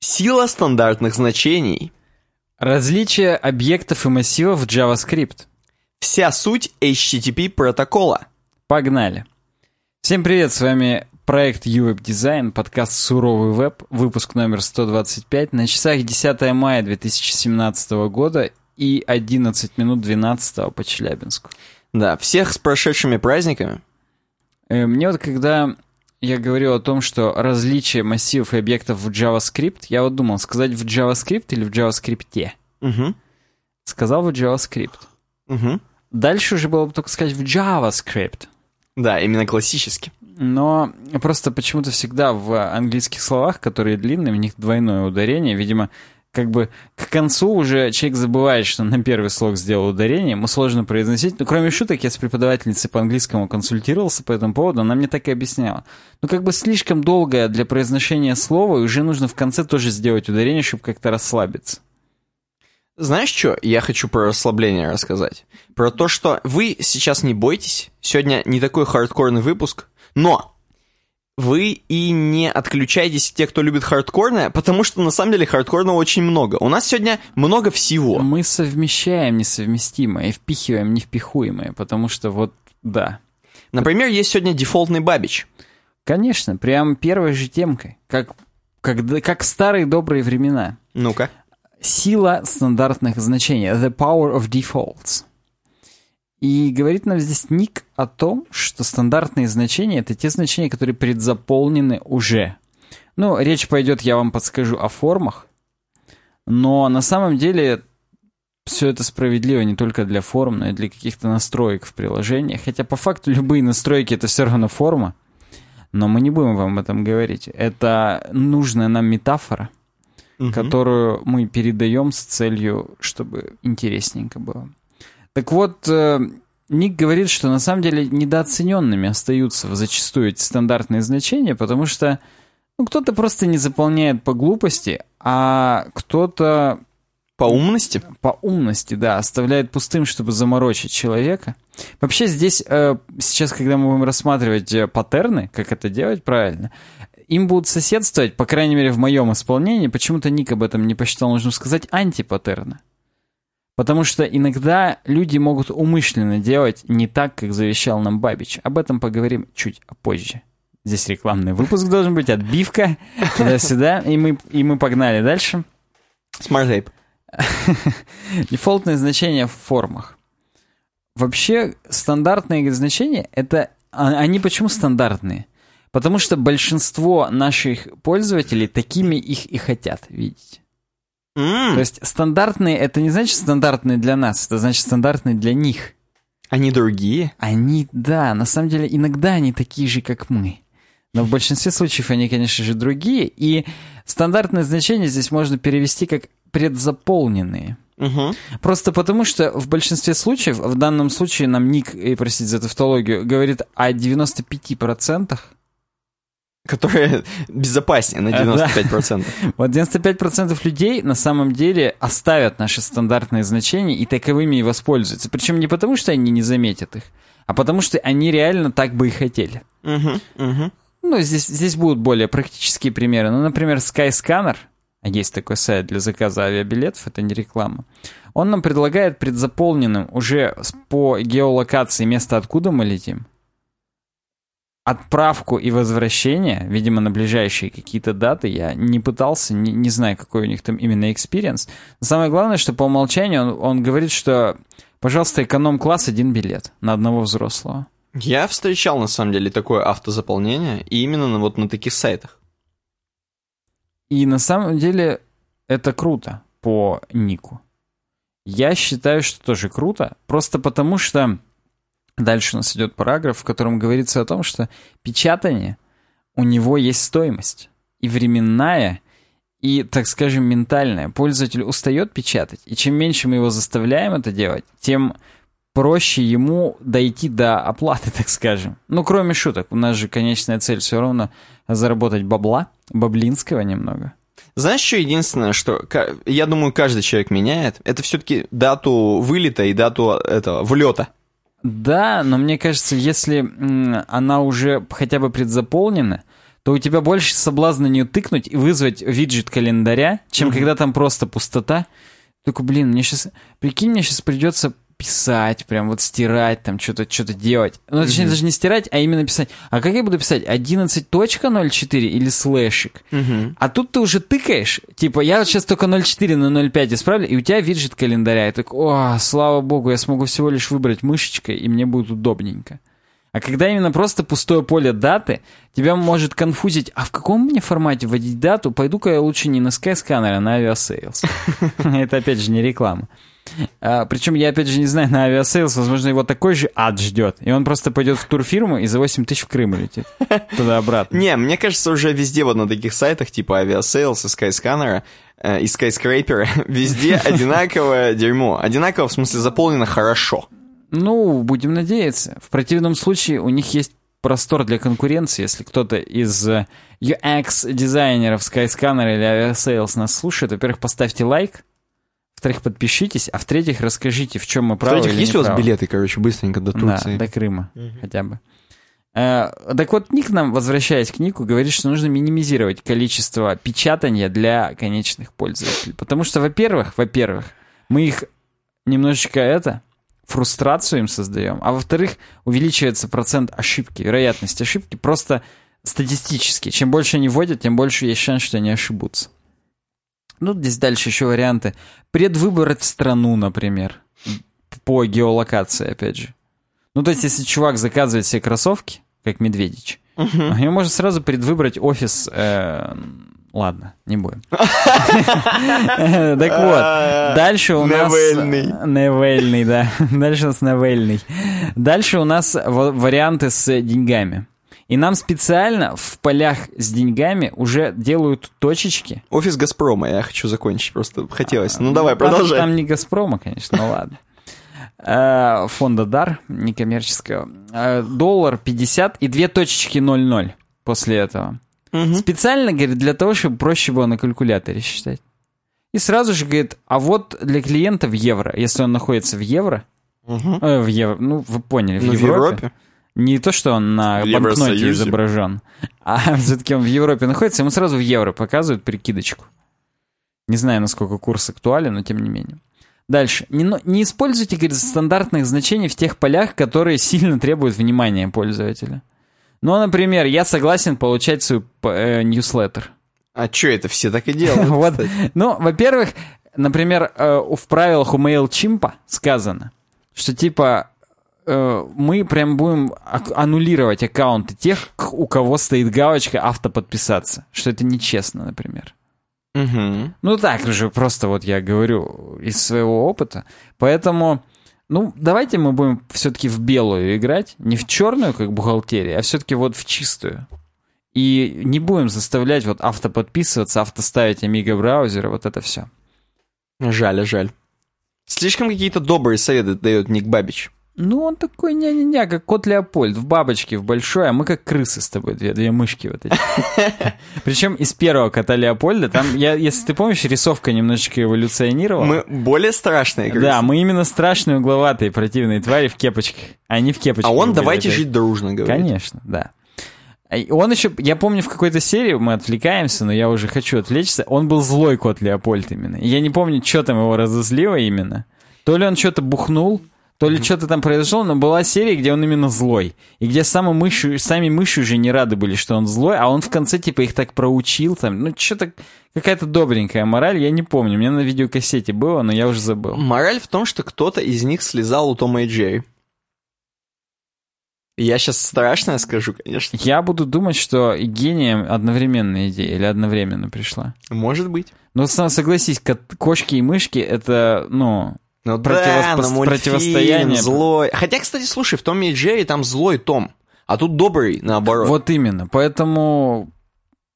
Сила стандартных значений. Различие объектов и массивов в JavaScript. Вся суть HTTP протокола. Погнали. Всем привет, с вами проект UWeb Design, подкаст «Суровый веб», выпуск номер 125, на часах 10 мая 2017 года и 11 минут 12 по Челябинску. Да, всех с прошедшими праздниками. Э, Мне вот когда я говорил о том, что различие массивов и объектов в JavaScript, я вот думал, сказать в JavaScript или в JavaScript. Угу. Сказал в JavaScript. Угу. Дальше уже было бы только сказать в JavaScript. Да, именно классически. Но просто почему-то всегда в английских словах, которые длинные, в них двойное ударение. Видимо, как бы к концу уже человек забывает, что на первый слог сделал ударение, ему сложно произносить. Ну, кроме шуток, я с преподавательницей по английскому консультировался по этому поводу, она мне так и объясняла. Ну, как бы слишком долгое для произношения слова, и уже нужно в конце тоже сделать ударение, чтобы как-то расслабиться. Знаешь что, я хочу про расслабление рассказать. Про то, что вы сейчас не бойтесь, сегодня не такой хардкорный выпуск, но вы и не отключайтесь те, кто любит хардкорное, потому что на самом деле хардкорного очень много. У нас сегодня много всего. Мы совмещаем несовместимое и впихиваем невпихуемое, потому что вот, да. Например, есть сегодня дефолтный бабич. Конечно, прям первой же темкой, как, как, как старые добрые времена. Ну-ка. Сила стандартных значений. The power of defaults. И говорит нам здесь Ник о том, что стандартные значения — это те значения, которые предзаполнены уже. Ну, речь пойдет, я вам подскажу, о формах, но на самом деле все это справедливо не только для форм, но и для каких-то настроек в приложениях. Хотя по факту любые настройки — это все равно форма, но мы не будем вам об этом говорить. Это нужная нам метафора, Мгм. которую мы передаем с целью, чтобы интересненько было. Так вот, э, Ник говорит, что на самом деле недооцененными остаются зачастую эти стандартные значения, потому что ну, кто-то просто не заполняет по глупости, а кто-то По умности? по умности, да, оставляет пустым, чтобы заморочить человека. Вообще здесь, э, сейчас, когда мы будем рассматривать э, паттерны, как это делать правильно, им будут соседствовать, по крайней мере, в моем исполнении, почему-то Ник об этом не посчитал нужным сказать, антипаттерны. Потому что иногда люди могут умышленно делать не так, как завещал нам Бабич. Об этом поговорим чуть позже. Здесь рекламный выпуск должен быть, отбивка, туда-сюда, и мы, и мы погнали дальше. Smart Tape. Дефолтные значения в формах. Вообще, стандартные значения, это... а- Они почему стандартные? Потому что большинство наших пользователей такими их и хотят видеть. М, То есть стандартные, это не значит стандартные для нас, это значит стандартные для них. Они другие? Они, да, на самом деле, иногда они такие же, как мы. Но в большинстве случаев они, конечно же, другие. И стандартное значение здесь можно перевести как предзаполненные. Угу. Просто потому, что в большинстве случаев, в данном случае нам Ник, и простите за тавтологию, говорит о 95%. Которые безопаснее на А, да. 95%. Вот 95% людей на самом деле оставят наши стандартные значения и таковыми и воспользуются. Причем не потому, что они не заметят их, а потому что они реально так бы и хотели. Угу, угу. Ну, здесь, здесь будут более практические примеры. Ну, например, Skyscanner, а есть такой сайт для заказа авиабилетов, это не реклама, он нам предлагает предзаполненным уже по геолокации места, откуда мы летим, отправку и возвращение, видимо, на ближайшие какие-то даты, я не пытался, не, не знаю, какой у них там именно experience. Самое главное, что по умолчанию он, он говорит, что, пожалуйста, эконом-класс один билет на одного взрослого. Я встречал, на самом деле, такое автозаполнение, и именно на, вот на таких сайтах. И на самом деле это круто по нику. Я считаю, что тоже круто, просто потому что дальше у нас идет параграф, в котором говорится о том, что печатание, у него есть стоимость. И временная, и, так скажем, ментальная. Пользователь устает печатать, и чем меньше мы его заставляем это делать, тем проще ему дойти до оплаты, так скажем. Ну, кроме шуток, у нас же конечная цель все равно заработать бабла, баблинского немного. Знаешь, что единственное, что я думаю, каждый человек меняет, это все-таки дату вылета и дату этого влета. Да, но мне кажется, если она уже хотя бы предзаполнена, то у тебя больше соблазн на нее тыкнуть и вызвать виджет календаря, чем когда там просто пустота. Такой, блин, мне сейчас... Прикинь, мне сейчас придется писать, прям вот стирать, там что-то что делать. Ну, точнее, mm-hmm. даже не стирать, а именно писать. А как я буду писать? 11.04 или слэшик? Mm-hmm. А тут ты уже тыкаешь, типа, я вот сейчас только 0.4 на 0.5 исправлю, и у тебя виджет календаря. И так, о, слава богу, я смогу всего лишь выбрать мышечкой, и мне будет удобненько. А когда именно просто пустое поле даты, тебя может конфузить, а в каком мне формате вводить дату, пойду-ка я лучше не на Skyscanner, а на Aviasales. Это опять же не реклама. А, причем я, опять же, не знаю, на Aviasales, возможно, его такой же ад ждет. И он просто пойдет в турфирму и за 8 тысяч в Крым улетит. Туда-обратно. Не, мне кажется, уже везде вот на таких сайтах, типа Aviasales и Skyscanner, э, и Skyscraper, везде одинаковое дерьмо. Одинаково, в смысле, заполнено хорошо. Ну, будем надеяться. В противном случае у них есть простор для конкуренции. Если кто-то из UX-дизайнеров Skyscanner или Aviasales нас слушает, во-первых, поставьте лайк, во-вторых, подпишитесь, а в-третьих, расскажите, в чем мы правы В-третьих, есть у вас билеты, короче, быстренько до Турции? Да, до Крыма угу. хотя бы. Э, так вот, Ник нам, возвращаясь к Нику, говорит, что нужно минимизировать количество печатания для конечных пользователей. Потому что, во-первых, во-первых, мы их немножечко это, фрустрацию им создаем, а во-вторых, увеличивается процент ошибки, вероятность ошибки просто статистически. Чем больше они вводят, тем больше есть шанс, что они ошибутся. Ну, здесь дальше еще варианты. Предвыбрать страну, например, по геолокации, опять же. Ну, то есть, если чувак заказывает себе кроссовки, как Медведич, uh-huh. ему можно сразу предвыбрать офис... Э, ладно, не будем. Так вот, дальше у нас... Невельный. Невельный, да. Дальше у нас Невельный. Дальше у нас варианты с деньгами. И нам специально в полях с деньгами уже делают точечки. Офис Газпрома, я хочу закончить, просто хотелось. Ну, давай, продолжай. Там, там не Газпрома, конечно, ну ладно. Э, фонда Дар, некоммерческого. Э, доллар 50 и две точечки 0,0 после этого. Специально, говорит, для того, чтобы проще было на калькуляторе считать. И сразу же говорит, а вот для клиента в евро, если он находится в евро, э, в евро, ну, вы поняли, в ну, Европе. В Европе не то, что он на банкноте изображен, а все-таки он в Европе находится, ему сразу в евро показывают прикидочку. Не знаю, насколько курс актуален, но тем не менее. Дальше. Не, не используйте, говорит, стандартных значений в тех полях, которые сильно требуют внимания пользователя. Ну, например, я согласен получать свой э, ньюслеттер. А что это все так и делают? вот. Ну, во-первых, например, э, в правилах у MailChimp сказано, что типа мы прям будем аннулировать аккаунты тех, у кого стоит галочка автоподписаться. Что это нечестно, например. Угу. Ну так же, просто вот я говорю из своего опыта. Поэтому, ну, давайте мы будем все-таки в белую играть. Не в черную, как бухгалтерия, а все-таки вот в чистую. И не будем заставлять вот автоподписываться, автоставить Amiga браузера, вот это все. Жаль, жаль. Слишком какие-то добрые советы дает Ник Бабич. Ну, он такой ня-ня-ня, как кот Леопольд, в бабочке, в большой, а мы как крысы с тобой, две, две мышки вот эти. Причем из первого кота Леопольда, там, я, если ты помнишь, рисовка немножечко эволюционировала. Мы более страшные крысы. Да, мы именно страшные, угловатые, противные твари в кепочках, а не в кепочках. А он «давайте жить дружно», говорит. Конечно, да. Он еще, я помню, в какой-то серии мы отвлекаемся, но я уже хочу отвлечься. Он был злой кот Леопольд именно. Я не помню, что там его разозлило именно. То ли он что-то бухнул, то ли что-то там произошло, но была серия, где он именно злой. И где сами мыши, сами мыши уже не рады были, что он злой, а он в конце типа их так проучил. Там, ну, что-то какая-то добренькая мораль, я не помню. У меня на видеокассете было, но я уже забыл. Мораль в том, что кто-то из них слезал у Тома и Джерри. Я сейчас страшное скажу, конечно. Я буду думать, что гением одновременная идея или одновременно пришла. Может быть. Но согласись, кошки и мышки это, ну, ну да, мультфильм, противостояние. злой. Хотя, кстати, слушай, в Томе и Джерри там злой Том, а тут добрый, наоборот. Вот именно, поэтому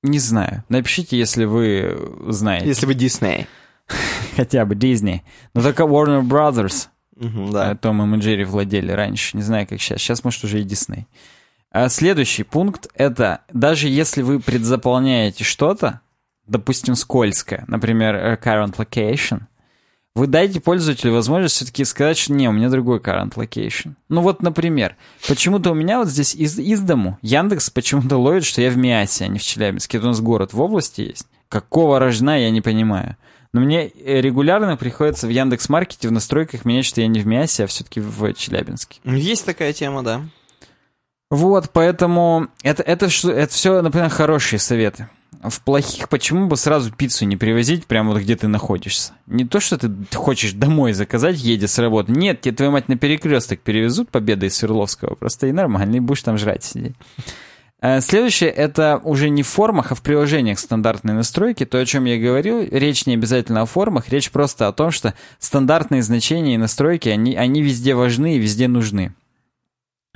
не знаю. Напишите, если вы знаете. Если вы Дисней. Хотя бы Дисней. Но только Warner Brothers. Угу, да. Том и Джерри владели раньше. Не знаю, как сейчас. Сейчас, может, уже и Дисней. А следующий пункт — это даже если вы предзаполняете что-то, допустим, скользкое, например, current location, Вы дайте пользователю возможность все-таки сказать, что не, у меня другой current location. Ну вот, например, почему-то у меня вот здесь из, из дому Яндекс почему-то ловит, что я в Миасе, а не в Челябинске. Это у нас город в области есть. Какого рожна, я не понимаю. Но мне э, регулярно приходится в Яндекс Маркете в настройках менять, что я не в Миасе, а все-таки в Челябинске. Есть такая тема, да. Вот, поэтому это, это, это все, например, хорошие советы. В плохих почему бы сразу пиццу не привозить прямо вот где ты находишься? Не то, что ты хочешь домой заказать, едя с работы. Нет, тебе твою мать на перекресток перевезут победы из Свердловского. Просто и нормально, и будешь там жрать сидеть. Э, следующее, это уже не в формах, а в приложениях стандартной настройки. То, о чем я говорил, речь не обязательно о формах, речь просто о том, что стандартные значения и настройки, они, они везде важны и везде нужны.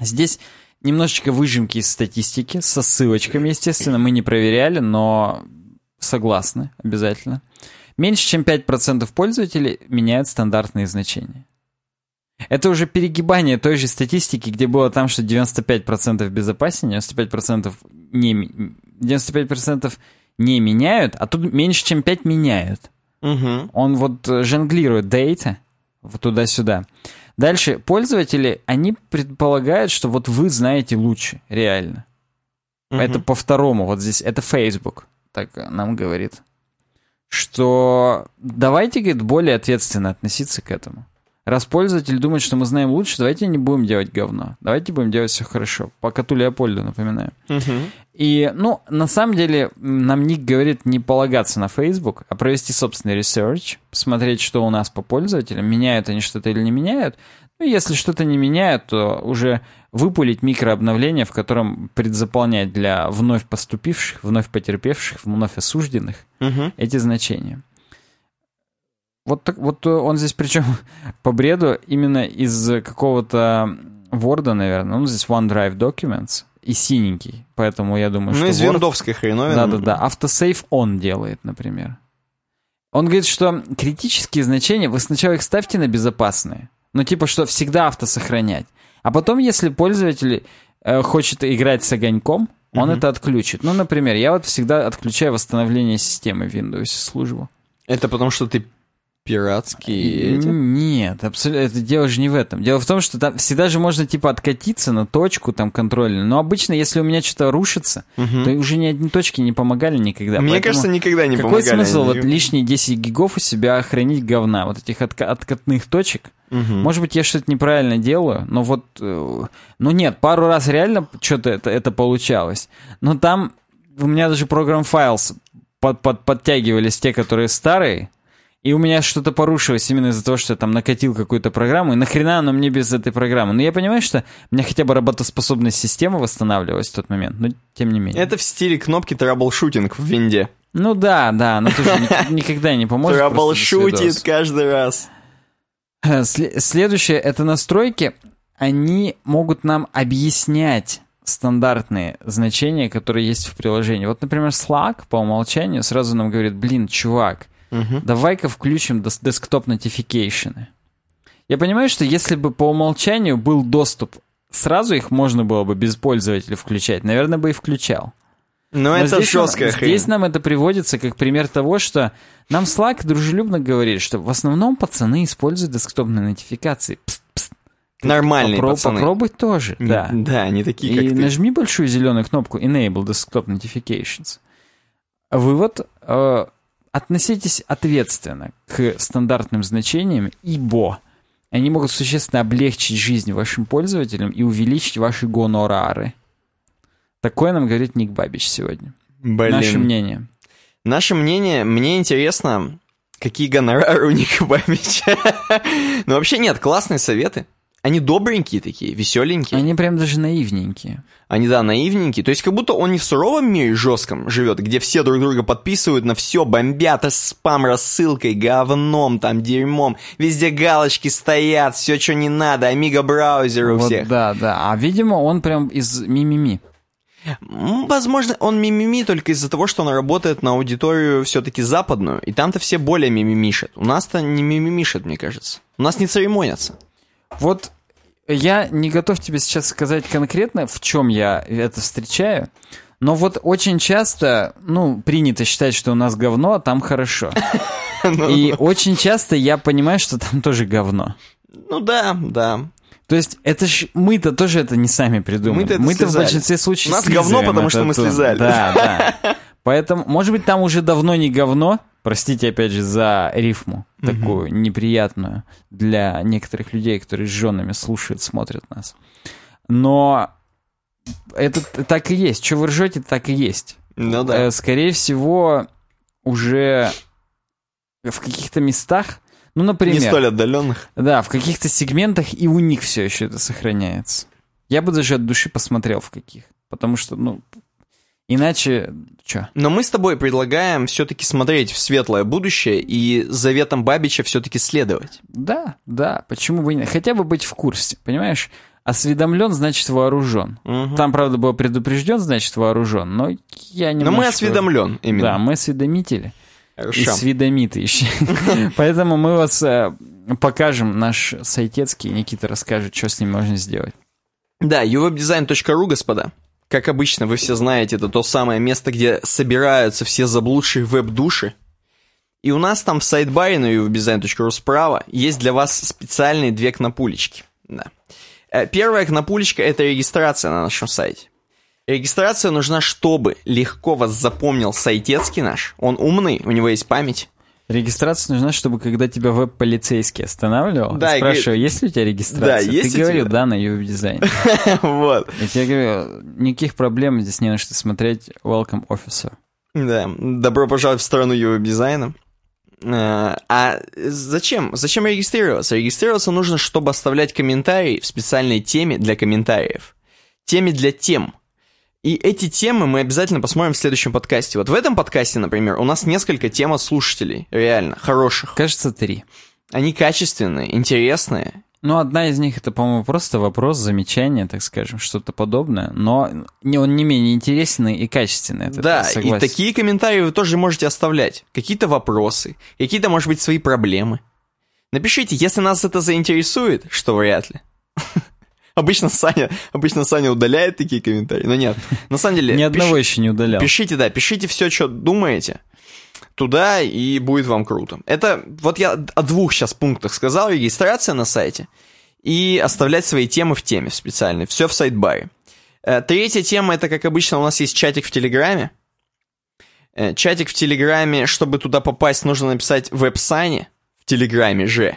Здесь немножечко выжимки из статистики, со ссылочками, естественно, мы не проверяли, но согласны обязательно. Меньше чем 5% пользователей меняют стандартные значения. Это уже перегибание той же статистики, где было там, что 95% безопаснее, 95% не, 95% не меняют, а тут меньше, чем 5 меняют. Угу. Он вот жонглирует дейта вот туда-сюда. Дальше, пользователи, они предполагают, что вот вы знаете лучше, реально. Угу. Это по второму, вот здесь, это Facebook, так нам говорит. Что давайте, говорит, более ответственно относиться к этому. Раз пользователь думает, что мы знаем лучше, давайте не будем делать говно. Давайте будем делать все хорошо. По коту Леопольду, напоминаю. Угу. И, ну, на самом деле, нам Ник говорит не полагаться на Facebook, а провести собственный research, посмотреть, что у нас по пользователям, меняют они что-то или не меняют. Ну, если что-то не меняют, то уже выпулить микрообновление, в котором предзаполнять для вновь поступивших, вновь потерпевших, вновь осужденных угу. эти значения. Вот, так, вот он здесь причем по бреду именно из какого-то Word, наверное. Ну, здесь OneDrive Documents и синенький. Поэтому я думаю, ну, что из Word... виндовской хреновины. Да-да-да. Автосейв он делает, например. Он говорит, что критические значения, вы сначала их ставьте на безопасные. Ну, типа, что всегда автосохранять. А потом, если пользователь э, хочет играть с огоньком, он mm-hmm. это отключит. Ну, например, я вот всегда отключаю восстановление системы в Windows службу. Это потому, что ты пиратские эти? Нет, абсолютно. Это дело же не в этом. Дело в том, что там всегда же можно типа откатиться на точку там контрольную. Но обычно, если у меня что-то рушится, угу. то уже ни одни точки не помогали никогда. Мне Поэтому кажется, никогда не какой помогали. Какой смысл вот лишние 10 гигов у себя хранить говна, вот этих отка- откатных точек? Угу. Может быть, я что-то неправильно делаю, но вот... Э, ну нет, пару раз реально что-то это, это получалось. Но там у меня даже Program Files под, под, подтягивались те, которые старые, и у меня что-то порушилось именно из-за того, что я там накатил какую-то программу, и нахрена оно мне без этой программы? Но я понимаю, что у меня хотя бы работоспособность системы восстанавливалась в тот момент, но тем не менее. Это в стиле кнопки troubleshooting в винде. Ну да, да, но тоже никогда не поможет. Troubleshoot ит каждый раз. Следующее — это настройки. Они могут нам объяснять стандартные значения, которые есть в приложении. Вот, например, Slack по умолчанию сразу нам говорит, блин, чувак, Угу. Давай-ка включим десктоп notification. Я понимаю, что если бы по умолчанию был доступ, сразу их можно было бы без пользователя включать. Наверное, бы и включал. Но, Но это жесткая нам, хрень. Здесь нам это приводится как пример того, что нам Slack дружелюбно говорит, что в основном пацаны используют десктопные нотификации. Пст, пст. Нормальные Попроб, пацаны. Попробуй тоже, не, да. Да, не такие, И как ты. нажми большую зеленую кнопку Enable Desktop Notifications. Вывод. Э, Относитесь ответственно к стандартным значениям, ибо они могут существенно облегчить жизнь вашим пользователям и увеличить ваши гонорары. Такое нам говорит Ник Бабич сегодня. Блин. Наше мнение. Наше мнение, мне интересно, какие гонорары у Ника Бабича. Ну, вообще нет, классные советы. Они добренькие такие, веселенькие. Они прям даже наивненькие. Они, да, наивненькие. То есть как будто он не в суровом мире жестком живет, где все друг друга подписывают на все, бомбят спам рассылкой, говном, там, дерьмом. Везде галочки стоят, все, что не надо, амиго браузер у вот, всех. Да, да. А, видимо, он прям из мимими. Возможно, он мимими только из-за того, что он работает на аудиторию все-таки западную, и там-то все более мимимишат. У нас-то не мимимишат, мне кажется. У нас не церемонятся. Вот я не готов тебе сейчас сказать конкретно, в чем я это встречаю, но вот очень часто, ну, принято считать, что у нас говно, а там хорошо. Ну, И очень часто я понимаю, что там тоже говно. Ну да, да. То есть это ж мы-то тоже это не сами придумали. Мы-то в большинстве случаев У нас говно, потому что мы слезали. Да, да. Поэтому, может быть, там уже давно не говно. Простите, опять же, за рифму такую неприятную для некоторых людей, которые с женами слушают, смотрят нас. Но это так и есть. Что вы ржете, так и есть. Ну да. Э, Скорее всего, уже в каких-то местах, ну, например... Не столь отдаленных. Да, в каких-то сегментах и у них все еще это сохраняется. Я бы даже от души посмотрел в каких. Потому что, ну, иначе... Че? Но мы с тобой предлагаем все-таки смотреть в светлое будущее и заветам Бабича все-таки следовать. Да, да, почему бы и нет? Хотя бы быть в курсе, понимаешь? Осведомлен, значит вооружен. Мгм. Там, правда, было предупрежден, значит вооружен, но я не Но мы осведомлен именно. Да, мы осведомители. И Хорошо. сведомиты еще. Поэтому мы вас э, покажем наш сайтецкий. Никита расскажет, что с ним можно сделать. Да, uwebdesign.ru, господа. Как обычно, вы все знаете, это то самое место, где собираются все заблудшие веб-души. И у нас там в сайт-баре на uwebdesign.ru справа есть для вас специальные две кнопулечки. Да. Э, Первая кнопулечка — это регистрация на нашем сайте. Регистрация нужна, чтобы легко вас запомнил сайтецкий наш. Он умный, у него есть память. Регистрация нужна, чтобы когда тебя веб-полицейский останавливал, Да, спрашиваю, есть ли у тебя регистрация? Да, есть Ты говорил, тебя. да, на веб-дизайн. Вот. Я тебе говорю, никаких проблем здесь не на что смотреть. Welcome, officer. Да, добро пожаловать в сторону веб-дизайна. Э, А зачем? Зачем регистрироваться? Регистрироваться нужно, чтобы оставлять комментарии в специальной теме для комментариев. Теме для тем. И эти темы мы обязательно посмотрим в следующем подкасте. Вот в этом подкасте, например, у нас несколько тем от слушателей, реально, хороших. Кажется, три. Они качественные, интересные. Ну, одна из них это, по-моему, просто вопрос, замечание, так скажем, что-то подобное, но он не менее интересный и качественный. это да, и такие комментарии вы тоже можете оставлять. Какие-то вопросы, какие-то, может быть, свои проблемы. Напишите, если нас это заинтересует, что вряд ли. Обычно Саня, обычно Саня удаляет такие комментарии, но нет. На самом деле, Ни одного еще не удалял. пишите, да, пишите все, что думаете туда, и будет вам круто. Это, вот я о двух сейчас пунктах сказал, регистрация на сайте и оставлять свои темы в теме в специальной, все в сайт-баре. Э, Третья тема, это, как обычно, у нас есть чатик в Телеграме. Э, Чатик в Телеграме, чтобы туда попасть, нужно написать веб-сане в Телеграме же.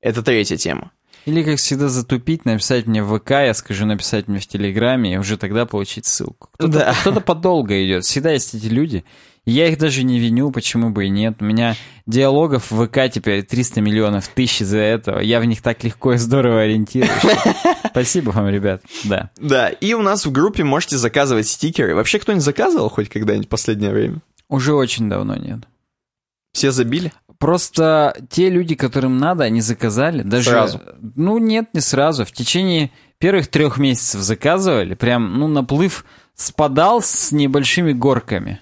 Это третья тема. Или, как всегда, затупить, написать мне в ВК, я скажу написать мне в Телеграме, и уже тогда получить ссылку. Кто-то, Да. кто-то подолго идет. Всегда есть эти люди. Я их даже не виню, почему бы и нет. У меня диалогов в ВК теперь 300 миллионов тысяч из-за этого. Я в них так легко и здорово ориентируюсь. Спасибо вам, ребят. Да. Да, и у нас в группе можете заказывать стикеры. Вообще кто-нибудь заказывал хоть когда-нибудь в последнее время? Уже очень давно нет. Все забили? Просто те люди, которым надо, они заказали. Даже, Сразу? Ну, нет, не сразу. В течение первых трех месяцев заказывали. Прям, ну, наплыв спадал с небольшими горками.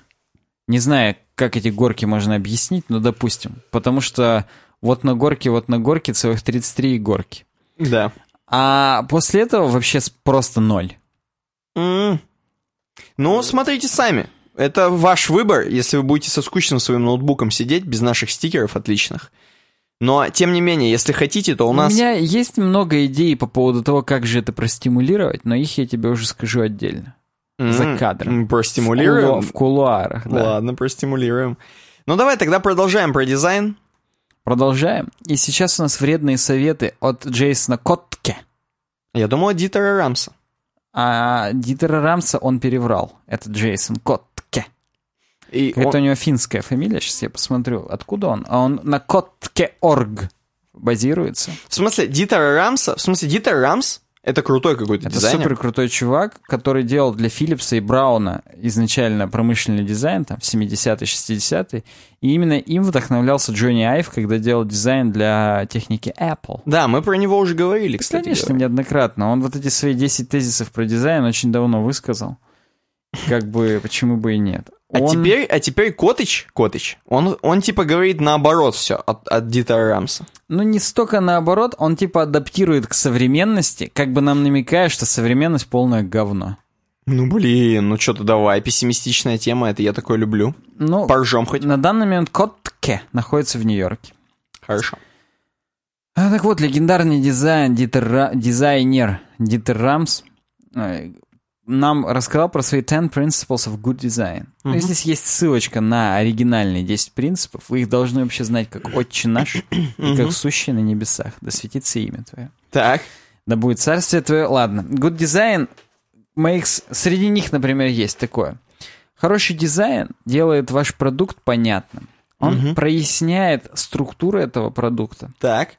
Не знаю, как эти горки можно объяснить, но допустим. Потому что вот на горке, вот на горке целых 33 горки. Да. А после этого вообще просто ноль. М. Ну, смотрите сами. Это ваш выбор, если вы будете со скучным своим ноутбуком сидеть без наших стикеров отличных. Но, тем не менее, если хотите, то у нас... У меня есть много идей по поводу того, как же это простимулировать, но их я тебе уже скажу отдельно. М, за кадром. Простимулируем? В, кулу- в кулуарах, да. Ладно, простимулируем. Ну, давай тогда продолжаем про дизайн. Продолжаем. И сейчас у нас вредные советы от Джейсона Котке. Я думал, от Дитера Рамса. А Дитера Рамса он переврал. Это Джейсон Котке. И Это он- у него финская фамилия, сейчас я посмотрю, откуда он. А он на Котке.орг базируется. В смысле, Дитера Рамса? В смысле, Дитер Рамс? Это крутой какой-то Это дизайнер. супер крутой чувак, который делал для Philipsа и Брауна изначально промышленный дизайн, там, в 70-е, 60-е. И именно им вдохновлялся Джонни Айв, когда делал дизайн для техники Apple. Да, мы про него уже говорили, Да, кстати. конечно, говоря. неоднократно. Он вот эти свои 10 тезисов про дизайн очень давно высказал. Как бы, почему бы и нет. А Он- теперь, а теперь Котыч, Котыч, он, он типа говорит наоборот все от, от Дитера Рамса. Ну, не столько наоборот, он типа адаптирует к современности, как бы нам намекая, что современность полное говно. Ну блин, ну что-то давай, пессимистичная тема, это я такое люблю. Ну, Поржем хоть. на данный момент Котке находится в Нью-Йорке. Хорошо. А, так вот, легендарный дизайн, Дитер, дизайнер Дитер Рамс э, нам рассказал про свои 10 principles of good design. Ну, Мгм. здесь есть ссылочка на оригинальные 10 принципов. Вы их должны вообще знать как «Отче наш» и как «Сущий на небесах». Да светится имя твое. Так. Да будет царствие твое. Ладно. Good design makes... Среди них, например, есть такое. Хороший дизайн делает ваш продукт понятным. Он Мгм. проясняет структуру этого продукта Так.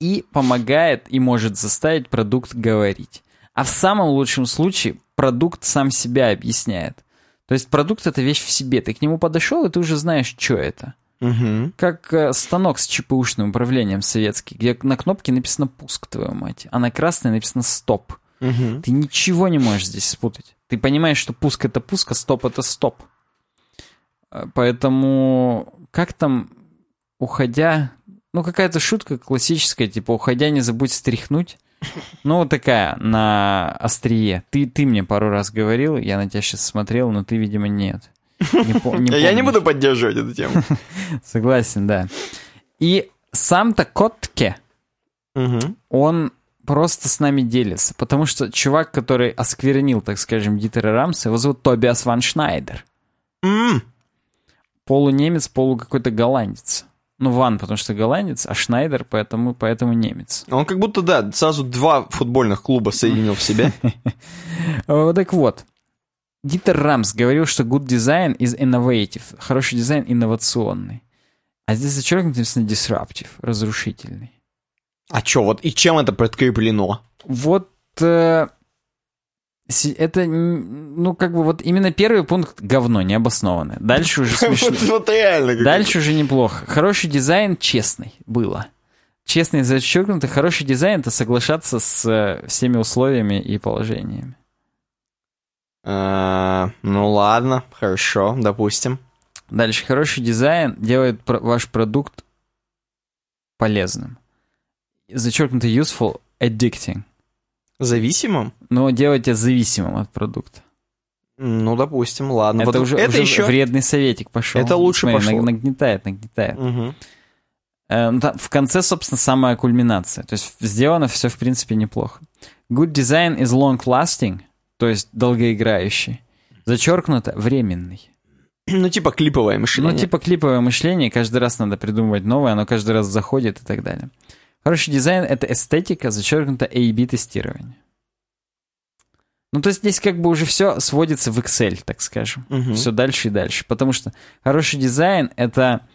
и помогает и может заставить продукт говорить. А в самом лучшем случае продукт сам себя объясняет. То есть продукт это вещь в себе. Ты к нему подошел, и ты уже знаешь, что это. Угу. Как э, станок с ЧПУшным управлением советский, где на кнопке написано «пуск», твою мать, а на красной написано «стоп». Угу. Ты ничего не можешь здесь спутать. Ты понимаешь, что пуск это пуск, а стоп это стоп. Э, Поэтому как там, уходя... Ну, какая-то шутка классическая, типа, уходя, не забудь стряхнуть. Ну, вот такая, на острие. Ты, ты мне пару раз говорил, я на тебя сейчас смотрел, но ты, видимо, нет. Не по- не Я не буду поддерживать эту тему. Согласен, да. И сам-то Котке, Угу. он просто с нами делится. Потому что чувак, который осквернил, так скажем, Дитера Рамса, его зовут Тобиас Ван Шнайдер. М, Полунемец, полу какой-то голландец. Ну, Ван, потому что голландец, а Шнайдер, поэтому, поэтому немец. Он как будто, да, сразу два футбольных клуба соединил в себе. Э, Так вот, Дитер Рамс говорил, что good design is innovative. Хороший дизайн инновационный. А здесь зачеркнуто написано disruptive, разрушительный. А чё, вот и чем это подкреплено? Вот э, это, ну, как бы вот именно первый пункт говно, необоснованное. Дальше уже смешно. Вот реально. Дальше уже неплохо. Хороший дизайн честный было. Честный зачеркнуто. Хороший дизайн — это соглашаться с э, всеми условиями и положениями. А, Ну ладно, хорошо, допустим. Дальше. Хороший дизайн делает ваш продукт полезным. Зачеркнуто useful, addicting. Зависимым? Но делать тебя зависимым от продукта. Ну, допустим, ладно. это Вот уже, это уже еще... вредный советик пошел. Это лучше Смотри, пошло. наг- Нагнетает, нагнетает. Там в конце, собственно, самая кульминация. То есть сделано все, в принципе, неплохо. Good design is long-lasting, то есть долгоиграющий. Зачеркнуто временный. Ну, типа клиповое мышление. Ну, типа клиповое мышление, каждый раз надо придумывать новое, оно каждый раз заходит и так далее. Хороший дизайн — это эстетика, зачеркнуто A-B тестирование. Ну, то есть здесь как бы уже все сводится в Excel, так скажем. Мгм. Все дальше и дальше. Потому что хороший дизайн — это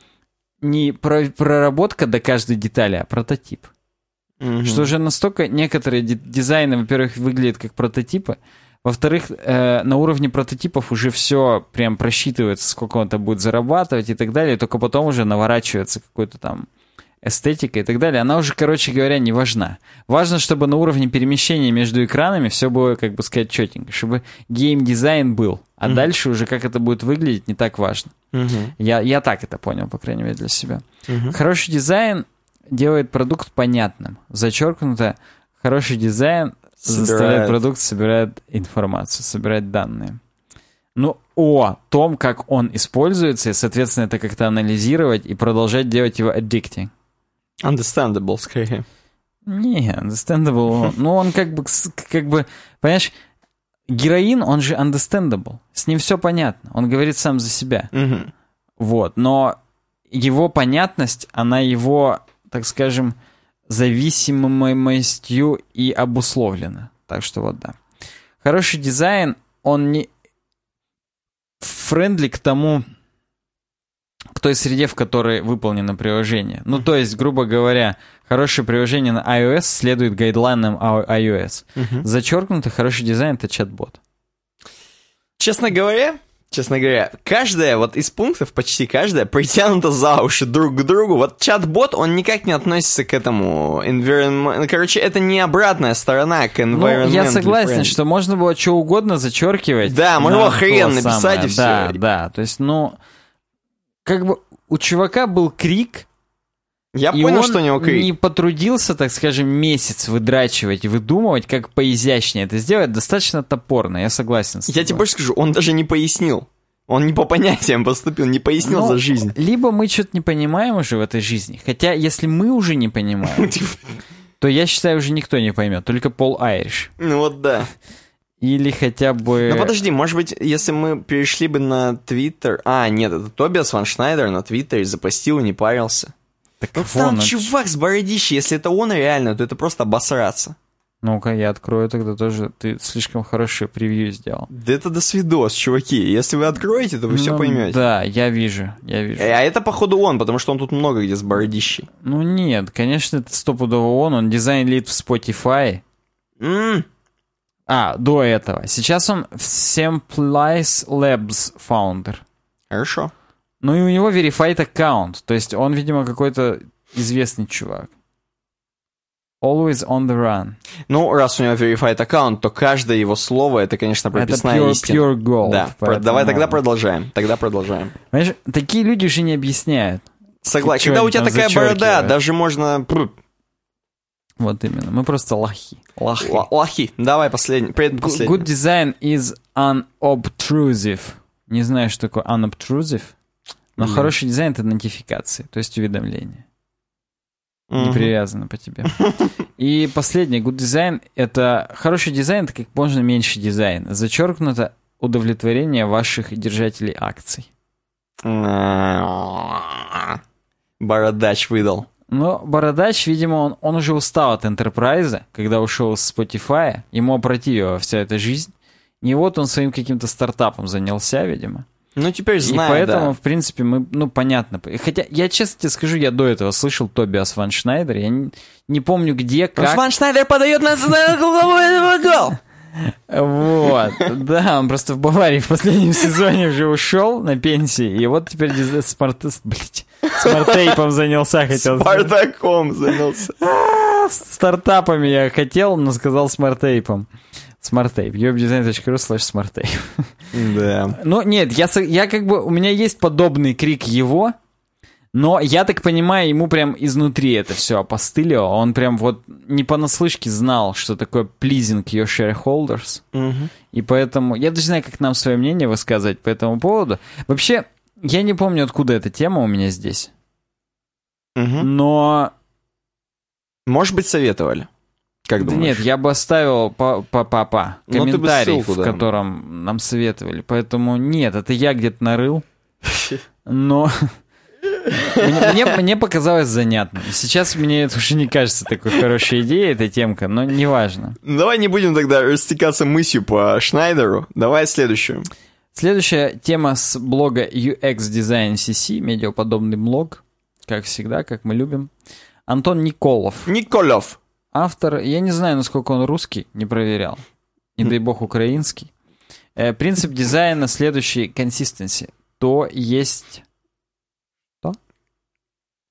не про- проработка до каждой детали, а прототип. Мгм. Что уже настолько некоторые ди- дизайны, во-первых, выглядят как прототипы, во-вторых, э, на уровне прототипов уже все прям просчитывается, сколько он там будет зарабатывать и так далее, и только потом уже наворачивается какой-то там эстетика и так далее. Она уже, короче говоря, не важна. Важно, чтобы на уровне перемещения между экранами все было, как бы сказать, четенько, чтобы геймдизайн был. А Мгм. дальше уже как это будет выглядеть, не так важно. Мгм. Я, я так это понял, по крайней мере, для себя. Мгм. Хороший дизайн делает продукт понятным. Зачеркнуто, хороший дизайн заставляет Собирает. продукт собирать информацию, собирать данные. Ну, о том, как он используется, и, соответственно, это как-то анализировать и продолжать делать его addicting. Understandable, скорее. Не, understandable. Ну, он как бы, как бы, понимаешь, героин, он же understandable. С ним все понятно. Он говорит сам за себя. Мгм. Вот, но его понятность, она его, так скажем, зависимостью и обусловлена. Так что вот да. Хороший дизайн, он не friendly к тому, к той среде, в которой выполнено приложение. Ну, то есть, грубо говоря, хорошее приложение на iOS следует гайдлайнам iOS. Мгм. Зачеркнуто, хороший дизайн — это чат-бот. Честно говоря, честно говоря, каждая вот из пунктов, почти каждая, притянута за уши друг к другу. Вот чат-бот, он никак не относится к этому environment. Короче, это не обратная сторона к Ну, environment. я согласен, что можно было что угодно зачеркивать. Да, можно было хрен написать самое. и всё. Да, да, то есть, ну, как бы у чувака был крик, Я и понял, он что у него крик. не потрудился, так скажем, месяц выдрачивать выдумывать, как поизящнее это сделать, достаточно топорно, я согласен с Я тобой. тебе больше скажу, он даже не пояснил. Он не по понятиям поступил, не пояснил Ну, за жизнь. Либо мы что-то не понимаем уже в этой жизни. Хотя, если мы уже не понимаем, то я считаю, уже никто не поймет. Только Пол Айриш. Ну вот да. Или хотя бы... Ну подожди, может быть, если мы перешли бы на Твиттер... А, нет, это Тобиас Ван Шнайдер на Твиттере запостил и не парился. Так Ну вон там он. чувак с бородищей, если это он реально, то это просто обосраться. Ну-ка, я открою тогда тоже. Ты слишком хорошее превью сделал. Да это до свидос, чуваки. Если вы откроете, то вы все Ну, поймете. Да, я вижу, я вижу. А это, походу, он, потому что он тут много где с бородищей. Ну нет, конечно, это стопудово он. Он дизайн-лид в Spotify. М, А, до этого. Сейчас он в Samplice Labs founder. Хорошо. Ну и у него verified аккаунт. То есть он, видимо, какой-то известный чувак. Always on the run. Ну, раз у него verified аккаунт, то каждое его слово, это, конечно, Это прописная pure, истина. pure gold. Да, поэтому- давай тогда продолжаем. Тогда продолжаем. Понимаешь, такие люди уже не объясняют. Согласен. Когда у тебя такая борода, даже можно... Вот именно. Мы просто лохи. Лохи. ла- Лохи. Давай последний, Good предпоследний. design is unobtrusive. Не знаю, что такое unobtrusive. Но Блин. хороший дизайн — это нотификации, то есть уведомления. Не Мгм. привязаны по тебе. И последнее, good design — это хороший дизайн, это как можно меньше дизайн. Зачеркнуто удовлетворение ваших держателей акций. Бородач выдал. Но Бородач, видимо, он, он уже устал от Enterprise, когда ушел с Spotify, ему опротивила вся эта жизнь. И вот он своим каким-то стартапом занялся, видимо. Ну, теперь И знаю, поэтому, да. в принципе, мы, ну, понятно. Хотя, я честно тебе скажу, я до этого слышал Тобиас Ван Шнайдер, я не, не помню где, как. Ван Шнайдер подает нас на головой гол. Вот, да, он просто в Баварии в последнем сезоне уже ушел на пенсии, и вот теперь смарт, блядь, смарт-тейпом занялся, хотел. Спартаком занялся. С стартапами я хотел, но сказал смарт-тейпом. Смарт-тейп, webdesign.ru slash смарт-тейп. Да. Ну, нет, я, я как бы, у меня есть подобный крик его, но я так понимаю, ему прям изнутри это все опостылило. Он прям вот не понаслышке знал, что такое pleasing your shareholders. Мгм. И поэтому, я даже знаю, как нам свое мнение высказывать по этому поводу. Вообще, я не помню, откуда эта тема у меня здесь. Мгм. Но, Может быть, советовали. Как да думаешь? нет, я бы оставил по по папа Ну, комментарий, ссылку, в да. котором нам советовали. Поэтому нет, это я где-то нарыл. Но мне, мне- показалось занятно. Сейчас мне это уже не кажется такой хорошей идеей, эта темка, но неважно. Давай не будем тогда растекаться мыслью по Шнайдеру. Давай следующую. Следующая тема с блога UX Design CC, медиаподобный блог, как всегда, как мы любим. Антон Николов, Николов. автор, я не знаю, насколько он русский, не проверял. Не дай бог украинский. Э, принцип дизайна следующий consistency. То есть...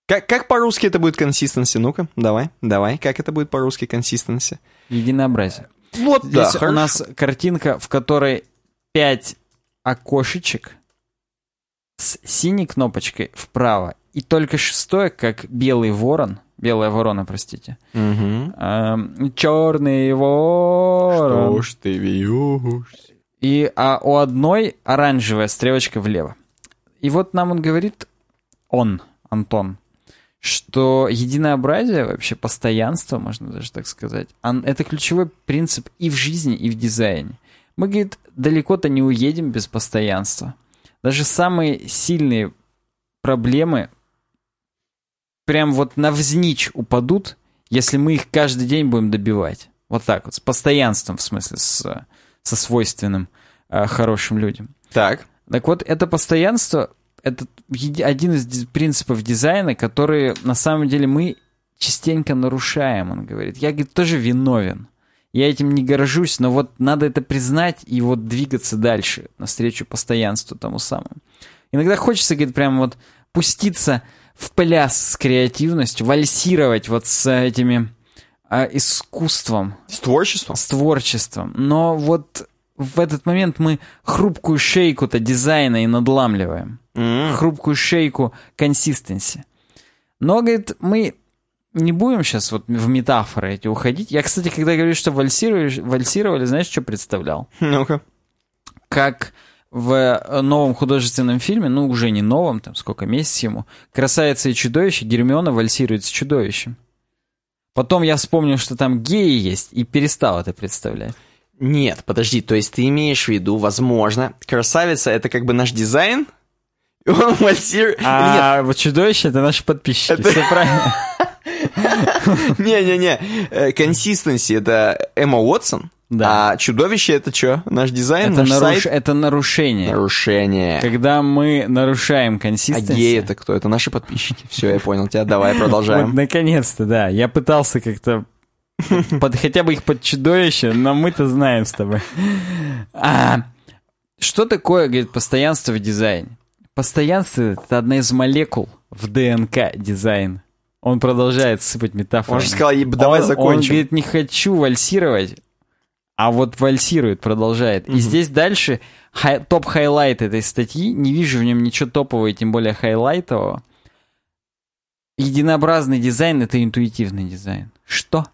Как, как по-русски это будет консистенси? Ну-ка, давай, давай. Как это будет по-русски консистенси? Единообразие. Вот, Здесь у нас картинка, в которой 5 окошечек с синей кнопочкой вправо. И только шестое, как белый ворон, белая ворона, простите, Угу. черный ворон. Что ж ты вьешь? И а у одной оранжевая стрелочка влево. И вот нам он говорит, он, Антон, что единообразие, вообще постоянство, можно даже так сказать, это ключевой принцип и в жизни, и в дизайне. Мы, говорит, далеко-то не уедем без постоянства. Даже самые сильные проблемы прям вот навзничь упадут, если мы их каждый день будем добивать. Вот так вот, с постоянством, в смысле, с, со свойственным э, хорошим людям. Так. Так вот, это постоянство, это один из принципов дизайна, которые на самом деле мы частенько нарушаем, он говорит. Я, говорит, тоже виновен. Я этим не горжусь, но вот надо это признать и вот двигаться дальше, навстречу постоянству тому самому. Иногда хочется, говорит, прям вот пуститься в пляс с креативностью, вальсировать вот с этими а, искусством, С творчеством? с творчеством. Но вот в этот момент мы хрупкую шейку-то дизайна и надламливаем. М. Хрупкую шейку консистенси. Но, говорит, мы не будем сейчас вот в метафоры эти уходить. Я, кстати, когда говорю, что вальсировали, вальсировали знаешь, что представлял? Ну-ка. Как в э, новом художественном фильме, ну, уже не новом, там, сколько месяцев ему, «Красавица и чудовище» Гермиона вальсирует с чудовищем. Потом я вспомнил, что там геи есть, и перестал это представлять. Нет, подожди, то есть ты имеешь в виду, возможно, красавица это как бы наш дизайн? И он вальсирует... А вот чудовище это наши подписчики, все правильно. Не-не-не, консистенси это Эмма Уотсон, Да. а чудовище это что? Наш дизайн, Это, наш наруш- сайт? это нарушение. Нарушение. Когда мы нарушаем А консистенцию. гей это кто? Это наши подписчики. Все, я понял тебя. Давай Вот продолжаем. наконец-то, да. Я пытался как-то под, хотя бы их под чудовище, но мы-то знаем с тобой. А, что такое, говорит, постоянство в дизайне? Постоянство — это одна из молекул в ДНК дизайна. Он продолжает сыпать метафорами. Он же сказал, «Еб, давай Он- Он закончим. говорит, не хочу вальсировать, а вот вальсирует, продолжает. И здесь дальше high- top highlight этой статьи, не вижу в нем ничего топового и тем более хайлайтового. Единообразный дизайн — это интуитивный дизайн. Что?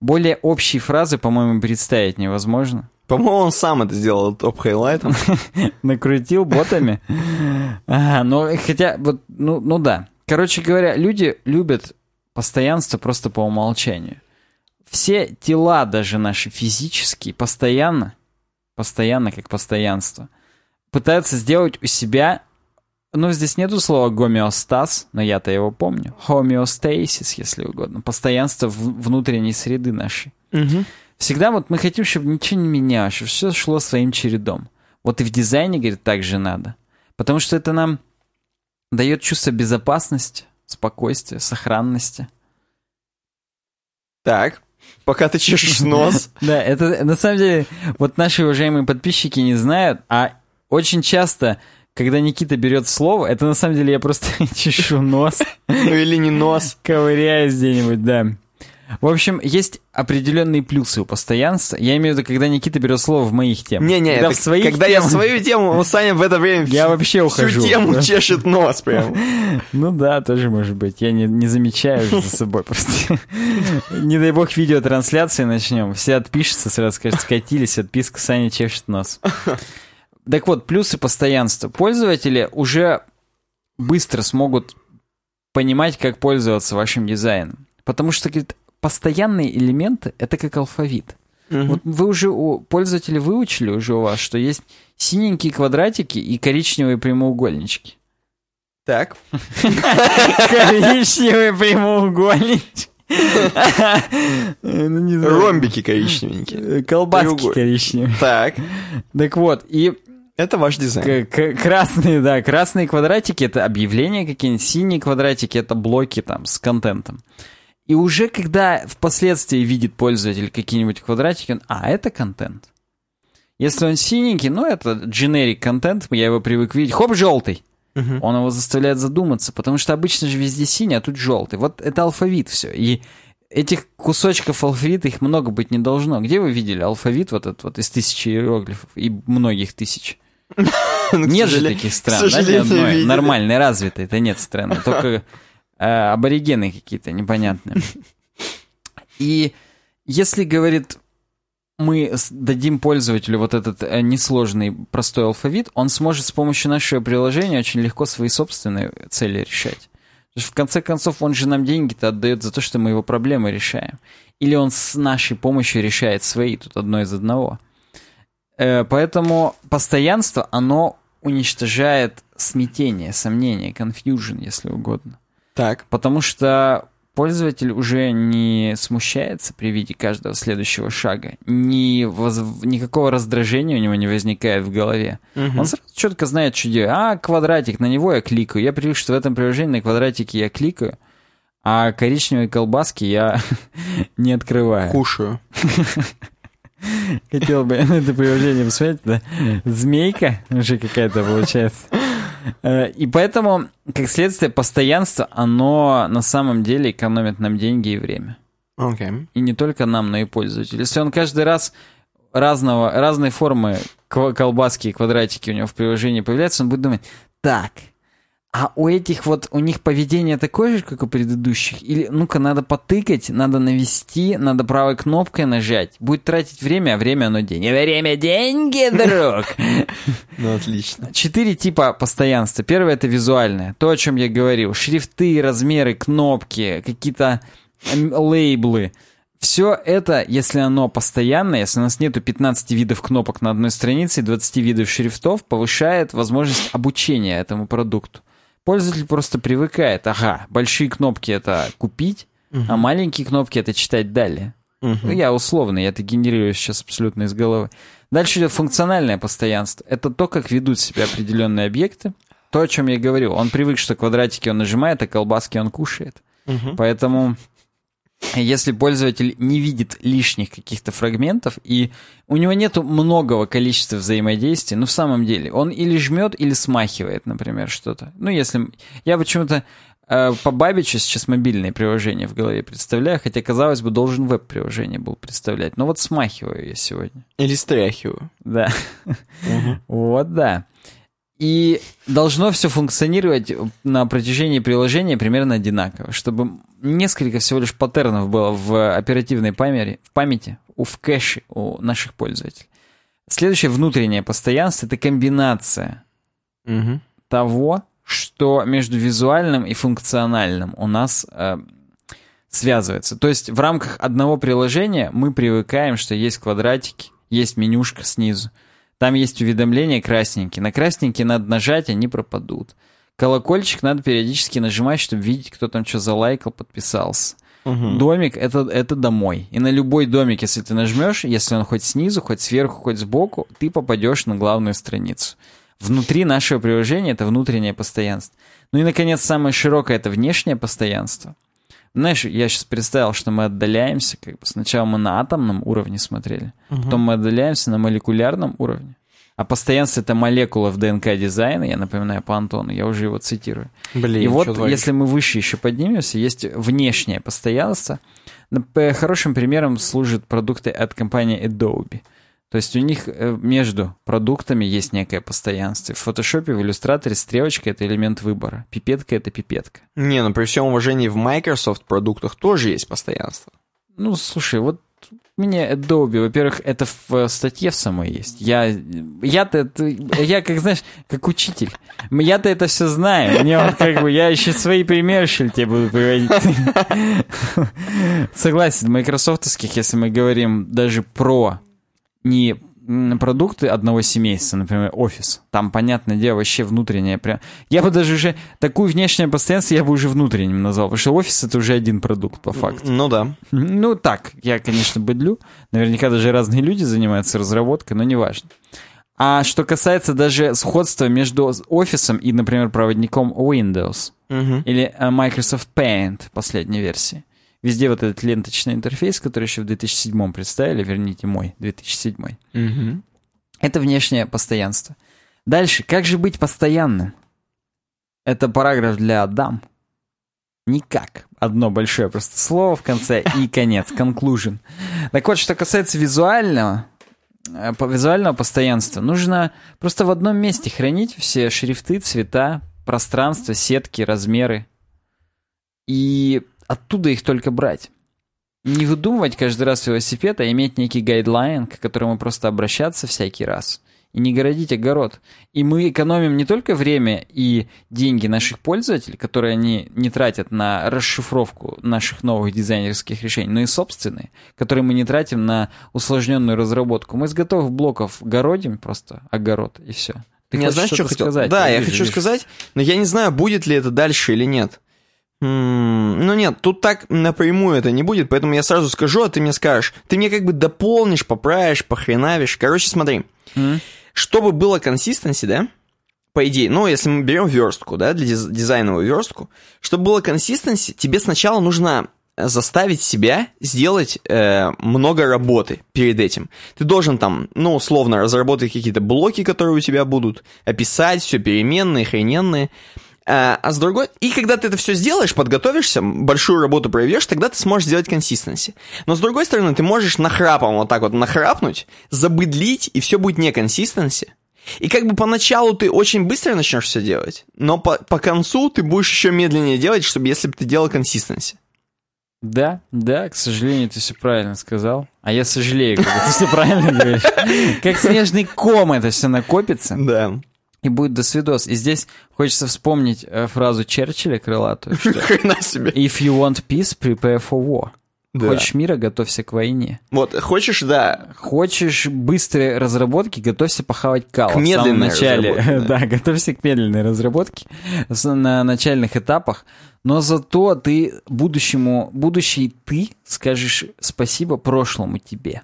Более общие фразы, по-моему, представить невозможно. По-моему, он сам это сделал топ-хайлайтом. Накрутил ботами. Ага, ну, хотя, вот, ну, ну да. Короче говоря, люди любят постоянство просто по умолчанию. Все тела, даже наши физические, постоянно, постоянно как постоянство, пытаются сделать у себя, ну, здесь нету слова гомеостаз, но я-то его помню. Homeostasis, если угодно. Постоянство внутренней среды нашей. Всегда вот мы хотим, чтобы ничего не менялось, чтобы все шло своим чередом. Вот и в дизайне, говорит, так же надо. Потому что это нам дает чувство безопасности, спокойствия, сохранности. Так, пока ты чешешь нос. Да, это на самом деле, вот наши уважаемые подписчики не знают, а очень часто, когда Никита берет слово, это на самом деле я просто чешу нос, Ну или не нос. ковыряюсь где-нибудь, да. В общем, есть определенные плюсы у постоянства. Я имею в виду, когда Никита берет слово в моих темах. Не-не, когда это в своих когда я в темах- свою тему, Саня в это время Я вообще всю ухожу. тему Да. чешет нос прям. Ну да, тоже может быть. Я не, не замечаю за собой просто. Не дай бог видеотрансляции начнем. Все отпишутся, сразу скажут, скатились, отписка Саня чешет нос. Так вот, плюсы постоянства. Пользователи уже быстро смогут понимать, как пользоваться вашим дизайном. Потому что, говорит, постоянные элементы — это как алфавит. Вот вы уже у пользователей выучили уже у вас, что есть синенькие квадратики и коричневые прямоугольнички. Так. Коричневый прямоугольничек. Ну. Ромбики коричневенькие. Э, Колбаски коричневые. Так, Так вот, и это ваш дизайн. красные, да, красные квадратики — это объявления какие-нибудь, синие квадратики — это блоки там с контентом. И уже когда впоследствии видит пользователь какие-нибудь квадратики, он, а, это контент. Если он синенький, ну, это generic контент, я его привык видеть. Хоп, желтый. Мгм. Он его заставляет задуматься, потому что обычно же везде синий, а тут желтый. Вот это алфавит все. И этих кусочков алфавита, их много быть не должно. Где вы видели алфавит вот этот вот из тысячи иероглифов и многих тысяч? Ну, Нет же таких стран, да, ни одной. Нормальной, развитой, это нет страны. Только э, аборигены какие-то непонятные. И если, говорит, мы дадим пользователю вот этот э, несложный простой алфавит, он сможет с помощью нашего приложения очень легко свои собственные цели решать. В конце концов он же нам деньги-то отдает за то, что мы его проблемы решаем. Или он с нашей помощью решает свои, тут одно из одного. Э, Поэтому постоянство, оно уничтожает смятение, сомнение, confusion, если угодно. Так. Потому что пользователь уже не смущается при виде каждого следующего шага. Ни воз- Никакого раздражения у него не возникает в голове. Мгм. Он сразу четко знает, что делать. А, квадратик, на него я кликаю. Я привык, что в этом приложении на квадратике я кликаю, а коричневые колбаски я не открываю. Кушаю. Хотел бы на это приложение посмотреть, да? Змейка уже какая-то получается. Э, И поэтому, как следствие, постоянство, оно на самом деле экономит нам деньги и время. Окей. И не только нам, но и пользователю. Если он каждый раз разного, разной формы колбаски и квадратики у него в приложении появляются, он будет думать, так, А у этих вот, у них поведение такое же, как у предыдущих? Или, ну-ка, надо потыкать, надо навести, надо правой кнопкой нажать. Будет тратить время, а время оно деньги. Время деньги, друг! Ну, отлично. Четыре типа постоянства. Первое — это визуальное. То, о чем я говорил. Шрифты, размеры, кнопки, какие-то лейблы. Все это, если оно постоянное, если у нас нету 15 видов кнопок на одной странице и 20 видов шрифтов, повышает возможность обучения этому продукту. Пользователь просто привыкает. Ага, большие кнопки это купить, угу. а маленькие кнопки это читать далее. Угу. Ну, я условно, я это генерирую сейчас абсолютно из головы. Дальше идет функциональное постоянство. Это то, как ведут себя определенные объекты. То, о чем я говорил. Он привык, что квадратики он нажимает, а колбаски он кушает. Угу. Поэтому если пользователь не видит лишних каких-то фрагментов, и у него нету многого количества взаимодействий, ну, в самом деле, он или жмет, или смахивает, например, что-то. Ну, если... Я почему-то э, по Бабичу сейчас мобильные приложения в голове представляю, хотя, казалось бы, должен веб-приложение был представлять. Но вот смахиваю я сегодня. Или стряхиваю. Да. Вот да. И должно все функционировать на протяжении приложения примерно одинаково, чтобы несколько всего лишь паттернов было в оперативной памяти, в памяти, у, в кэше у наших пользователей. Следующее внутреннее постоянство — это комбинация угу. того, что между визуальным и функциональным у нас э, связывается. То есть в рамках одного приложения мы привыкаем, что есть квадратики, есть менюшка снизу, там есть уведомления красненькие. На красненькие надо нажать, они пропадут. Колокольчик надо периодически нажимать, чтобы видеть, кто там что залайкал, подписался. Угу. Домик это, это домой. И на любой домик, если ты нажмешь, если он хоть снизу, хоть сверху, хоть сбоку, ты попадешь на главную страницу. Внутри нашего приложения это внутреннее постоянство. Ну и, наконец, самое широкое это внешнее постоянство. Знаешь, я сейчас представил, что мы отдаляемся, как бы сначала мы на атомном уровне смотрели, угу. потом мы отдаляемся на молекулярном уровне. А постоянство это молекула в ДНК дизайна, я напоминаю по Антону, я уже его цитирую. Блин, и вот, если мы выше еще поднимемся, есть внешнее постоянство. Хорошим примером служат продукты от компании Adobe. То есть у них э, между продуктами есть некое постоянство. В фотошопе, в иллюстраторе стрелочка — это элемент выбора. Пипетка — это пипетка. Не, ну при всем уважении в Microsoft продуктах тоже есть постоянство. Ну, слушай, вот мне Adobe, во-первых, это в статье в самой есть. Я, я-то, я как, знаешь, как учитель. Я-то это все знаю. Мне вот как бы, я еще свои примеры, что ли, тебе буду приводить. Согласен, майкрософтовских, если мы говорим даже про не продукты одного семейства, например, офис. Там, понятное дело, вообще внутреннее прям... Я бы даже уже такую внешнее постоянство я бы уже внутренним назвал, потому что офис это уже один продукт, по факту. Ну да. Ну так, я, конечно, быдлю. Наверняка даже разные люди занимаются разработкой, но неважно. А что касается даже сходства между офисом и, например, проводником Windows угу. или э, Microsoft Paint последней версии. Везде вот этот ленточный интерфейс, который еще в 2007 представили, верните мой, 2007. Угу. Это внешнее постоянство. Дальше, как же быть постоянным? Это параграф для дам. Никак. Одно большое просто слово в конце и конец, conclusion. Так вот, что касается визуального, э, визуального постоянства, нужно просто в одном месте хранить все шрифты, цвета, пространство, сетки, размеры. И оттуда их только брать. Не выдумывать каждый раз велосипед, а иметь некий гайдлайн, к которому просто обращаться всякий раз. И не городить огород. И мы экономим не только время и деньги наших пользователей, которые они не тратят на расшифровку наших новых дизайнерских решений, но и собственные, которые мы не тратим на усложненную разработку. Мы из готовых блоков городим просто огород, и все. Ты не знаешь, что хотел? сказать? Да, я хочу сказать, но я не знаю, будет ли это дальше или нет. Ну нет, тут так напрямую это не будет, поэтому я сразу скажу, а ты мне скажешь. Ты мне как бы дополнишь, поправишь, похренавишь. Короче, смотри. Mm. Чтобы было консистенси, да, по идее, ну, если мы берем верстку, да, для диз- дизайновую верстку, чтобы было консистенси, тебе сначала нужно заставить себя сделать э, много работы перед этим. Ты должен там, ну, условно, разработать какие-то блоки, которые у тебя будут, описать все переменные, хрененные, а, а с другой... И когда ты это все сделаешь, подготовишься, большую работу проведешь, тогда ты сможешь сделать консистенси. Но с другой стороны, ты можешь нахрапом вот так вот нахрапнуть, забыдлить, и все будет не консистенси. И как бы поначалу ты очень быстро начнешь все делать, но по, по концу ты будешь еще медленнее делать, чтобы если бы ты делал консистенси. Да, да, к сожалению, ты все правильно сказал. А я сожалею, когда ты все правильно говоришь. Как снежный ком это все накопится. Да. И будет до свидос. И здесь хочется вспомнить э, фразу Черчилля крылатую, что Хрена себе. «If you want peace, prepare for war». Да. Хочешь мира, готовься к войне. Вот, хочешь, да, Хочешь быстрой разработки, готовься похавать кал. К в самом медленной начале. разработке, Да. готовься к медленной разработке на начальных этапах. Но зато ты будущему, будущий ты скажешь спасибо прошлому тебе,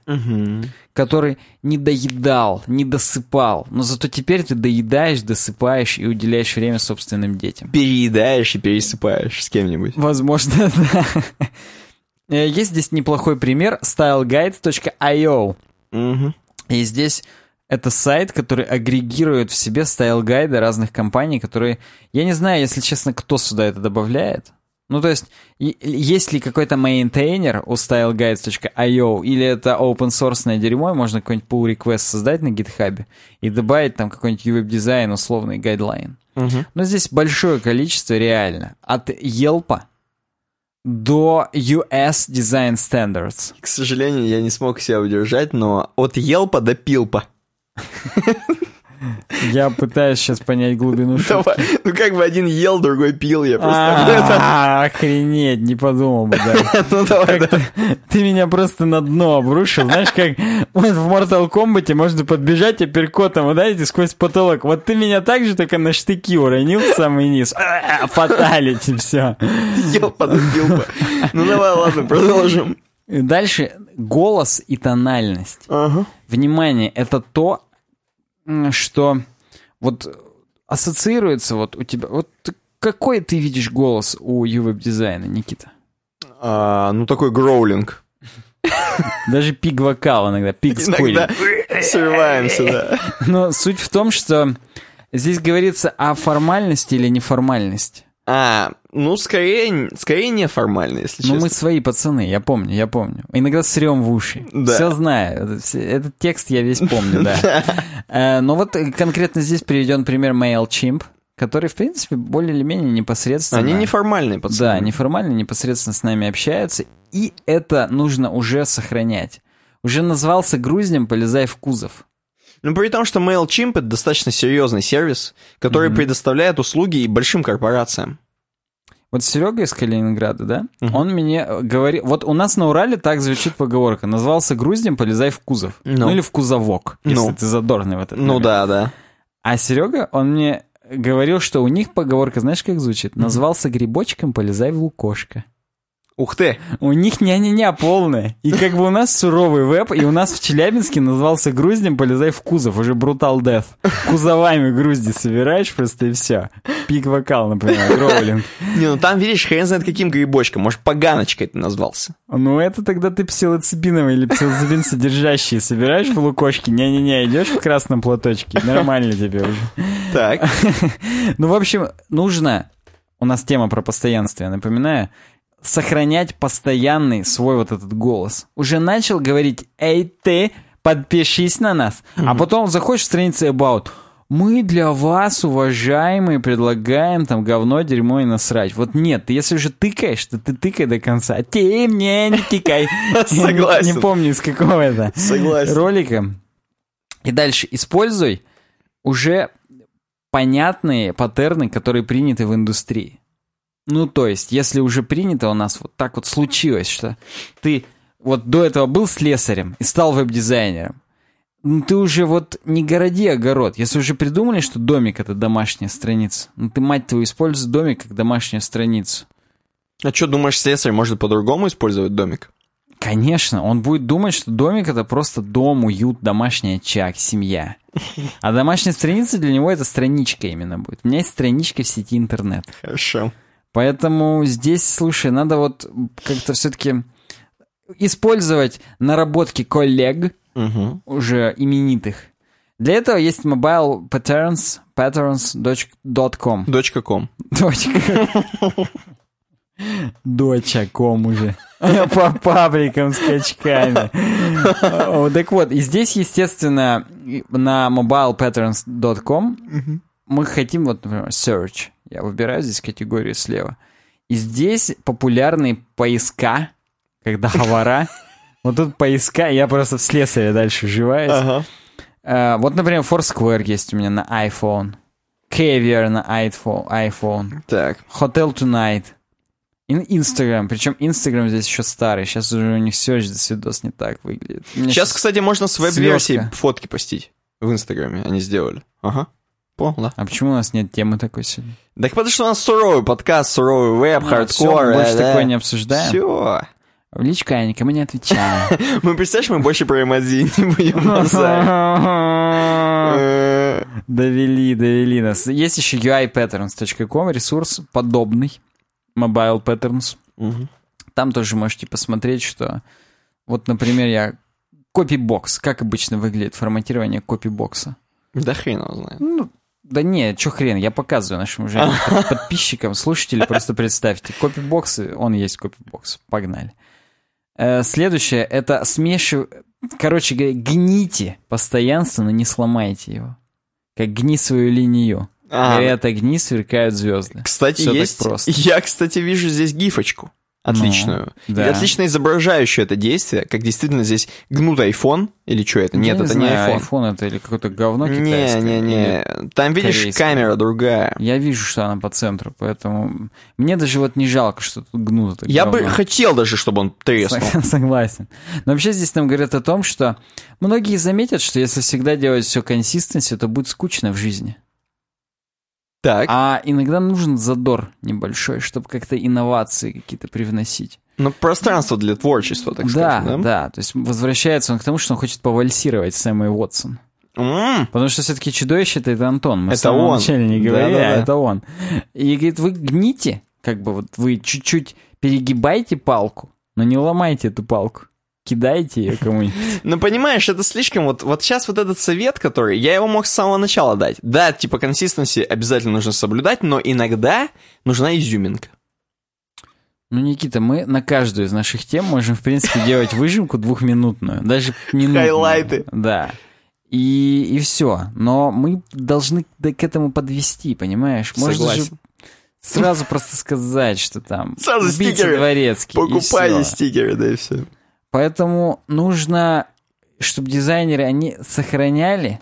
который не доедал, не досыпал. Но зато теперь ты доедаешь, досыпаешь и уделяешь время собственным детям. переедаешь и пересыпаешь с кем-нибудь. Возможно, да. Э, Есть здесь неплохой пример styleguide.io. Мгм. И здесь это сайт, который агрегирует в себе стайл-гайды разных компаний, которые... Я не знаю, если честно, кто сюда это добавляет. Ну, то есть, есть ли какой-то maintainer у styleguides.io, или это open source дерьмо, и можно какой-нибудь pull request создать на гитхабе и добавить там какой-нибудь веб-дизайн, условный гайдлайн. Мгм. Но здесь большое количество реально. От Yelp до US Design Standards. К сожалению, я не смог себя удержать, но от елпа до пилпа. Я пытаюсь сейчас понять глубину шутки. Ну как бы один ел, другой пил, я просто... А, Охренеть, не подумал бы, да. Ну давай, да. Ты меня просто на дно обрушил. Знаешь, как в Mortal Kombat можно подбежать апперкотом, вот знаете, сквозь потолок. Вот ты меня так же только на штыки уронил в самый низ. А, Фаталити, все. Елпа до пилпа. Ну давай, ладно, продолжим. Дальше голос и тональность. Ага. Внимание, это то, что вот ассоциируется вот у тебя. Вот какой ты видишь голос у UWeb-дизайна, Никита? А, ну такой гроулинг. Даже пиг-вокал иногда, пиг Иногда срываемся, да. Но суть в том, что здесь говорится о формальности или неформальности. А, ну скорее, скорее неформально, если Ну, честно. мы свои пацаны, я помню, я помню. Иногда срем в уши. Да. Все знаю. Этот текст я весь помню, да. Э, Но вот э, конкретно здесь приведен пример MailChimp, который, в принципе, более или менее непосредственно... Они неформальные, пацаны. Да, неформально, непосредственно с нами общаются. И это нужно уже сохранять. Уже назвался грузнем, полезай в кузов. Ну, при том, что MailChimp — это достаточно серьезный сервис, который предоставляет услуги и большим корпорациям. Вот Серега из Калининграда, да? Он мне э, говорил... Вот у нас на Урале так звучит поговорка. Назвался груздем, полезай в кузов. Ну. Ну, или в кузовок, если Ну. ты задорный в этот Ну момент. да, да. А Серега, он мне говорил, что у них поговорка, знаешь, как звучит? Назвался грибочком, полезай в лукошко. Ух ты! У них ня-ня-ня полная. И как бы у нас суровый веб, и у нас в Челябинске назывался груздем, полезай в кузов, уже брутал death. Кузовами грузди собираешь просто и все. Пик вокал, например, гроулинг. Не, ну там, видишь, хрен знает каким грибочком. Может, поганочкой ты назвался. Ну, это тогда ты псилоцибиновый или псилоцибин содержащий собираешь в лукошке, ня-ня-ня, идешь в красном платочке, нормально тебе уже. Так. Ну, в общем, нужно, у нас тема про постоянство, я напоминаю, сохранять постоянный свой вот этот голос. Уже начал говорить, эй, ты, подпишись на нас. А потом заходишь в страницу About. Мы для вас, уважаемые, предлагаем там говно, дерьмо и насрать. Вот нет, если уже тыкаешь, то ты тыкай до конца. Ты мне не тыкай. Согласен. Не помню, из какого это ролика. И дальше используй уже понятные паттерны, которые приняты в индустрии. Ну, то есть, если уже принято у нас вот так вот случилось, что ты вот до этого был слесарем и стал веб-дизайнером, ну, ты уже вот не городи огород. Если уже придумали, что домик — это домашняя страница, ну, ты, мать твою, используй домик как домашнюю страницу. А что, думаешь, слесарь может по-другому использовать домик? Конечно, он будет думать, что домик это просто дом, уют, домашний очаг, семья. А домашняя страница для него это страничка именно будет. У меня есть страничка в сети интернет. Хорошо. Поэтому здесь, слушай, надо вот как-то все-таки использовать наработки коллег, Угу. уже именитых. Для этого есть mobile patterns, patterns.com. Дочка ком. Дочка. Доча ком уже. По пабликам с качками. Так вот, и здесь, естественно, на mobilepatterns.com мы хотим, вот, например, search. Я выбираю здесь категорию слева. И здесь популярные поиска, как договора. Вот тут поиска, я просто в слесаре дальше вживаюсь. Ага. Э, Вот, например, Foursquare есть у меня на iPhone. Caviar на iPhone. Так. Hotel Tonight. Ин- Instagram. Причем Instagram здесь еще старый. Сейчас уже у них все видос не так выглядит. Меня Сейчас, кстати, можно с веб-версии фотки постить. В Инстаграме они сделали. Ага. Понял, да. А почему у нас нет темы такой сегодня? Так потому что у нас суровый подкаст, суровый веб, Ну, хардкор. мы больше такое не обсуждаем. Все. В личку я никому не отвечаю. Мы, представляешь, мы больше про эмодзи не будем Довели, довели нас. Есть еще uipatterns.com, ресурс подобный. Mobile Patterns. Там тоже можете посмотреть, что... Вот, например, я... Копибокс. Как обычно выглядит форматирование копибокса? Да хрен его знает. Ну, да не, чё хрен, я показываю нашим уже под- подписчикам, слушателям, просто представьте. Копибокс, он есть копибокс. Погнали. Э, Следующее, это смешив... Короче говоря, гните постоянство, но не сломайте его. Как гни свою линию. А, Горят огни, сверкают звезды. Кстати, Всё так есть... просто. Я, кстати, вижу здесь гифочку. Отличную. Ну, да. И отлично изображающую это действие, как действительно здесь гнут iPhone, или что это? Нет, Я это знаю, не iPhone. iPhone это или какое-то говно китайское. или- Не-не-не. Там, видишь, корейское. камера другая. Я вижу, что она по центру, поэтому мне даже вот не жалко, что тут гнут. это Я бы говно. хотел даже, чтобы он треснул. Сог- Согласен. Но вообще здесь нам говорят о том, что многие заметят, что если всегда делать все консистенси, то будет скучно в жизни. Так. А иногда нужен задор небольшой, чтобы как-то инновации какие-то привносить. Ну, пространство для творчества, так да, скажем, да, То есть возвращается он к тому, что он хочет повальсировать с Эммой Уотсон. М, Потому что все-таки чудовище-то это Антон. Мы Это он. начале не Да, говорили, да, а да. это он. И говорит, вы гните, как бы вот вы чуть-чуть перегибайте палку, но не ломайте эту палку. Кидайте ее кому-нибудь. Ну, понимаешь, это слишком... Вот, вот сейчас вот этот совет, который... Я его мог с самого начала дать. Да, типа, консистенции обязательно нужно соблюдать, но иногда нужна изюминка. Ну, Никита, мы на каждую из наших тем можем, в принципе, делать выжимку двухминутную. Даже минутную. Хайлайты. Да. И, и все. Но мы должны к этому подвести, понимаешь? Можно же Согласен. сразу просто сказать, что там... Сразу стикеры. дворецкий. всё. стикеры, да и все. Поэтому нужно, чтобы дизайнеры, они сохраняли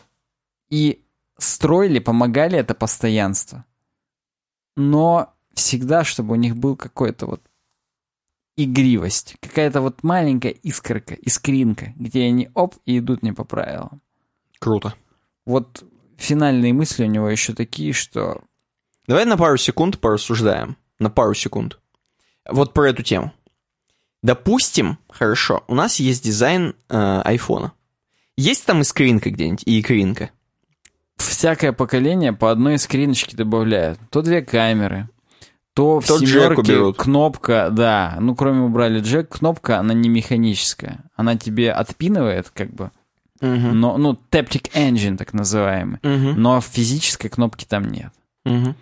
и строили, помогали это постоянство. Но всегда, чтобы у них был какой-то вот игривость, какая-то вот маленькая искорка, искринка, где они оп и идут не по правилам. Круто. Вот финальные мысли у него еще такие, что Давай на пару секунд порассуждаем. На пару секунд. Вот про эту тему. Допустим, хорошо, у нас есть дизайн э, айфона. Есть там искринка где-нибудь и икринка? всякое поколение по одной скриночке добавляют. То две камеры, то в То джек семерке кнопка, да, ну кроме убрали джек, кнопка, она не механическая. Она тебе отпинывает, как бы, Мгм. но, ну, Taptic Engine, так называемый. Мгм. Но физической кнопки там нет. Мгм.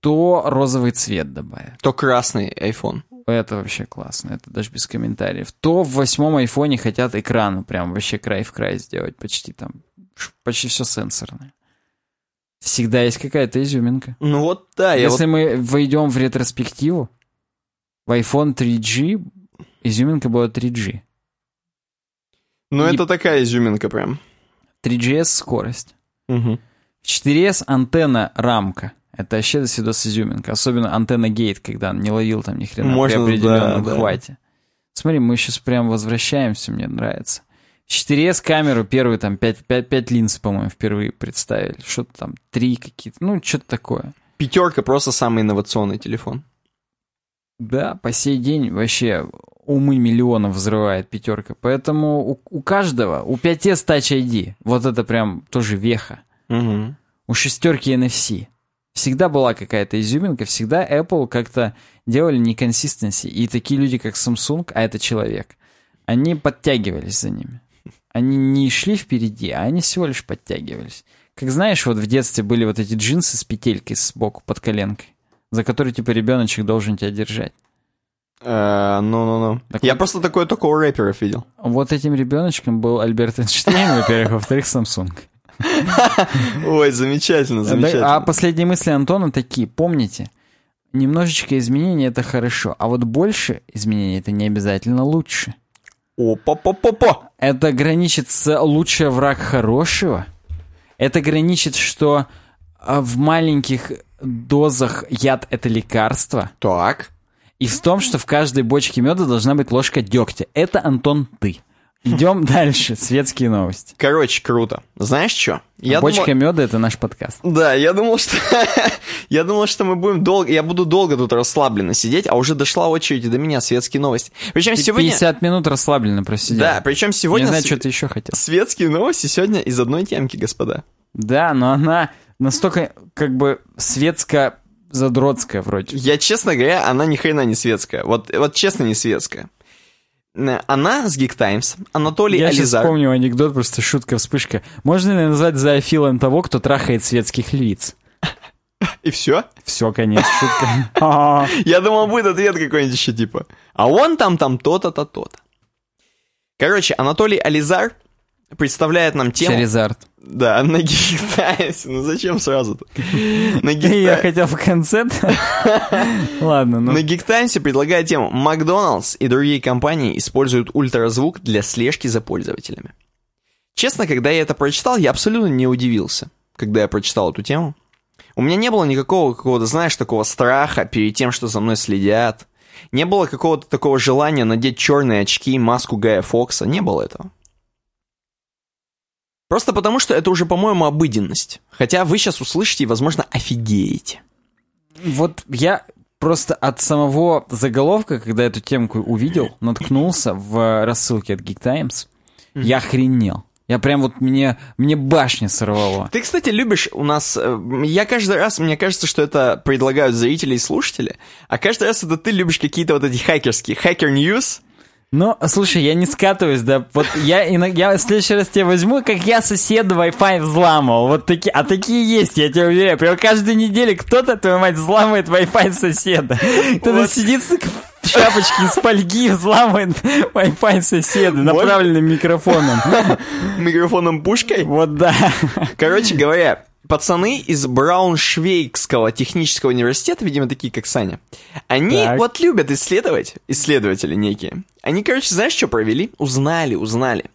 То розовый цвет добавят. То красный iPhone. Это вообще классно, это даже без комментариев. То в восьмом айфоне хотят экран прям вообще край в край сделать, почти там, почти все сенсорное. Всегда есть какая-то изюминка. Ну вот да, я Если мы войдем в ретроспективу, в iPhone 3G изюминка была 3G. вот... Ну и- это такая изюминка прям. 3GS скорость. В 4S антенна рамка. Это вообще до свидос изюминка. Особенно антенна гейт, когда он не ловил там ни хрена Можно, при определенном да, да. хвате. Смотри, мы сейчас прям возвращаемся, мне нравится. 4S камеру первую там 5, 5, 5 линз, по-моему, впервые представили. Что-то там 3 какие-то. Ну, что-то такое. Пятерка просто самый инновационный телефон. Да, по сей день вообще умы миллионов взрывает пятерка. Поэтому у, у каждого, у 5S Touch ID, вот это прям тоже веха. Мгм. У шестерки NFC. Всегда была какая-то изюминка, всегда Apple как-то делали неконсистенси. И такие люди, как Samsung, а это человек, они подтягивались за ними. Они не шли впереди, а они всего лишь подтягивались. Как знаешь, вот в детстве были вот эти джинсы с петелькой сбоку под коленкой, за которые типа ребеночек должен тебя держать. Э, Ну-ну-ну. Я вот- просто такое только у рэперов видел. Вот этим ребеночком был Альберт Эйнштейн, во-первых, во-вторых, Samsung. Ой, замечательно, А замечательно. последние мысли Антона такие, помните, немножечко изменений это хорошо, а вот больше изменений это не обязательно лучше. Опа-по-по-по. Это граничит с лучший враг хорошего. Это граничит, что а, в маленьких дозах яд это лекарство. Так. И в том, что в каждой бочке меда должна быть ложка дегтя. Это, Антон, ты. Идем дальше. Светские новости. Короче, круто. Знаешь что? Я Бочка думал- меда это наш подкаст. Да, я думал, что я думал, что мы будем долго, я буду долго тут расслабленно сидеть, а уже дошла очередь до меня светские новости. Причем Ты сегодня, 50 минут расслабленно просидел. да, причем сегодня Не знаю, св- что ты еще хотел. светские новости сегодня из одной темки, господа. Да, но она настолько как бы светско-задротская вроде. Я, честно говоря, она ни хрена не светская. Вот, вот честно не светская. Она с Geek Times, Анатолий Я Ализар. вспомнил анекдот, просто шутка, вспышка. Можно ли назвать зоофилом того, кто трахает светских львиц? И все? Все, конец, шутка. Я думал, будет ответ какой-нибудь еще типа. А он там, там то-то, то, то-то. Короче, Анатолий Ализар представляет нам тему... Charizard. Да, на Times. Ну зачем сразу-то? Я хотел в конце. Ладно, ну. На Times предлагает тему Макдоналдс и другие компании используют ультразвук для слежки за пользователями. Честно, когда я это прочитал, я абсолютно не удивился, когда я прочитал эту тему. У меня не было никакого какого-то, знаешь, такого страха перед тем, что за мной следят. Не было какого-то такого желания надеть черные очки и маску Гая Фокса. Не было этого. Просто потому, что это уже, по-моему, обыденность. Хотя вы сейчас услышите и, возможно, офигеете. Вот я просто от самого заголовка, когда эту темку увидел, наткнулся в рассылке от Geek Times, я охренел. Я прям вот мне, мне башня сорвало. Ты, кстати, любишь у нас... э, Я каждый раз, мне кажется, что это предлагают зрители и слушатели, а каждый раз это ты любишь какие-то вот эти хакерские, хакер-ньюс. Ну, слушай, я не скатываюсь, да. Вот я, я в следующий раз тебя возьму, как я соседа Wi-Fi взламывал. Вот такие, а такие есть, я тебе уверяю. Прям каждую неделю кто-то, твою мать, взламывает Wi-Fi соседа. Кто-то Вот. сидит с- в шапочке из фольги, взламывает Wi-Fi соседа направленным микрофоном. Микрофоном-пушкой. Вот да. Короче говоря, пацаны из Брауншвейгского технического университета, видимо, такие, как Саня, они Так. вот любят исследовать, исследователи некие. Они, короче, знаешь, что провели? Узнали, узнали.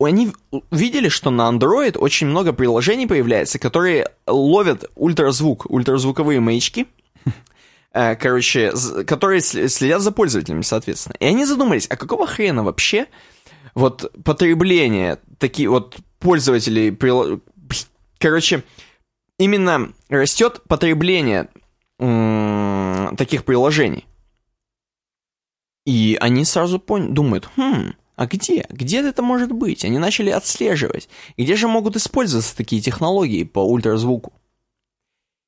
Они видели, что на Android очень много приложений появляется, которые ловят ультразвук, ультразвуковые маячки, э, короче, которые следят за пользователями, соответственно. И они задумались, а какого хрена вообще вот потребление такие вот пользователей, короче, именно растет потребление таких приложений. И они сразу пон... думают, хм, а где? Где это может быть? Они начали отслеживать. Где же могут использоваться такие технологии по ультразвуку?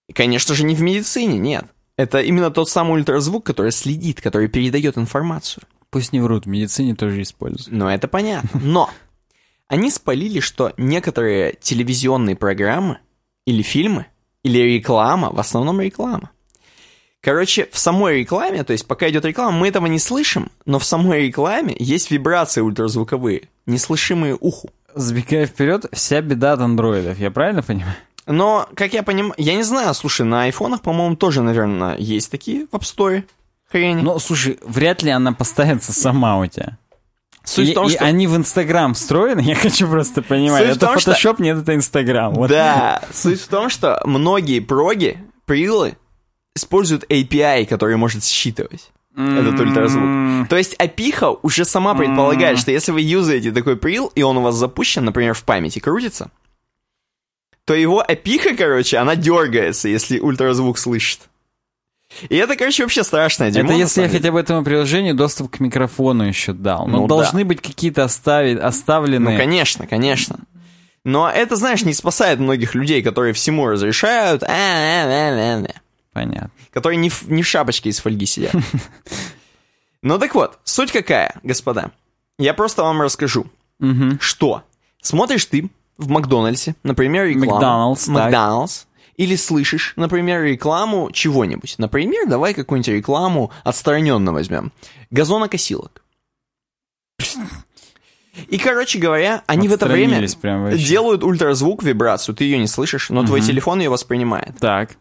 И, конечно же, не в медицине, нет. Это именно тот самый ультразвук, который следит, который передает информацию. Пусть не врут, в медицине тоже используют. Ну, это понятно. Но они спалили, что некоторые телевизионные программы или фильмы, или реклама, в основном реклама. Короче, в самой рекламе, то есть пока идет реклама, мы этого не слышим, но в самой рекламе есть вибрации ультразвуковые, неслышимые уху. Забегая вперед, вся беда от андроидов, я правильно понимаю? Но, как я понимаю, я не знаю, слушай, на айфонах, по-моему, тоже, наверное, есть такие в App Store хрени. Ну, слушай, вряд ли она поставится сама у тебя. Суть и, в том, и что... они в Инстаграм встроены, я хочу просто понимать. Суть это том, что- фотошоп, нет, это Инстаграм. Вот. Да, суть в том, что многие проги, прилы, используют API, который может считывать этот ультразвук. То есть опиха уже сама предполагает, что если вы юзаете такой прил, и он у вас запущен, например, в памяти, крутится, то его опиха, короче, она дергается, если ультразвук слышит. И это, короче, вообще страшное дерьмо. Это если я хотя бы этому приложению доступ к микрофону еще дал. Но Ну должны быть какие-то остави- Ну, оставленные... конечно, конечно. Но это, знаешь, не спасает многих людей, которые всему разрешают, а-а-а-а-а, Понятно. которые не в, не в шапочке из фольги сидят. Ну так вот, суть какая, господа. Я просто вам расскажу, что смотришь ты в Макдональдсе, например, рекламу. Макдоналдс. Макдоналдс. Или слышишь, например, рекламу чего-нибудь. Например, давай какую-нибудь рекламу отстраненно возьмем. Газонокосилок. И, короче говоря, они в это время делают ультразвук, вибрацию. Ты ее не слышишь, но твой Мгм. телефон ее воспринимает. Так.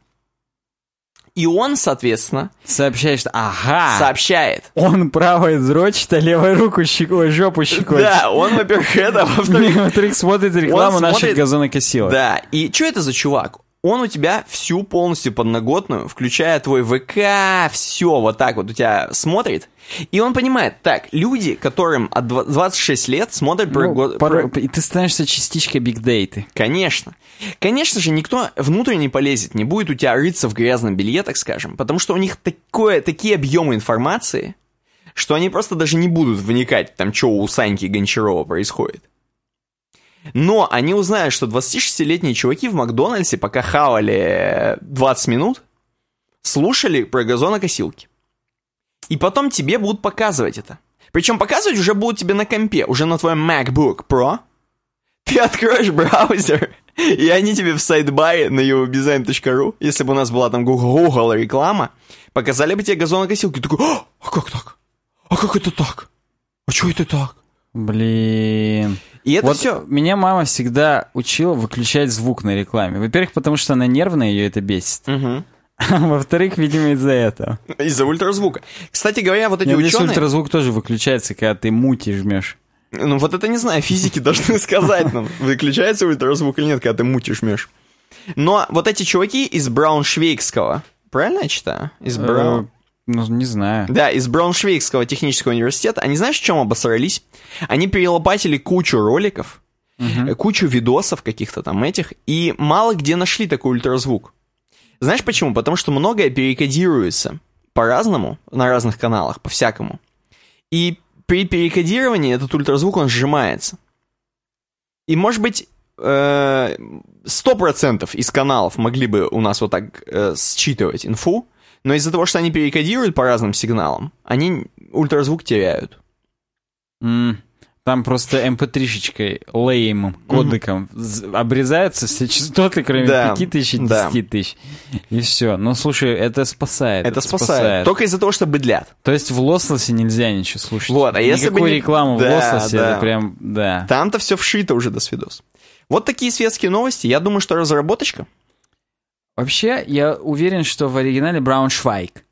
И он, соответственно, Сообщаешь, что ага, сообщает. он правой дрочит, а левой руку щекой, жопу щекой. Да, он, во-первых, это, во-вторых, смотрит рекламу наших газонокосилок. Да, и что это за чувак? Он у тебя всю полностью подноготную, включая твой ВК, все вот так вот у тебя смотрит. И он понимает, так, люди, которым от два- 26 лет смотрят про... Ну, порой- про- И ты становишься частичкой бигдейты. Конечно. Конечно же, никто внутрь не полезет, не будет у тебя рыться в грязном белье, так скажем, потому что у них такое, такие объемы информации, что они просто даже не будут вникать, там, что у Саньки Гончарова происходит. Но они узнают, что 26-летние чуваки в Макдональдсе, пока хавали э, 20 минут, слушали про газонокосилки. И потом тебе будут показывать это. Причем показывать уже будут тебе на компе, уже на твоем MacBook Pro. Ты откроешь браузер, и они тебе в сайт-баре на eurodesign.ru, если бы у нас была там Google, Google реклама, показали бы тебе газонокосилки. Ты такой, «А, а как так? А как это так? А что это так? Блин. И это вот все меня мама всегда учила выключать звук на рекламе. Во-первых, потому что она нервная, ее это бесит. А во-вторых, видимо, из-за этого. из-за ультразвука. Кстати говоря, вот эти Нет, здесь ученые... ультразвук тоже выключается, когда ты мути жмешь. Ну вот это не знаю, физики должны сказать нам, выключается ультразвук или нет, когда ты мутишь меж. Но вот эти чуваки из Брауншвейгского, правильно я читаю? Из Браун... Э, Ну, не знаю. Да, из Брауншвейгского технического университета. Они знаешь, в чем обосрались? Они перелопатили кучу роликов, э, кучу видосов каких-то там этих, и мало где нашли такой ультразвук. Знаешь почему? Потому что многое перекодируется по-разному на разных каналах, по-всякому. И при перекодировании этот ультразвук, он сжимается. И, может быть, э, 100% из каналов могли бы у нас вот так э, считывать инфу, но из-за того, что они перекодируют по разным сигналам, они ультразвук теряют. М, Там просто mp3-шечкой, леймом, кодеком з- обрезаются все частоты, кроме Да, 5000 и да. 10 тысяч. И все. Ну, слушай, это спасает. Это спасает. Только из-за того, что быдлят. То есть в Лослосе нельзя ничего слушать. Вот, а если бы Никакой не- рекламы Да, в Лослосе, да. это прям, да. Там-то все вшито уже до свидос. Вот такие светские новости. Я думаю, что разработочка. Вообще, я уверен, что в оригинале Брауншвайг.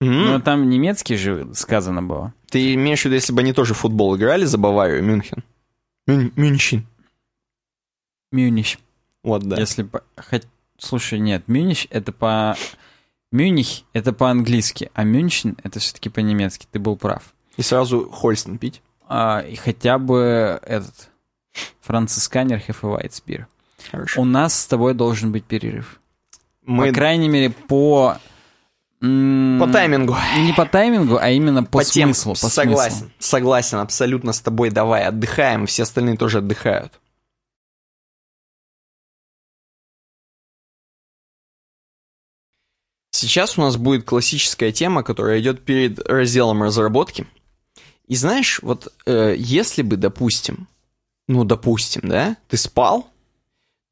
М, Но там немецкий же сказано было. Ты имеешь в виду, если бы они тоже в футбол играли за Баварию, Мюнхен? Мюн- Мюнхен. Мюнич. Вот, да. Если по... хот- Слушай, нет, Мюнич это по... Мюних это по-английски, а Мюнхен это все-таки по-немецки. Ты был прав. И сразу Хольстон пить. А, и хотя бы этот францисканер Хефевайцбир. Хорошо. У нас с тобой должен быть перерыв. Мы По крайней мере, по... по таймингу. Не по таймингу, а именно по, По тем- смыслу. по согласен, смыслу. согласен, абсолютно с тобой. Давай, отдыхаем, все остальные тоже отдыхают. Сейчас у нас будет классическая тема, которая идет перед разделом разработки. И знаешь, вот э, если бы, допустим, ну, допустим, да, ты спал,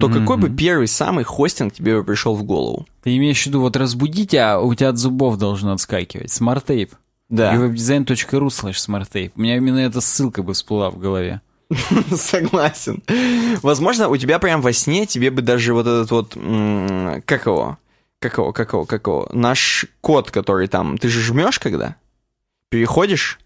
то какой бы первый самый хостинг тебе бы пришел в голову? Ты имеешь в виду вот разбудить, а у тебя от зубов должно отскакивать. SmartApe. Да. uwebdesign.ru slash smartape. У меня именно эта ссылка бы всплыла в голове. Согласен. Возможно, у тебя прям во сне тебе бы даже вот этот вот... Как его? Как его, как его, как его? Наш код, который там... Ты же жмешь когда? Переходишь?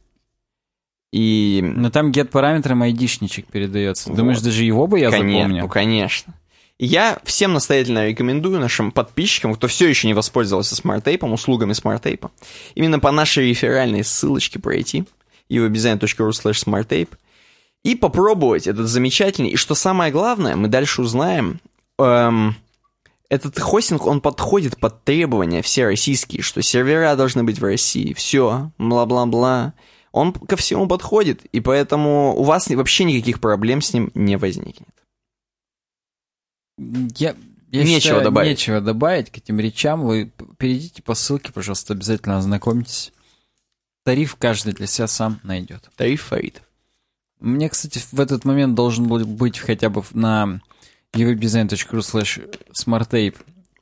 И... Но там get параметром айдишничек передается. Думаешь, Вот. даже его бы я Коне- запомнил? Ну, конечно. Я всем настоятельно рекомендую нашим подписчикам, кто все еще не воспользовался смартейпом, услугами смартейпа, именно по нашей реферальной ссылочке пройти, uwebdesign.ru slash smartape, и попробовать этот замечательный, и что самое главное, мы дальше узнаем, эм, этот хостинг, он подходит под требования все российские, что сервера должны быть в России, все, бла-бла-бла. Он ко всему подходит, и поэтому у вас вообще никаких проблем с ним не возникнет. Я, я Нечего считаю, добавить. Нечего добавить к этим речам. Вы перейдите по ссылке, пожалуйста, обязательно ознакомьтесь. Тариф каждый для себя сам найдет. Тариф Фарид. Мне, кстати, в этот момент должен был быть хотя бы на uwebdesign.ru slash smarttape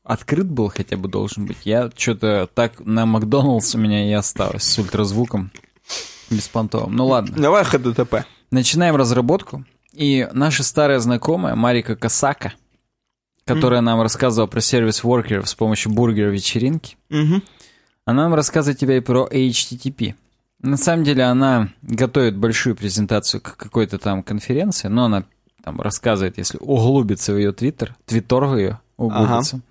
открыт был хотя бы должен быть. Я что-то так на Макдоналдс у меня и осталось с ультразвуком беспонтовым. Ну ладно. Давай HTTP. Начинаем разработку. И наша старая знакомая Марика Касака, которая mm. нам рассказывала про сервис воркеров с помощью бургера вечеринки, Угу. она нам рассказывает тебе и про HTTP. На самом деле она готовит большую презентацию к какой-то там конференции, но она там рассказывает, если углубиться в ее твиттер, твиттер ее углубиться. Ага.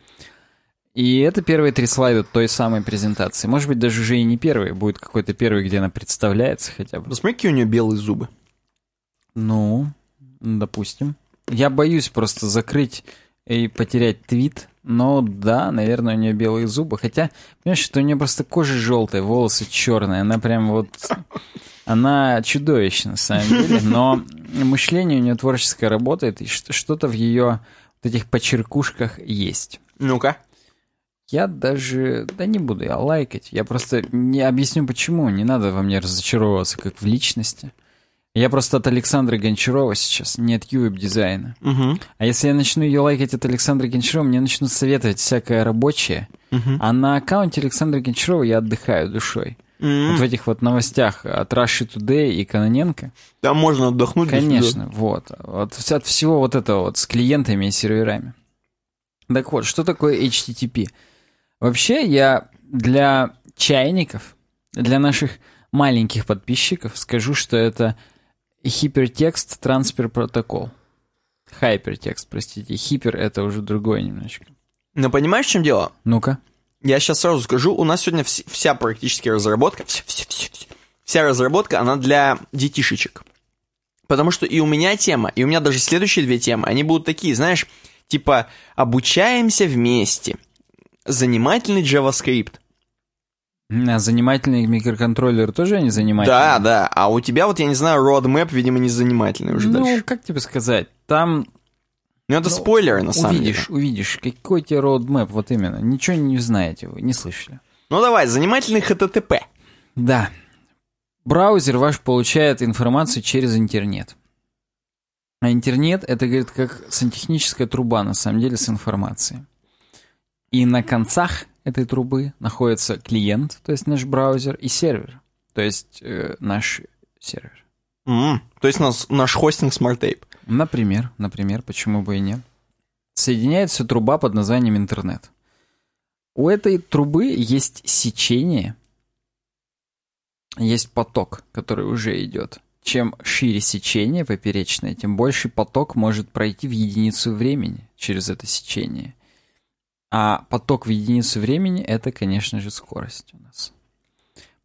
И это первые три слайда той самой презентации. Может быть, даже уже и не первый, будет какой-то первый, где она представляется хотя бы. Посмотри, какие у нее белые зубы. Ну, допустим. Я боюсь просто закрыть и потерять твит, но да, наверное, у нее белые зубы. Хотя, понимаешь, что у нее просто кожа желтая, волосы черные. Она прям вот... Она чудовищна, на самом деле, но мышление у нее творческое работает, и что-то в ее вот этих почеркушках есть. Ну-ка. Я даже... Да не буду я лайкать. Я просто не объясню, почему. Не надо во мне разочаровываться, как в личности. Я просто от Александра Гончарова сейчас, не от ювеб-дизайна. Угу. А если я начну ее лайкать от Александра Гончарова, мне начнут советовать всякое рабочее. Угу. А на аккаунте Александра Гончарова я отдыхаю душой. М-м. Вот в этих вот новостях от Russia Today и Каноненко. Там можно отдохнуть. Конечно, вот. вся- От всего вот этого вот с клиентами и серверами. Так вот, что такое HTTP? Вообще, я для чайников, для наших маленьких подписчиков скажу, что это Hypertext Transfer Protocol. Hypertext, простите. Хипер — это уже другое немножечко. Но понимаешь, в чем дело? Ну-ка. Я сейчас сразу скажу, у нас сегодня вс- вся практически разработка, вся, вся, вся, вся, вся разработка, она для детишечек. Потому что и у меня тема, и у меня даже следующие две темы, они будут такие, знаешь, типа обучаемся вместе, занимательный JavaScript. А занимательный микроконтроллер тоже не занимательный? Да, да, а у тебя вот, я не знаю, roadmap, видимо, не занимательный уже Ну, дальше. как тебе сказать, там Ну, это спойлеры, на самом увидишь, деле. увидишь, какой тебе roadmap, вот именно. Ничего не знаете вы, не слышали. Ну, давай, занимательный HTTP. Да. Браузер ваш получает информацию через интернет. А интернет это, говорит, как сантехническая труба, на самом деле, с информацией. И на концах этой трубы находится клиент, то есть наш браузер, и сервер, то есть э, наш сервер. М, То есть нас, наш хостинг SmartTape. Например, например, почему бы и нет. Соединяется труба под названием интернет. У этой трубы есть сечение, есть поток, который уже идет. Чем шире сечение поперечное, тем больше поток может пройти в единицу времени через это сечение. А поток в единицу времени это, конечно же, скорость у нас.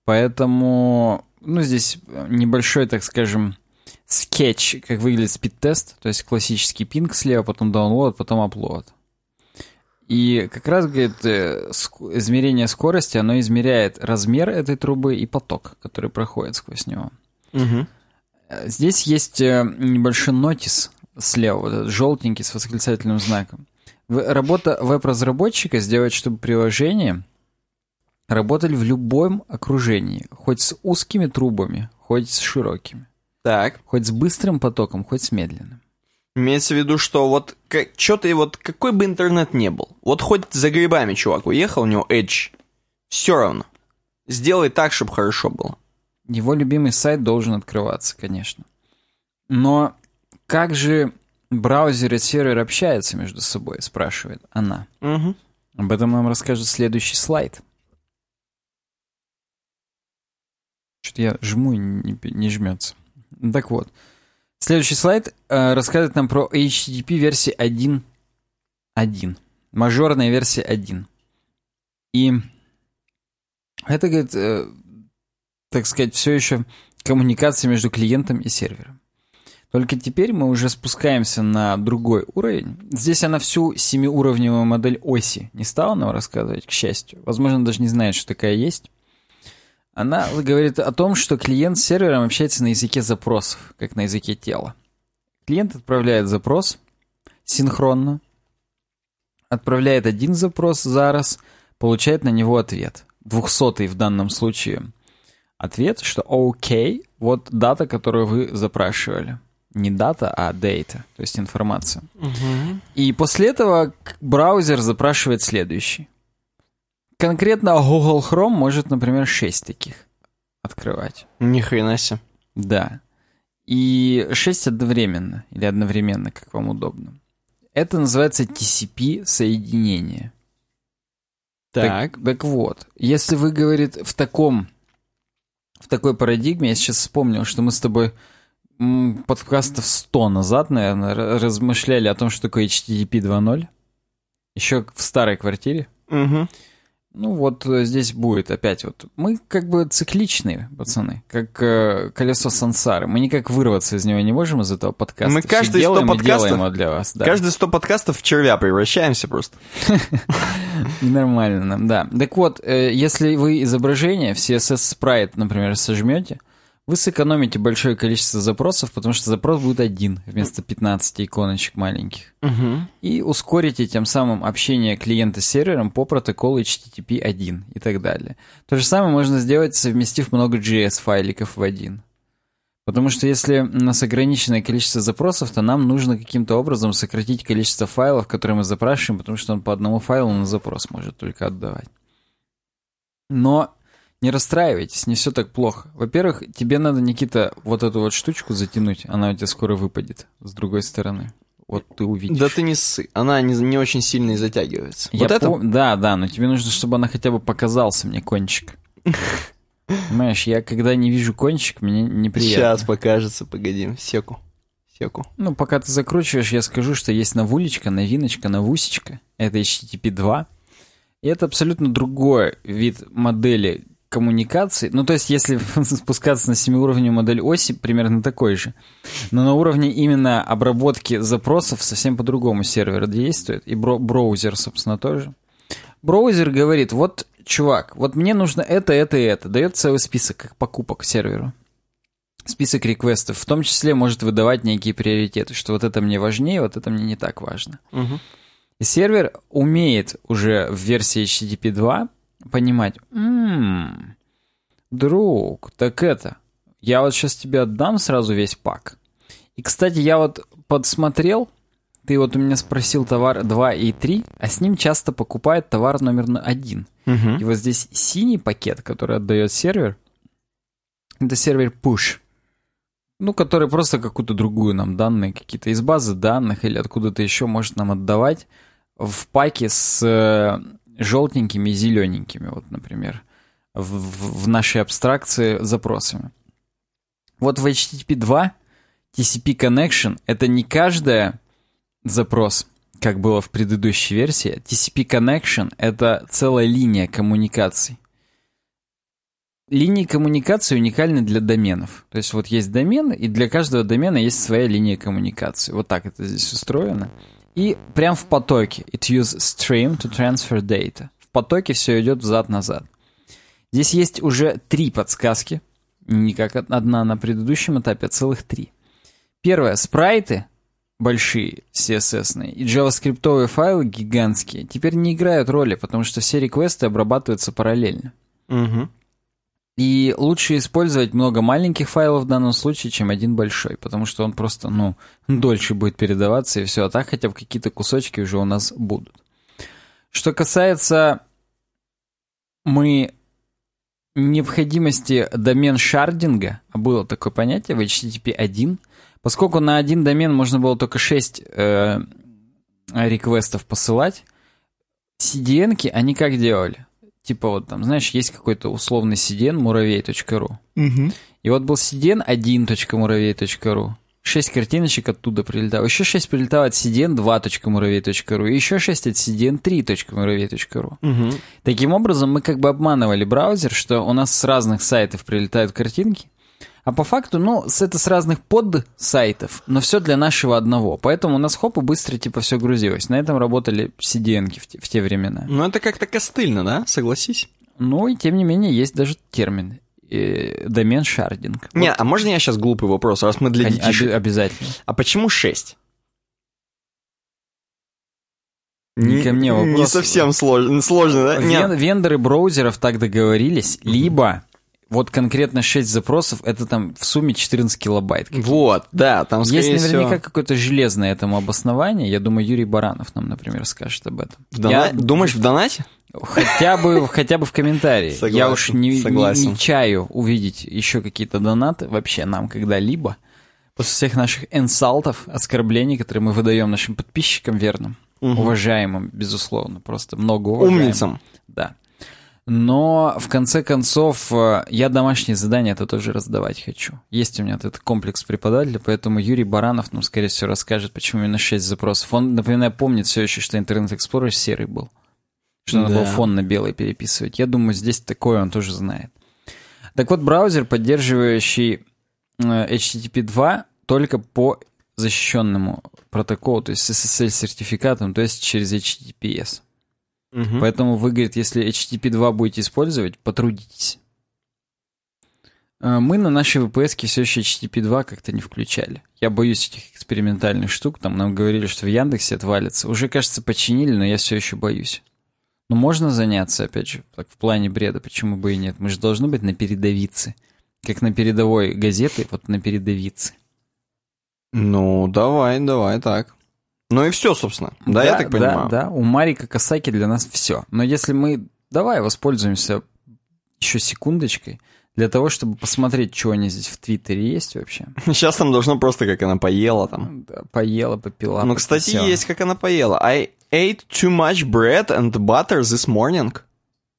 Поэтому, ну, здесь небольшой, так скажем, скетч, как выглядит спид-тест, то есть классический пинг слева, потом download, потом upload. И как раз, говорит, э, измерение скорости, оно измеряет размер этой трубы и поток, который проходит сквозь него. Э, Здесь есть э, небольшой нотис слева, вот этот желтенький с восклицательным знаком. Работа веб-разработчика сделать, чтобы приложения работали в любом окружении, хоть с узкими трубами, хоть с широкими, Так. хоть с быстрым потоком, хоть с медленным. Имеется в виду, что вот что ты вот какой бы интернет не был, вот хоть за грибами чувак уехал, у него Edge, все равно. Сделай так, чтобы хорошо было. Его любимый сайт должен открываться, конечно. Но как же браузер и сервер общаются между собой, спрашивает она. Угу. Об этом нам расскажет следующий слайд. Что-то я жму и не, не жмется. Так вот. Следующий слайд э, рассказывает нам про HTTP версии 1.1. Мажорная версия 1. И это, говорит, э, так сказать, все еще коммуникация между клиентом и сервером. Только теперь мы уже спускаемся на другой уровень. Здесь она всю семиуровневую модель оси не стала нам рассказывать, к счастью. Возможно, даже не знает, что такая есть. Она говорит о том, что клиент с сервером общается на языке запросов, как на языке тела. Клиент отправляет запрос синхронно, отправляет один запрос за раз, получает на него ответ. Двухсотый в данном случае ответ, что окей, вот дата, которую вы запрашивали. Не дата, а data, то есть информация. И после этого браузер запрашивает следующий. Конкретно Google Chrome может, например, 6 таких открывать. Ни хрена себе. Да. И 6 одновременно, или одновременно, как вам удобно. Это называется TCP-соединение. Так. так. Так вот, если вы, говорит, в таком, в такой парадигме, я сейчас вспомнил, что мы с тобой подкастов 100 назад, наверное, размышляли о том, что такое HTTP 2.0. Еще в старой квартире. Угу. Ну вот э, здесь будет опять вот. Мы как бы цикличные, пацаны, как э, колесо сансары. Мы никак вырваться из него не можем из этого подкаста. Мы каждые сто подкастов его для вас. Да. Каждые сто подкастов в червя превращаемся просто. Нормально нам, да. Так вот, э, если вы изображение в CSS Sprite, например, сожмете, вы сэкономите большое количество запросов, потому что запрос будет один вместо 15 иконочек маленьких. Угу. И ускорите тем самым общение клиента с сервером по протоколу HTTP 1 и так далее. То же самое можно сделать, совместив много JS-файликов в один. Потому что если у нас ограниченное количество запросов, то нам нужно каким-то образом сократить количество файлов, которые мы запрашиваем, потому что он по одному файлу на запрос может только отдавать. Но не расстраивайтесь, не все так плохо. Во-первых, тебе надо, Никита, вот эту вот штучку затянуть, она у тебя скоро выпадет с другой стороны. Вот ты увидишь. Да ты не ссы. Она не, не очень сильно и затягивается. Я вот это? Пом... Да, да, но тебе нужно, чтобы она хотя бы показался мне кончик. Понимаешь, я когда не вижу кончик, мне неприятно. Сейчас покажется, погоди, секу. Секу. Ну, пока ты закручиваешь, я скажу, что есть навулечка, новиночка, навусечка. Это HTTP 2. И это абсолютно другой вид модели коммуникации, ну то есть если спускаться на семиуровневую модель оси, примерно такой же, но на уровне именно обработки запросов совсем по-другому сервер действует, и бро браузер, собственно, тоже. Браузер говорит, вот, чувак, вот мне нужно это, это и это, дает целый список как покупок серверу. Список реквестов, в том числе может выдавать некие приоритеты, что вот это мне важнее, вот это мне не так важно. Угу. И сервер умеет уже в версии HTTP 2 понимать, м-м, друг, так это, я вот сейчас тебе отдам сразу весь пак. И, кстати, я вот подсмотрел, ты вот у меня спросил товар 2 и 3, а с ним часто покупает товар номер 1. Угу. И вот здесь синий пакет, который отдает сервер, это сервер push. Ну, который просто какую-то другую нам данные, какие-то из базы данных или откуда-то еще может нам отдавать в паке с э, желтенькими и зелененькими, вот, например, в, в нашей абстракции запросами. Вот в HTTP 2 TCP Connection — это не каждая запрос, как было в предыдущей версии. TCP Connection — это целая линия коммуникаций. Линии коммуникации уникальны для доменов. То есть вот есть домен, и для каждого домена есть своя линия коммуникации. Вот так это здесь устроено. И прям в потоке. It uses stream to transfer data. В потоке все идет взад-назад. Здесь есть уже три подсказки. Не как одна на предыдущем этапе, а целых три. Первое. Спрайты большие, CSS-ные, и JavaScript файлы гигантские теперь не играют роли, потому что все реквесты обрабатываются параллельно. Угу. И лучше использовать много маленьких файлов в данном случае, чем один большой, потому что он просто, ну, дольше будет передаваться и все, а так хотя бы какие-то кусочки уже у нас будут. Что касается мы необходимости домен шардинга, а было такое понятие в HTTP 1, поскольку на один домен можно было только 6 э, реквестов посылать, CDN-ки они как делали? Типа вот там, знаешь, есть какой-то условный CDN муравей.ру. Угу. И вот был CDN 1.муравей.ру. Шесть картиночек оттуда прилетало. Еще шесть прилетало от CDN 2.муравей.ру. И еще шесть от CDN 3.муравей.ру. Угу. Таким образом, мы как бы обманывали браузер, что у нас с разных сайтов прилетают картинки. А по факту, ну, это с разных под сайтов, но все для нашего одного. Поэтому у нас хоп и быстро типа все грузилось. На этом работали CDN в те, в те времена. Ну, это как-то костыльно, да? Согласись? Ну, и тем не менее, есть даже термин. Э, домен шардинг. Не, вот. а можно я сейчас глупый вопрос, раз мы для детишек? оби- обязательно. А почему 6? Не ко мне вопрос. Не совсем сложно, сложно да? Вен- вендоры браузеров так договорились, либо вот конкретно 6 запросов, это там в сумме 14 килобайт. Вот, да, там, скорее Есть наверняка всего... какое-то железное этому обоснование. Я думаю, Юрий Баранов нам, например, скажет об этом. В дона- Я- Думаешь, в донате? Хотя бы, хотя бы в комментарии. Согласен, Я уж не, не- согласен. не чаю увидеть еще какие-то донаты вообще нам когда-либо. После всех наших инсалтов, оскорблений, которые мы выдаем нашим подписчикам верным, уважаемым, безусловно, просто много уважаемым. Умницам. Да. Но, в конце концов, э, я домашние задания это тоже раздавать хочу. Есть у меня этот комплекс преподавателя, поэтому Юрий Баранов нам, скорее всего, расскажет, почему именно 6 запросов. Он, напоминаю, помнит все еще, что Internet Explorer серый был. Что надо Да. было фон на белый переписывать. Я думаю, здесь такое он тоже знает. Так вот, браузер, поддерживающий э, HTTP 2 только по защищенному протоколу, то есть с SSL-сертификатом, то есть через HTTPS. Мгм. Поэтому вы, говорит, если HTTP 2 будете использовать, потрудитесь. Э, Мы на нашей VPS все еще HTTP 2 как-то не включали. Я боюсь этих экспериментальных штук. Там нам говорили, что в Яндексе отвалится. Уже, кажется, починили, но я все еще боюсь. Но можно заняться, опять же, так в плане бреда, почему бы и нет. Мы же должны быть на передовице. Как на передовой газеты, вот на передовице. Ну, давай, давай, так. Ну и все, собственно. Да, я так понимаю. Да, да, у Марика Касаки для нас все. Но если мы... Давай воспользуемся еще секундочкой для того, чтобы посмотреть, что они здесь в Твиттере есть вообще. Сейчас там должно просто, как она поела там. Да, поела, попила. Ну, кстати, всё. есть, как она поела. I ate too much bread and butter this morning.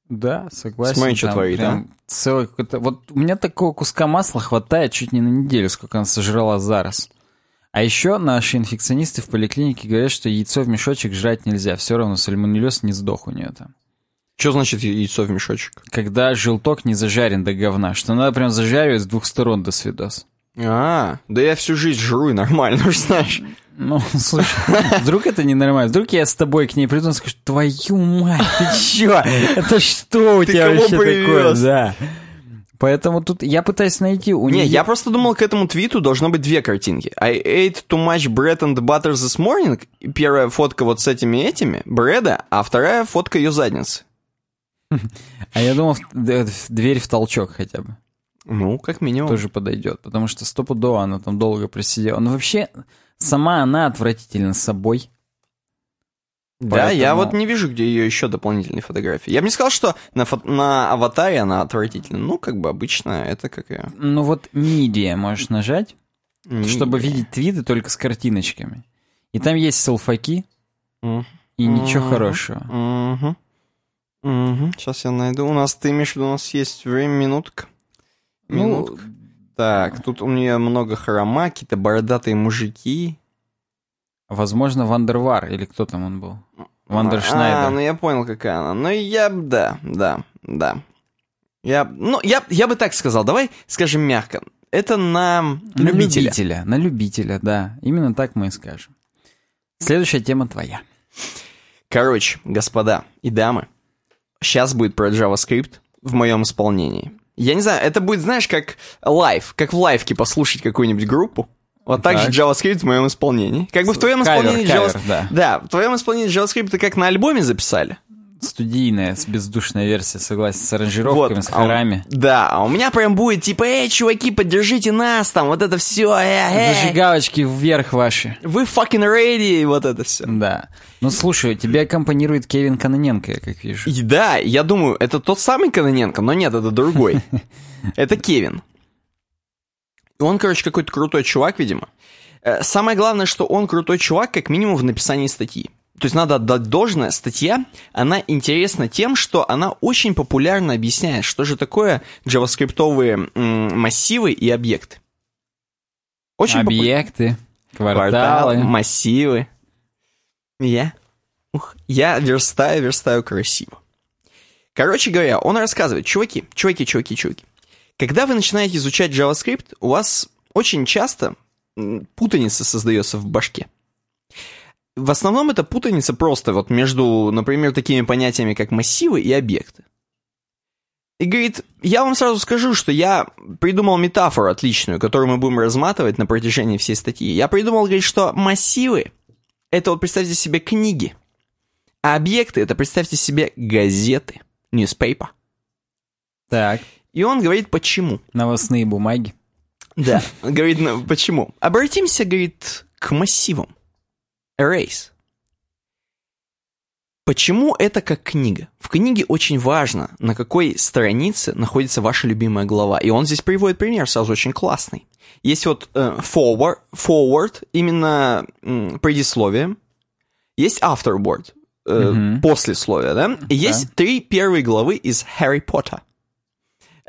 Да, согласен. Смотри, что творит, прям Целый какой-то... Вот у меня такого куска масла хватает чуть не на неделю, сколько она сожрала за раз. А еще наши инфекционисты в поликлинике говорят, что яйцо в мешочек жрать нельзя. Все равно сальмонеллез не сдох у нее там. Что значит яйцо в мешочек? Когда желток не зажарен до говна, что надо прям зажаривать с двух сторон до свидос. А, да я всю жизнь жру и нормально, уж знаешь. Ну, слушай, вдруг это ненормально? Вдруг я с тобой к ней приду и скажу, твою мать, ты чё? Это что у тебя вообще такое? Да. Поэтому тут я пытаюсь найти у Не, нее... я просто думал, к этому твиту должно быть две картинки. I ate too much bread and butter this morning. Первая фотка вот с этими этими, бреда, а вторая фотка ее задницы. А я думал, в дверь в толчок хотя бы. Ну, как минимум. Тоже подойдет, потому что стопудово она там долго просидела. Но вообще, сама она отвратительна собой. Да, я вот не вижу, где ее еще дополнительные фотографии. Я бы не сказал, что на, фо- на аватаре она отвратительна. Ну, как бы обычно, это как я. Ну вот мидия можешь нажать, Не- чтобы видеть твиты только с картиночками. И там есть селфаки, М. и ничего хорошего. Сейчас я найду. У нас, ты имеешь в виду, у нас есть время, минутка. Ну, Минутка. Так, тут у нее много хрома, какие-то бородатые мужики. Возможно, Вандервар, или кто там он был? А, Вандершнайдер. ну я понял, какая она. Ну я, да, да, да. Я, ну, я, я бы так сказал, давай скажем мягко. Это на На любителя. любителя, на любителя, да. Именно так мы и скажем. Следующая тема твоя. Короче, господа и дамы, сейчас будет про JavaScript в моем исполнении. Я не знаю, это будет, знаешь, как live, как в лайвке послушать какую-нибудь группу. Вот так, Так. же JavaScript в моем исполнении. Как бы в твоем Кавер, исполнении кавер, JavaScript... да. Да, в твоем исполнении JavaScript как на альбоме записали. Студийная, с бездушная версия, согласен, с аранжировками, с а хорами. да, а у меня прям будет типа, эй, чуваки, поддержите нас, там, вот это все, э, э, Зажигалочки вверх ваши. вы fucking ready, вот это все. Да. Ну, слушай, тебе аккомпанирует Кевин Каноненко, я как вижу. И да, я думаю, это тот самый Каноненко, но нет, это другой. Это Кевин. И Он, короче, какой-то крутой чувак, видимо. Э, Самое главное, что он крутой чувак, как минимум в написании статьи. То есть надо отдать должное, статья, она интересна тем, что она очень популярно объясняет, что же такое джаваскриптовые массивы и объекты. Очень попу- Объекты, Кварталы, кварталы. массивы. Я, ух, я верстаю, верстаю красиво. Короче говоря, он рассказывает, чуваки, чуваки, чуваки, чуваки. Когда вы начинаете изучать JavaScript, у вас очень часто путаница создается в башке. В основном это путаница просто вот между, например, такими понятиями, как массивы и объекты. И говорит, я вам сразу скажу, что я придумал метафору отличную, которую мы будем разматывать на протяжении всей статьи. Я придумал, говорит, что массивы — это вот представьте себе книги, а объекты — это представьте себе газеты, newspaper. Так. И он говорит, почему. Новостные бумаги. Да. Говорит, ну, почему? Обратимся, говорит, к массивам. Arrays. Почему это как книга? В книге очень важно, на какой странице находится ваша любимая глава. И он здесь приводит пример, сразу очень классный. Есть вот э, forward, forward, именно м, предисловие. Есть afterword, э, Мгм. послесловие, да? И есть три первые главы из Harry Поттера.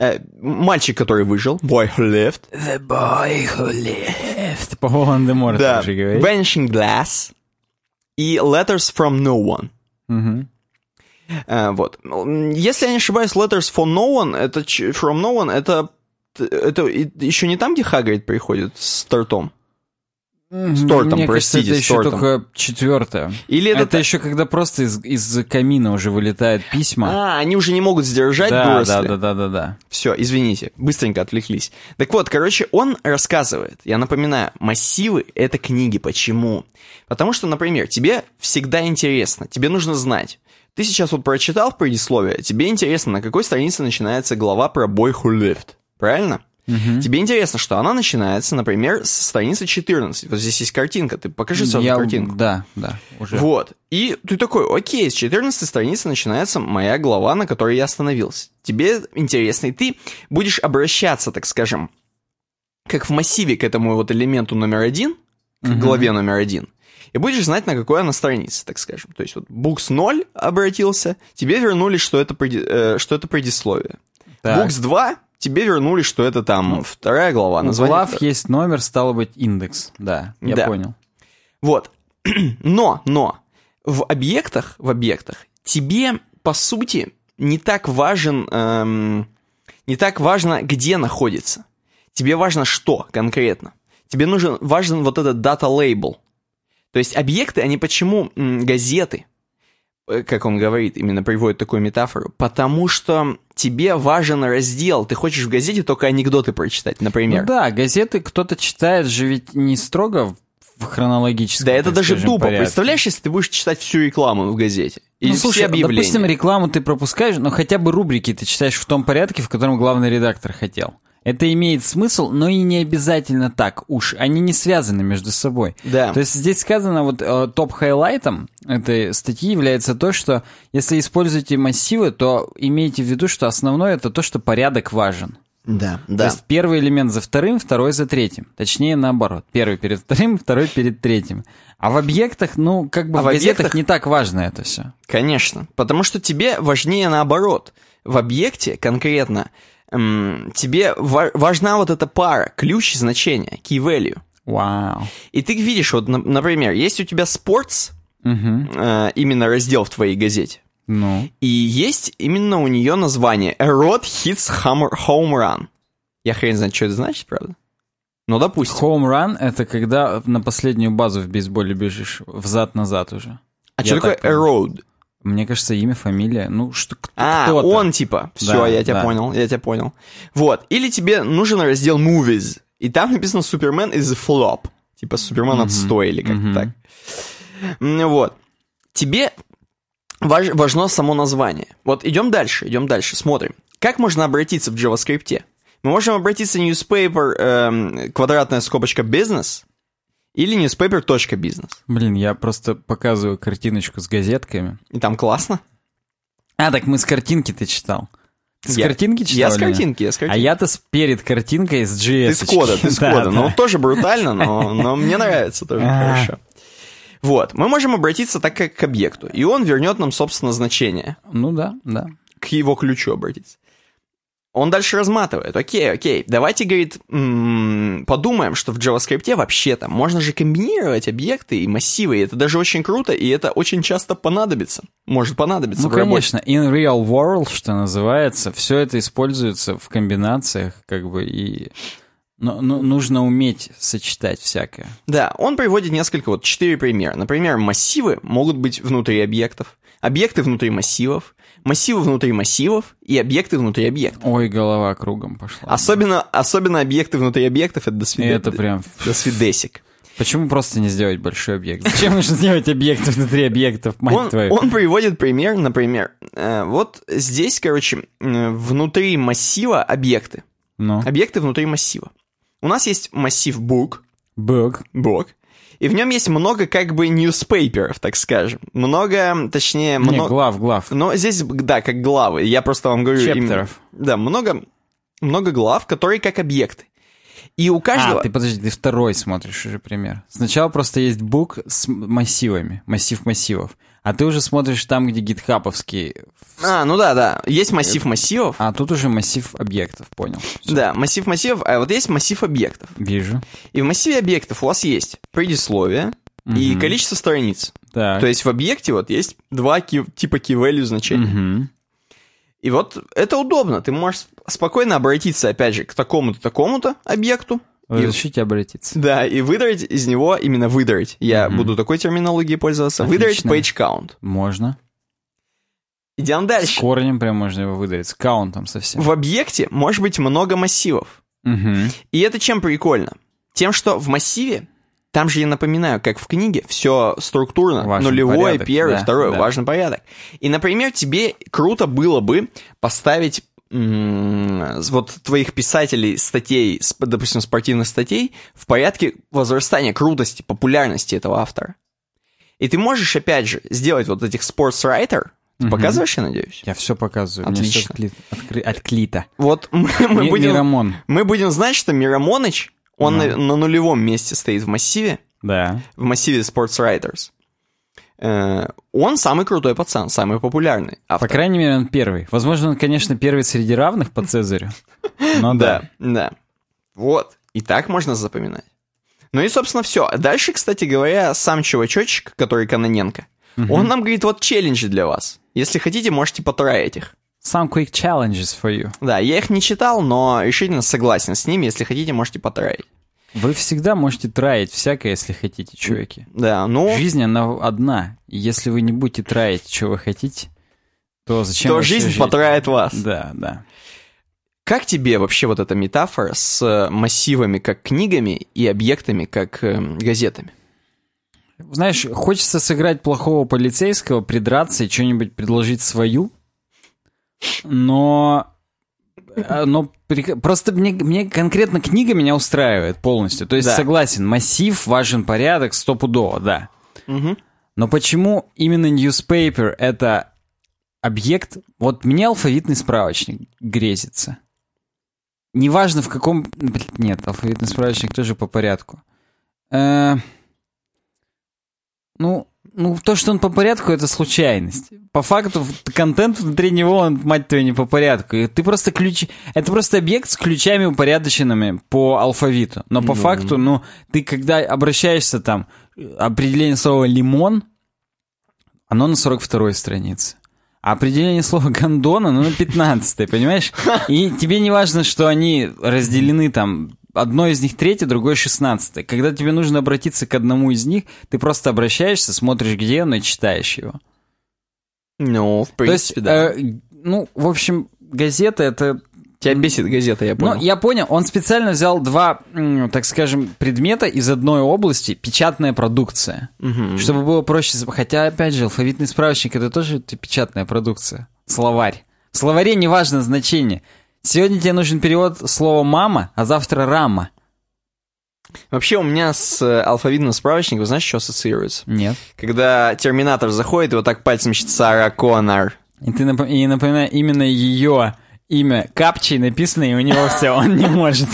Э, мальчик, который выжил, boy who lived. The boy who lived. По Волан-де-Морту Да, уже говорит. Vanishing Glass и Letters from No One. Мгм. Э, вот. Если я не ошибаюсь, Letters from No One, это from No One, это, это еще не там, где Хагрид приходит с тортом? С тортом, Мне кажется, простите, это с еще тортом. только четвертое. Или это... Это, еще когда просто из, из камина уже вылетают письма. А, они уже не могут сдержать да, дурасли. да, да, да, да, да. Все, извините, быстренько отвлеклись. Так вот, короче, он рассказывает, я напоминаю, массивы — это книги. Почему? Потому что, например, тебе всегда интересно, тебе нужно знать. Ты сейчас вот прочитал предисловие, тебе интересно, на какой странице начинается глава про Boy Who Lived. Правильно? Тебе интересно, что она начинается, например, с страницы 14. Вот здесь есть картинка, ты покажи сразу Я- картинку. Да, да, уже. Вот. И ты такой, окей, с 14 страницы начинается моя глава, на которой я остановился. Тебе интересно, и ты будешь обращаться, так скажем, как в массиве к этому вот элементу номер один, к Мгм. главе номер один, и будешь знать, на какой она странице, так скажем. То есть вот букс 0 обратился, тебе вернули, что это, преди- э, что это предисловие. Так. Букс 2 тебе вернули, что это там вторая глава. У название глав есть номер, стало быть, индекс. Да, я Да. понял. Вот. Но, но, в объектах, в объектах, тебе, по сути, не так важен, эм, не так важно, где находится. Тебе важно, что конкретно. Тебе нужен, важен вот этот data label. То есть объекты, они почему м, газеты, как он говорит, именно приводит такую метафору, потому что тебе важен раздел. Ты хочешь в газете только анекдоты прочитать, например. Ну да, газеты кто-то читает же ведь не строго в хронологическом, Да это даже скажем, тупо. порядке. Представляешь, если ты будешь читать всю рекламу в газете? Или Ну, слушай, все объявления? допустим, рекламу ты пропускаешь, но хотя бы рубрики ты читаешь в том порядке, в котором главный редактор хотел. Это имеет смысл, но и не обязательно так уж. Они не связаны между собой. Да. То есть здесь сказано, вот э, топ-хайлайтом этой статьи является то, что если используете массивы, то имейте в виду, что основное это то, что порядок важен. Да, То да. есть первый элемент за вторым, второй за третьим. Точнее, наоборот. Первый перед вторым, второй перед третьим. А в объектах, ну, как бы А в в газетах объектах- не так важно это все. Конечно. Потому что тебе важнее наоборот. В объекте конкретно тебе ва- важна вот эта пара, ключ значения, key value. Вау. И ты видишь, вот, на- например, есть у тебя sports, Мгм. э, именно раздел в твоей газете, Ну. и есть именно у нее название A Road Hits Home Run. Я хрен знает, что это значит, правда? Ну, допустим. Home run — это когда на последнюю базу в бейсболе бежишь взад-назад уже. А Я что такое так A. Road? Мне кажется, имя, фамилия. Ну, что кто- А, кто-то. он типа. Все, Да, я тебя да. понял, я тебя понял. Вот. Или тебе нужен раздел Movies, и там написано Супермен is a flop. Типа Супермен отстой или как-то мгм. так. Вот. Тебе важ- важно само название. Вот идем дальше, идем дальше, смотрим. Как можно обратиться в JavaScript? Мы можем обратиться в newspaper, эм, квадратная скобочка business, или newspaper.business. Блин, я просто показываю картиночку с газетками. И там классно. А, так мы с картинки ты читал. Ты с Я- картинки читал? Я с картинки, я с А картинки. я-то с- перед картинкой с Ты JS. с кода, ты с Да, кода. да. Ну, тоже брутально, но, но мне нравится тоже А. хорошо. Вот, мы можем обратиться так как к объекту, и он вернет нам, собственно, значение. Ну да, да. К его ключу обратиться. Он дальше разматывает. Окей, окей. Давайте, говорит, м, подумаем, что в JavaScript вообще-то можно же комбинировать объекты и массивы. И это даже очень круто, и это очень часто понадобится. Может понадобиться Ну, конечно, in real world, что называется, все это используется в комбинациях, как бы, и ну, ну, нужно уметь сочетать всякое. Да, он приводит несколько, вот четыре примера. Например, массивы могут быть внутри объектов, объекты внутри массивов, массивы внутри массивов и объекты внутри объектов. Ой, голова кругом пошла. Особенно, особенно объекты внутри объектов, это до, свида- это прям... до свидесик. Почему просто не сделать большой объект? Зачем нужно сделать объекты внутри объектов, мать Он, твою? он приводит пример, например, э, вот здесь, короче, э, внутри массива объекты. Ну, Объекты внутри массива. У нас есть массив book, бог. book, и в нем есть много как бы newspaperов, так скажем. Много, точнее, Не, много... глав, глав. Но здесь, да, как главы. Я просто вам говорю... именно- Чептеров. Да, много, много глав, которые как объекты. И у каждого... А, ты подожди, ты второй смотришь уже пример. Сначала просто есть бук с массивами, массив массивов. А ты уже смотришь там, где гитхаповский. А, ну да, да. Есть массив массивов. А тут уже массив объектов, понял. Всё. Да, массив массивов, а вот есть массив объектов. Вижу. И в массиве объектов у вас есть предисловие и Мгм. количество страниц. Так. То есть в объекте вот есть два ки- типа key-value значения. Мгм. И вот это удобно. Ты можешь спокойно обратиться, опять же, к такому-то, такому-то объекту. И- Разрешите обратиться. да, и выдрать из него, именно выдрать. Я Мгм. буду такой терминологией пользоваться. Выдрать page count. Можно. Идем С дальше. корнем прям можно его выдавить, с каунтом совсем. В объекте может быть много массивов. Мгм. И это чем прикольно? Тем, что в массиве, там же я напоминаю, как в книге, все структурно, Важен нулевой, порядок, первый, да, второй, да. важный порядок. И, например, тебе круто было бы поставить вот твоих писателей статей, допустим, спортивных статей, в порядке возрастания крутости, популярности этого автора. И ты можешь, опять же, сделать вот этих sports writer, ты Мгм. показываешь, я надеюсь? Я все показываю. Отлично. откли- откры- отклито. Вот мы, мы Ми- будем... Мирамон. Мы будем знать, что Мирамоныч, он Ну. на, на нулевом месте стоит в массиве, Да. в массиве Sports Writers. Э, он самый крутой пацан, самый популярный По автор. крайней мере, он первый. Возможно, он, конечно, первый среди равных по Цезарю. Но да. Да, да. Вот. И так можно запоминать. Ну и, собственно, все. Дальше, кстати говоря, сам чувачочек, который Каноненко, он нам говорит, вот челленджи для вас. Если хотите, можете потраить их. Some quick challenges for you. Да, я их не читал, но решительно согласен с ними. Если хотите, можете потраить. Вы всегда можете траить всякое, если хотите, чуваки. Да, ну... Жизнь, она одна. И если вы не будете траить, что вы хотите, то зачем то жизнь жить? потравит вас. Да, да. Как тебе вообще вот эта метафора с э, массивами как книгами и объектами как э, газетами? Знаешь, хочется сыграть плохого полицейского, придраться и что-нибудь предложить свою, но... э, Но просто мне, мне конкретно книга меня устраивает полностью. То есть Да. согласен, массив, важен порядок, стопудово, да. Мгм. Но почему именно newspaper это объект? Вот мне алфавитный справочник грезится. Неважно в каком... Нет, алфавитный справочник тоже по порядку. Э, Ну, ну, то, что он по порядку, это случайность. По факту, контент внутри него, он, мать твою, не по порядку. И ты просто ключ... Это просто объект с ключами упорядоченными по алфавиту. Но по Ну. факту, ну, ты когда обращаешься там, определение слова «лимон», оно на 42-й странице. А определение слова «гондон», оно на 15-й, понимаешь? И тебе не важно, что они разделены там, одно из них третье, другое шестнадцатое. Когда тебе нужно обратиться к одному из них, ты просто обращаешься, смотришь, где оно, и читаешь его. Ну, в То есть, принципе, да. э, ну, в общем, газета — это Тебя бесит газета, я понял. ну, я понял, он специально взял два, так скажем, предмета из одной области, печатная продукция, Мгм. чтобы было проще... Хотя, опять же, алфавитный справочник — это тоже т- печатная продукция. Словарь. В словаре не важно значение. Сегодня тебе нужен перевод слова «мама», а завтра «рама». Вообще у меня с э, алфавитным справочником, знаешь, что ассоциируется? Нет. Когда Терминатор заходит, и вот так пальцем ищет Сара Коннор. И ты напом- и напоминаю, именно ее имя капчей написано, и у него все, он не может.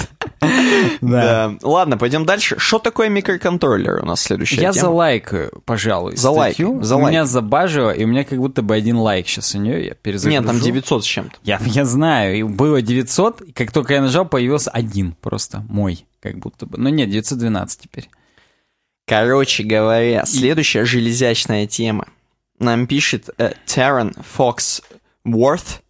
Да. Ладно, пойдем дальше. Что такое микроконтроллер у нас следующая Я тема? залайкаю, пожалуй, статью. залайкай. У меня забажило, и у меня как будто бы один лайк сейчас у нее, я перезагружу. Нет, там 900 с чем-то. Я, я знаю, и было 900, и как только я нажал, появился один, просто мой, как будто бы. Но нет, 912 теперь. Короче говоря, следующая железячная тема. Нам пишет э, Террен Фокс Уорт.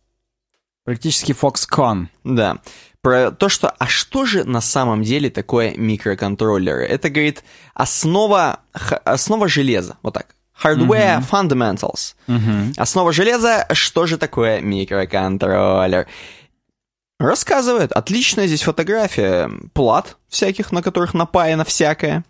Практически Foxconn. Да. Про то, что, а что же на самом деле такое микроконтроллеры? Это, говорит, основа, основа железа. Вот так. Hardware fundamentals. Мгм. Основа железа, что же такое микроконтроллер? Рассказывает. Отличная здесь фотография плат всяких, на которых напаяно всякое.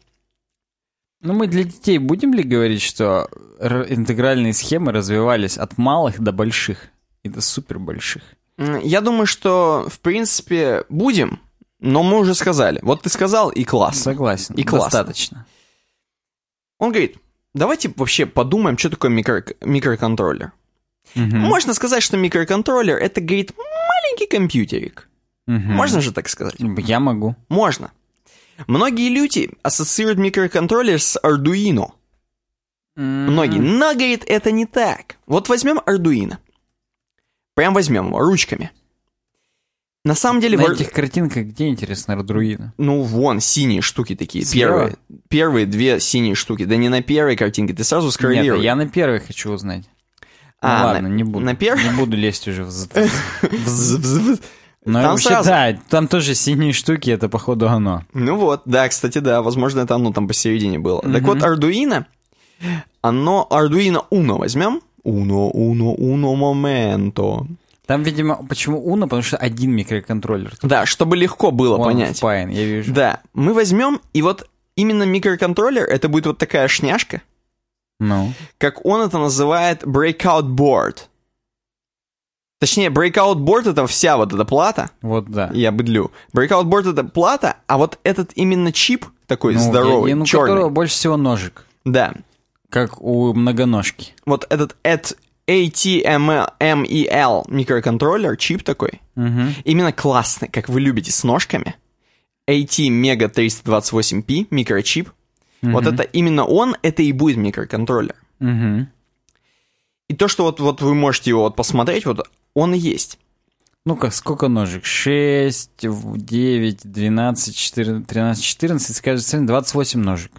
Ну, мы для детей будем ли говорить, что интегральные схемы развивались от малых до больших и до супер больших? Я думаю, что, в принципе, будем, но мы уже сказали. Вот ты сказал, и классно. Согласен. И классно. Достаточно. Он говорит, давайте вообще подумаем, что такое микро- микроконтроллер. Мгм. Можно сказать, что микроконтроллер это, говорит, маленький компьютерик. Мгм. Можно же так сказать? Я могу. Можно. Многие люди ассоциируют микроконтроллер с Arduino. Многие. Но, говорит, это не так. Вот возьмем Arduino. Прям возьмем его ручками. На самом деле... в На Ар- этих картинках где, интересно, Ардуино? Ну, вон, синие штуки такие. Слева? Первые. Первые две синие штуки. Да не на первой картинке, ты сразу Нет, скоррелируй. я на первой хочу узнать. А, ну, ладно, на- не буду. на первой? Не буду лезть уже в... Ну, Там вообще, сразу. да, там тоже синие штуки, это, походу, оно. Ну вот, да, кстати, да, возможно, это оно там посередине было. Так вот, Arduino, оно, Arduino Uno возьмем. Uno, Uno, Uno Momento. Там, видимо, почему Uno? Потому что один микроконтроллер. Да, чтобы легко было Он понять. впаян, я вижу. Да, мы возьмем, и вот именно микроконтроллер, это будет вот такая шняшка, Ну. как он это называет breakout board. Точнее, breakout board это вся вот эта плата, Вот, да. я быдлю. Breakout board это плата, а вот этот именно чип такой Ну, здоровый, я- я- ну, черный. которого больше всего ножек. Да, Как у многоножки. вот этот at ATMEL микроконтроллер, чип такой, Мгм. именно классный, как вы любите, с ножками. AT Mega 328P, микрочип. Вот это именно он, это и будет микроконтроллер. Мгм. И то, что вот, вот вы можете его вот посмотреть, вот он и есть. Ну как, сколько ножек? 6, 9, 12, 14, 13, 14, скажется, 28 ножек.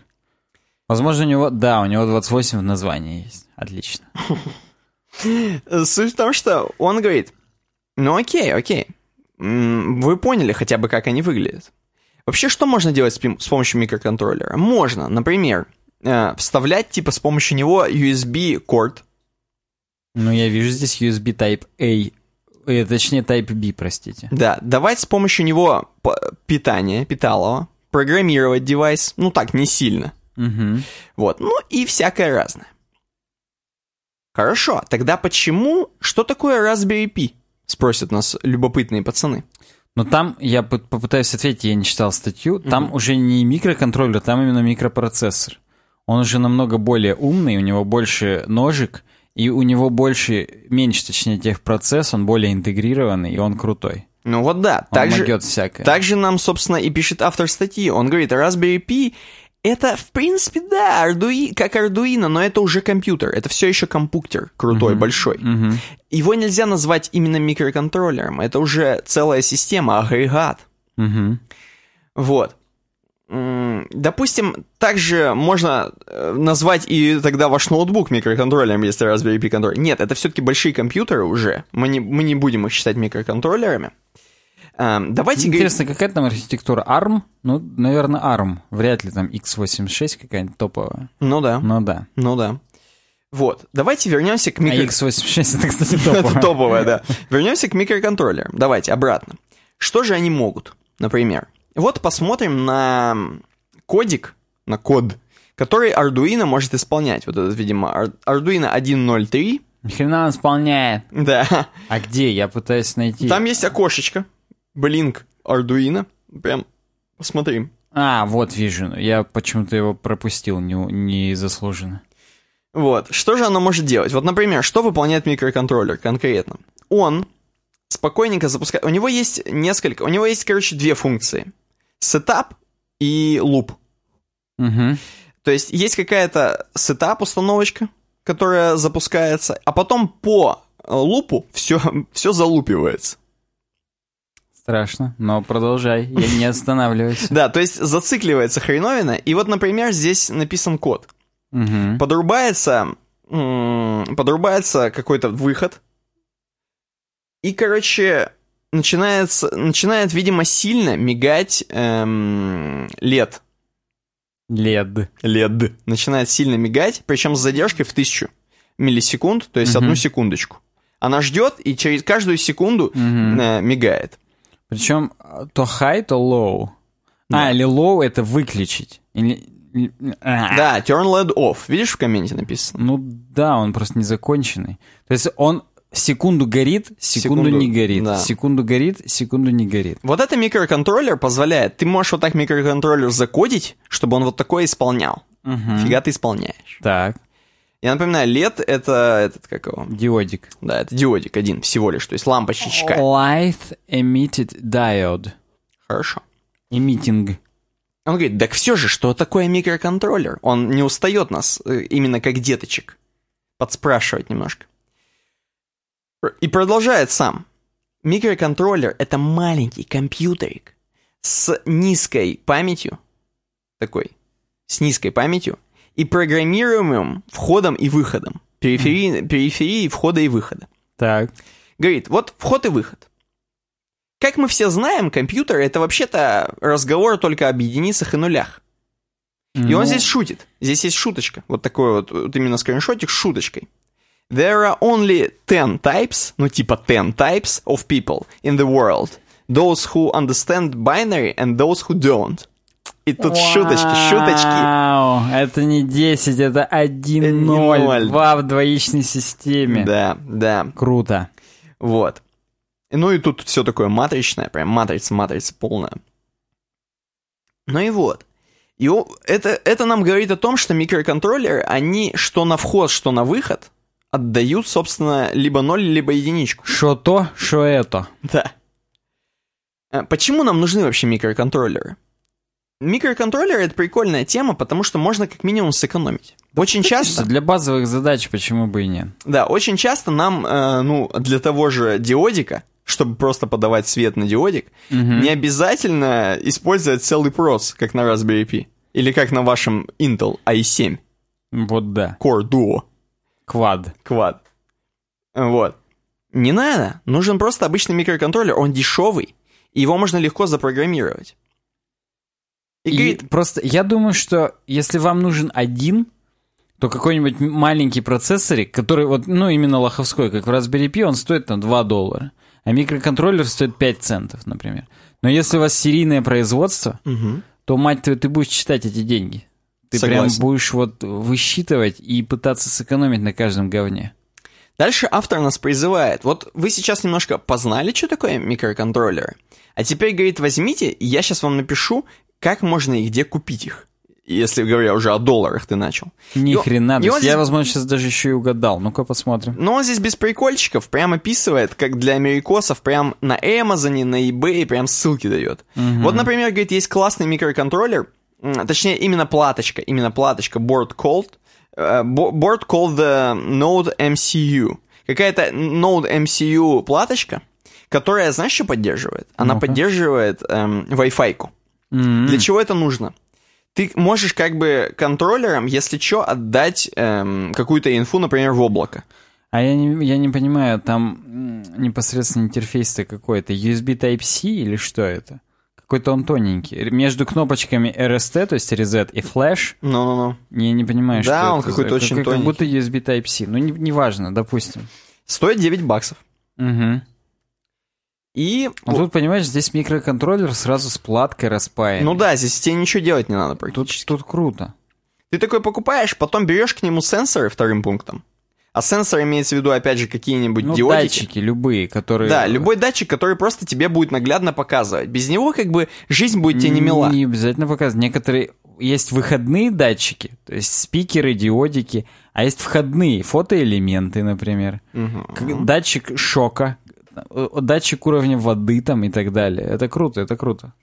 Возможно, у него, да, у него 28 в названии есть. Отлично. Суть в том, что он говорит, ну окей, окей, вы поняли хотя бы, как они выглядят. Вообще, что можно делать с, помощью микроконтроллера? Можно, например, э, вставлять типа с помощью него USB-корд, Ну, я вижу здесь USB Type A, э, точнее Type B, простите. да, давать с помощью него питание, питалово, программировать девайс, ну так, не сильно. Мгм. Вот, ну и всякое разное. Хорошо, тогда почему, что такое Raspberry Pi? Спросят нас любопытные пацаны. Но там, я по- попытаюсь ответить, я не читал статью, там уже не микроконтроллер, там именно микропроцессор. Он уже намного более умный, у него больше ножек, и у него больше, меньше, точнее, техпроцесс, он более интегрированный, и он крутой. Ну вот да, Он также, всякое. также нам, собственно, и пишет автор статьи. Он говорит, Raspberry Pi это, в принципе, да, Arduino, как Arduino, но это уже компьютер. Это все еще компьютер крутой, большой. Мгм. Его нельзя назвать именно микроконтроллером. Это уже целая система, агрегат. Мгм. Вот. Допустим, также можно э, назвать и тогда ваш ноутбук микроконтроллером, если Raspberry Pi контроллер. Нет, это все-таки большие компьютеры уже. Мы не, мы не будем их считать микроконтроллерами. Давайте говорить... Интересно, какая там архитектура? ARM? Ну, наверное, ARM. Вряд ли там x86 какая-нибудь топовая. Ну да, Ну да. ну да. Вот, давайте вернемся к А микро... x86 это, кстати, Это топовая. да. Вернемся к микроконтроллерам. Давайте, обратно. Что же они могут, например? Вот посмотрим на кодик, на код, который Arduino может исполнять. Вот этот, видимо, Ar- Arduino 1.0.3. Ни хрена он исполняет. Да. А где? Я пытаюсь найти. Там есть окошечко. Blink Arduino. Прям посмотрим. А, вот вижу. Я почему-то его пропустил не, не заслуженно. Вот. Что же оно может делать? Вот, например, что выполняет микроконтроллер конкретно? Он спокойненько запускает... У него есть несколько... У него есть, короче, две функции. Setup и loop. Угу. То есть есть какая-то setup установочка, которая запускается, а потом по лупу все, все залупивается. Страшно, но продолжай. Я не останавливаюсь. Да, то есть зацикливается хреновина, и вот, например, здесь написан код. Подрубается, подрубается какой-то выход, и, короче, начинается, начинает, видимо, сильно мигать эм, LED. Лед. LED. Начинает сильно мигать, причем с задержкой в тысячу миллисекунд, то есть одну секундочку. Она ждет и через каждую секунду э, мигает. Причем э, то high, то low. Да. А, или low это выключить. Или, А. Да, turn LED off. Видишь, в комменте написано? Ну да, он просто незаконченный. То есть он секунду горит, секунду, Секунду, не горит. да. Секунду горит, секунду не горит. Вот это микроконтроллер позволяет. Ты можешь вот так микроконтроллер закодить, чтобы он вот такое исполнял. Фига ты исполняешь. Так, Я напоминаю, LED это этот как его? диодик. Да, это диодик один всего лишь, то есть лампочечка. Light emitted diode. Хорошо. Emitting. Он говорит, так все же, что такое микроконтроллер? Он не устает нас э, именно как деточек. Подспрашивать немножко. И продолжает сам. Микроконтроллер — это маленький компьютерик с низкой памятью, такой, с низкой памятью, и программируемым входом и выходом. Периферии, периферии входа и выхода. Так. Говорит, вот вход и выход. Как мы все знаем, компьютер это вообще-то разговор только об единицах и нулях. И Ну, он здесь шутит. Здесь есть шуточка. Вот такой вот, вот именно скриншотик с шуточкой. There are only 10 types, ну типа 10 types of people in the world. Those who understand binary and those who don't. И тут шуточки, шуточки. Вау, это не 10, это 1-0. ноль. Два в двоичной системе. Да, да. Круто. Вот. Ну и тут все такое матричное, прям матрица, матрица полная. Ну и вот. И это, это нам говорит о том, что микроконтроллеры, они что на вход, что на выход отдают, собственно, либо ноль, либо единичку. Шо то, шо это. Да. А Почему нам нужны вообще микроконтроллеры? Микроконтроллеры — это прикольная тема, потому что можно как минимум сэкономить. Очень часто... Для базовых задач почему бы и нет? Да, очень часто нам, э, ну, для того же диодика, чтобы просто подавать свет на диодик, не обязательно использовать целый прос, как на Raspberry Pi. Или как на вашем Intel i7 Вот да. Core Duo Квад. Quad. Вот. Не надо. Нужен просто обычный микроконтроллер. Он дешевый, и его можно легко запрограммировать. И, И говорит, просто я думаю, что если вам нужен один, то какой-нибудь маленький процессорик, который вот, ну, именно лоховской, как в Raspberry Pi, он стоит там 2 доллара. А микроконтроллер стоит 5 центов, например. Но если у вас серийное производство, Мгм. то, мать твою, ты будешь читать эти деньги. Ты Согласен. прям будешь вот высчитывать и пытаться сэкономить на каждом говне. Дальше автор нас призывает. Вот вы сейчас немножко познали, что такое микроконтроллеры. А теперь, говорит, возьмите, я сейчас вам напишу, как можно и где купить их. Если, говоря уже о долларах ты начал. Ни И хрена. и он Я, здесь- возможно, сейчас даже еще и угадал. Ну-ка посмотрим. Но он здесь без прикольчиков прям описывает, как для америкосов прям на Амазоне, на eBay прям ссылки дает. Вот, например, говорит, есть классный микроконтроллер, точнее, именно платочка, именно платочка, board called, э, bo- board called the Node MCU. Какая-то Node MCU платочка, которая, знаешь, что поддерживает? Она Ну-ка. поддерживает эм, Wi-Fi-ку. М. Для чего это нужно? Ты можешь как бы контроллером, если что, отдать эм, какую-то инфу, например, в облако. А я не, я не понимаю, там непосредственно интерфейс-то какой? Это USB Type-C или что это? Какой-то он тоненький. Между кнопочками RST, то есть Reset и Flash, Ну-ну-ну. я не понимаю, Да, что он это. какой-то за- очень как, как тоненький. будто USB Type-C. Ну, не- неважно, допустим. Стоит 9 баксов. Угу. И... А тут, понимаешь, здесь микроконтроллер сразу с платкой распаян. Ну да, здесь тебе ничего делать не надо тут, практически. тут круто. Ты такой покупаешь, потом берешь к нему сенсоры вторым пунктом. А сенсор имеется в виду, опять же, какие-нибудь Ну, диодики. датчики любые, которые... Да, любой датчик, который просто тебе будет наглядно показывать. Без него как бы жизнь будет тебе не мила. Не обязательно показывать. Некоторые... Есть выходные датчики, то есть спикеры, диодики, а есть входные, фотоэлементы, например. Как Датчик шока, датчик уровня воды там и так далее. Это круто, это круто.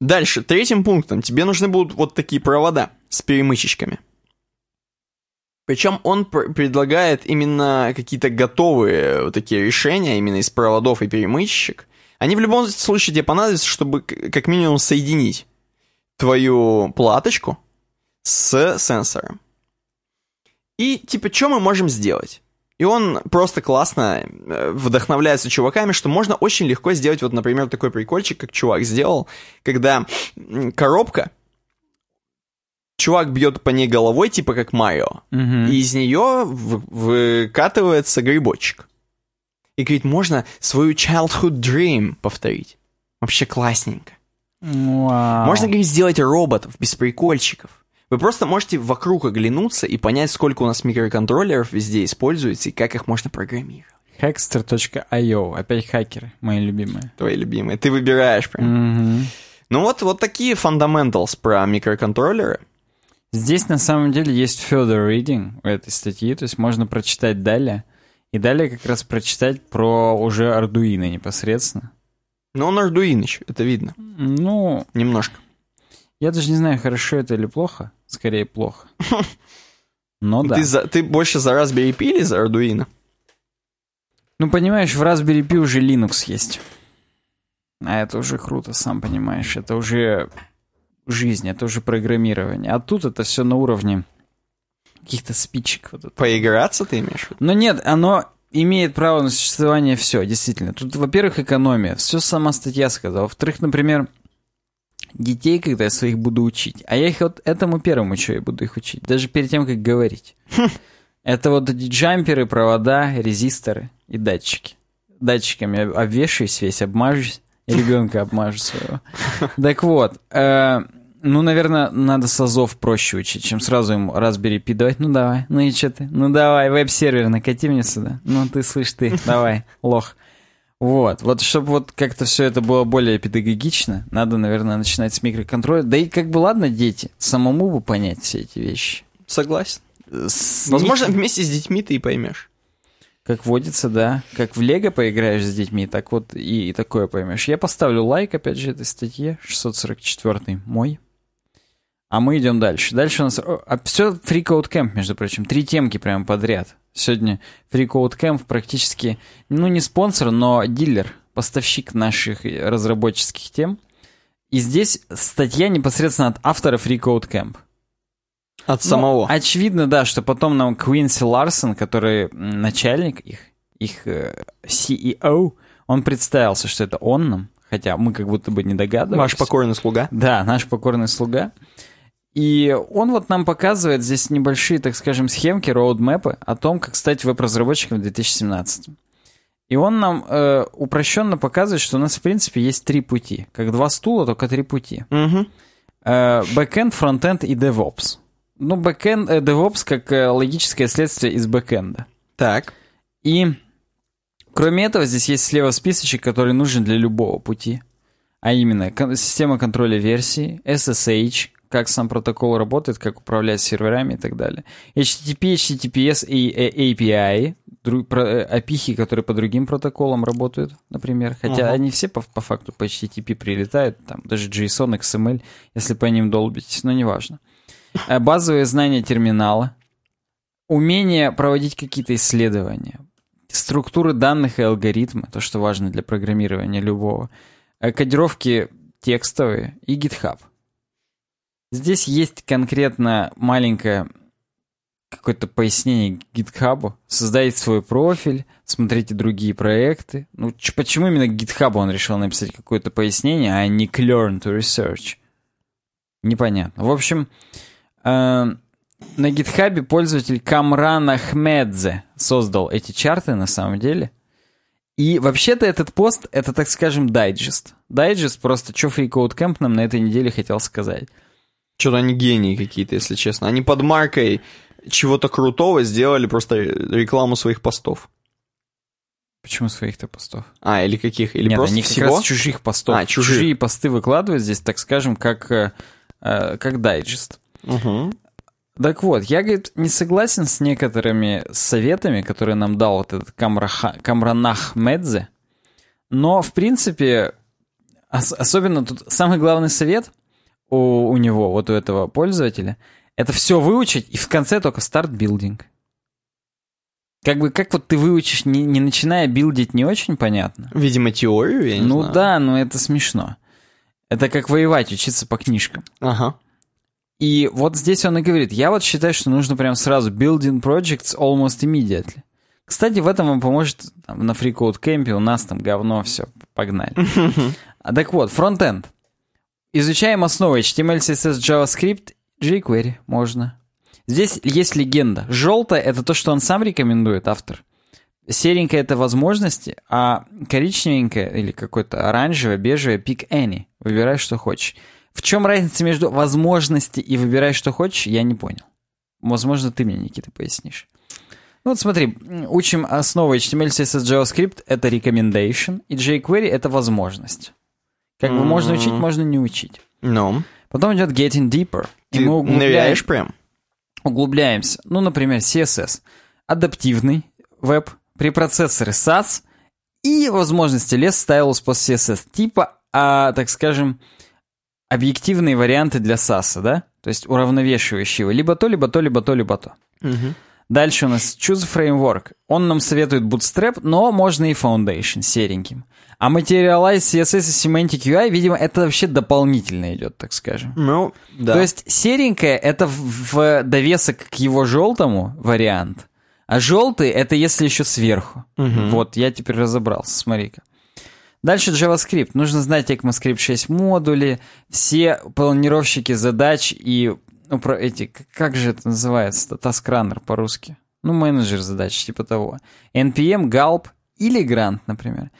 Дальше, третьим пунктом, тебе нужны будут вот такие провода с перемычечками. Причем он пр- предлагает именно какие-то готовые вот такие решения, именно из проводов и перемычечек. Они в любом случае тебе понадобятся, чтобы как минимум соединить твою платочку с сенсором. И типа, что мы можем сделать? И он просто классно э, вдохновляется чуваками, что можно очень легко сделать, вот, например, такой прикольчик, как чувак сделал, когда коробка, чувак бьет по ней головой, типа как Марио, Мгм. и из нее выкатывается грибочек. И говорит, можно свою childhood dream повторить. Вообще классненько. Вау. Можно, говорит, сделать роботов без прикольчиков. Вы просто можете вокруг оглянуться и понять, сколько у нас микроконтроллеров везде используется и как их можно программировать. Hackster.io. Опять хакеры, мои любимые. Твои любимые. Ты выбираешь прям. Угу. Ну вот, вот такие fundamentals про микроконтроллеры. Здесь на самом деле есть further reading у этой статьи, то есть можно прочитать далее. И далее как раз прочитать про уже Arduino непосредственно. Но он Arduino еще, это видно. Ну, Немножко. Я даже не знаю, хорошо это или плохо. Скорее, плохо. Но да. Ты, за- ты больше за Raspberry Pi или за Arduino? Ну, понимаешь, в Raspberry Pi уже Linux есть. А это уже круто, сам понимаешь. Это уже жизнь, это уже программирование. А тут это все на уровне каких-то спичек. Вот это. Поиграться ты имеешь? Но нет, оно имеет право на существование все, действительно. Тут, во-первых, экономия. Все сама статья сказала. Во-вторых, например, детей, когда я своих буду учить. А я их вот этому первому что я буду их учить. Даже перед тем, как говорить. Это вот эти джамперы, провода, резисторы и датчики. Датчиками об- обвешаюсь весь, обмажусь. И ребенка обмажу своего. Так вот, э, ну, наверное, надо с азов проще учить, чем сразу ему Raspberry Pi давать. Ну, давай, ну и что ты? Ну, давай, веб-сервер, накати мне сюда. Ну, ты, слышь, ты, давай, лох. Вот, вот чтобы вот как-то все это было более педагогично, надо, наверное, начинать с микроконтроля. Да и как бы ладно, дети, самому бы понять все эти вещи. Согласен. С Возможно, них, вместе с детьми ты и поймешь. как водится, да. Как в Лего поиграешь с детьми, так вот и, и такое поймешь. Я поставлю лайк, опять же, этой статье, 644 мой. А мы идем дальше. Дальше у нас... А все Code Camp, между прочим. Три темки прямо подряд. Сегодня Code Camp практически, ну, не спонсор, но дилер, поставщик наших разработческих тем. И здесь статья непосредственно от автора Free Code Camp. От Ну, самого. очевидно, да, что потом нам Квинси Ларсон, который начальник их, их э, CEO, он представился, что это он нам, хотя мы как будто бы не догадывались. Ваш покорный слуга. Да, наш покорный слуга. И он вот нам показывает здесь небольшие, так скажем, схемки, роудмэпы о том, как стать веб-разработчиком в 2017. И он нам э, упрощенно показывает, что у нас, в принципе, есть три пути. Как два стула, только три пути. Угу. Э, Бэкэнд, фронтенд и DevOps. Ну, бэкэнд, э, DevOps как э, логическое следствие из бэкэнда. Так. И кроме этого, здесь есть слева списочек, который нужен для любого пути. А именно, кон- система контроля версии, SSH, как сам протокол работает, как управлять серверами и так далее. HTTP, HTTPS и э, API, дру- про- э, опихи, которые по другим протоколам работают, например. Хотя Ага. они все по, по факту по HTTP прилетают, там даже JSON, XML, если по ним долбитесь, но неважно. Э, Базовые знания терминала, умение проводить какие-то исследования, структуры данных и алгоритмы, то, что важно для программирования любого, э, кодировки текстовые и GitHub. Здесь есть конкретно маленькое какое-то пояснение GitHub. Создайте свой профиль, смотрите другие проекты. Ну, почему именно GitHub он решил написать какое-то пояснение, а не к Learn to Research? Непонятно. В общем, э, на GitHub пользователь Камран Ахмедзе создал эти чарты на самом деле. И вообще-то этот пост, это, так скажем, дайджест. Дайджест просто, что Free Code Camp нам на этой неделе хотел сказать. Что-то они гении какие-то, если честно. Они под маркой чего-то крутого сделали просто рекламу своих постов. Почему своих-то постов? А, или каких? Или Нет, просто они как всего? раз чужих постов. А, чужие. Чужие посты выкладывают здесь, так скажем, как, э, э, как дайджест. Мгм. Так вот, я, говорит, не согласен с некоторыми советами, которые нам дал вот этот Камраха, Камранах Медзе, но, в принципе, ос- особенно тут самый главный совет у, у него, вот у этого пользователя, это все выучить и в конце только старт билдинг. Как бы, как вот ты выучишь, не, не начиная билдить, не очень понятно. Видимо, теорию, я не ну знаю. да, но это смешно. Это как воевать, учиться по книжкам. Ага. И вот здесь он и говорит, я вот считаю, что нужно прям сразу building projects almost immediately. Кстати, в этом вам поможет там, на Free Code Camp, у нас там говно, все, погнали. А так вот, фронтенд. Изучаем основы HTML, CSS, JavaScript, jQuery можно. Здесь есть легенда. Желтое — это то, что он сам рекомендует, автор. Серенькое — это возможности, а коричневенькое или какое-то оранжевое, бежевое — pick any. Выбирай, что хочешь. В чем разница между возможности и выбирай, что хочешь, я не понял. Возможно, ты мне, Никита, пояснишь. Ну вот смотри, учим основы HTML, CSS, JavaScript — это recommendation, и jQuery — это возможность. Как бы можно учить, можно не учить. Ну, Потом идет getting deeper. и ты мы углубляем- ныряешь прям? углубляемся. Ну, например, CSS. Адаптивный веб, препроцессоры SAS и возможности less stylus post CSS. Типа, а, так скажем, объективные варианты для SAS, да? То есть уравновешивающие его. Либо то, либо то, либо то, либо то. Дальше у нас Choose Framework. Он нам советует Bootstrap, но можно и Foundation сереньким. А Materialize, CSS и Semantic UI, видимо, это вообще дополнительно идет, так скажем. Ну, да. То есть серенькое это в, в довесок к его желтому вариант, а желтый это если еще сверху. Вот, я теперь разобрался, смотри-ка. Дальше JavaScript. Нужно знать ECMAScript 6 модули, все планировщики задач и ну, про эти, как же это называется, таскранер по-русски? Ну, менеджер задач, типа того. NPM, Gulp или Grant, например.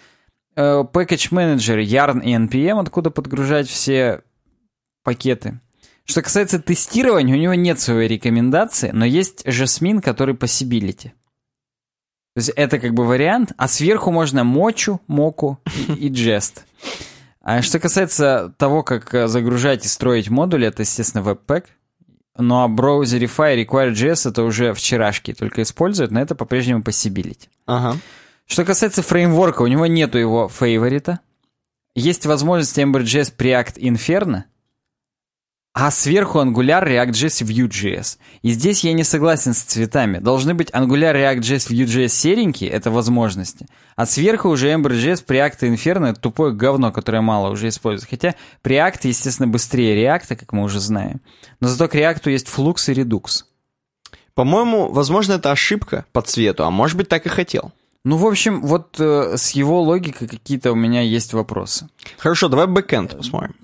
Package Manager, Yarn и NPM, откуда подгружать все пакеты. Что касается тестирования, у него нет своей рекомендации, но есть Jasmine, который possibility. То есть это как бы вариант, а сверху можно мочу, моку и, и jest. А что касается того, как э, загружать и строить модули, это, естественно, Webpack. Ну а и Require.js это уже вчерашки только используют, но это по-прежнему possibility. Ага. Что касается фреймворка, у него нету его фейворита. Есть возможность Ember.js Preact Inferno, а сверху Angular, React.js, Vue.js. И здесь я не согласен с цветами. Должны быть Angular, React.js, Vue.js серенькие, это возможности. А сверху уже Ember.js, Preact и Inferno, это тупое говно, которое мало уже используется. Хотя Preact, естественно, быстрее React, как мы уже знаем. Но зато к React есть Flux и Redux. По-моему, возможно, это ошибка по цвету, а может быть, так и хотел. Ну, в общем, вот э, с его логикой какие-то у меня есть вопросы. Хорошо, давай бэкэнд посмотрим.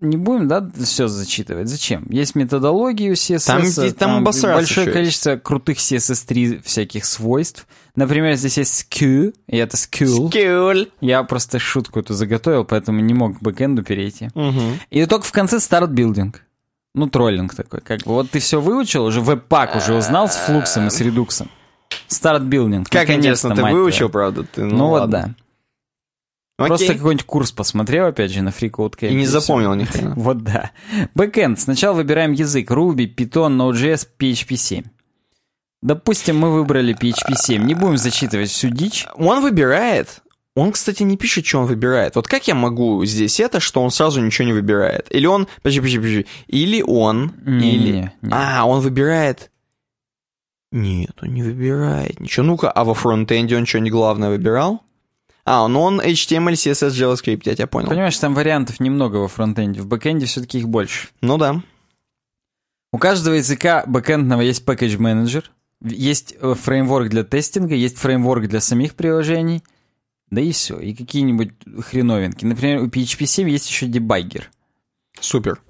Не будем, да, все зачитывать. Зачем? Есть методологии у CSS. Там там обосраться большое еще количество крутых CSS3 всяких свойств. Например, здесь есть skew, и это skill. Skill. Я просто шутку эту заготовил, поэтому не мог к бэкэнду перейти. И только в конце start building. Ну, троллинг такой. Как бы вот ты все выучил, уже Webpack уже узнал с Flux ом и с Redux ом. Start building. Как интересно, ты выучил, правда? Ты, Ну, вот ладно. да. Окей. Просто какой-нибудь курс посмотрел, опять же, на FreeCodeCamp. И не запомнил ни хрена. Вот да. Бэкэнд. Сначала выбираем язык. Ruby, Python, Node.js, PHP 7. Допустим, мы выбрали PHP 7. Не будем зачитывать всю дичь. Он выбирает. Он, кстати, не пишет, что он выбирает. Вот как я могу здесь это, что он сразу ничего не выбирает? Или он... Подожди, подожди, подожди. Или он... Не, или... не, не. А, он выбирает... Нет, он не выбирает ничего. Ну-ка, а во фронтенде он что, не главное выбирал? А, ну он HTML, CSS, JavaScript, я тебя понял. Понимаешь, там вариантов немного во фронтенде. В бэкенде все-таки их больше. Ну да. У каждого языка бэкэндного есть package менеджер, есть э, фреймворк для тестинга, есть фреймворк для самих приложений, да и все. И какие-нибудь хреновинки. Например, у PHP 7 есть еще дебаггер. Супер.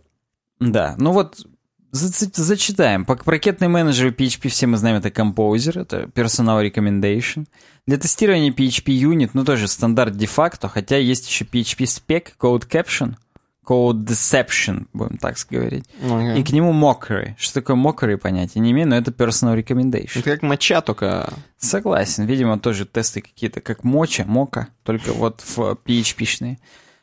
Да, ну вот зачитаем. Пак- Пакетный менеджер PHP все мы знаем, это Composer, это Personal Recommendation. Для тестирования PHP Unit, ну тоже стандарт де-факто, хотя есть еще PHP Spec, Code Caption, Code Deception, будем так говорить. И к нему Mockery. Что такое Mockery, понятия не имею, но это Personal Recommendation. Это как моча, только... Согласен, видимо, тоже тесты какие-то, как моча, мока, только вот в PHP-шные.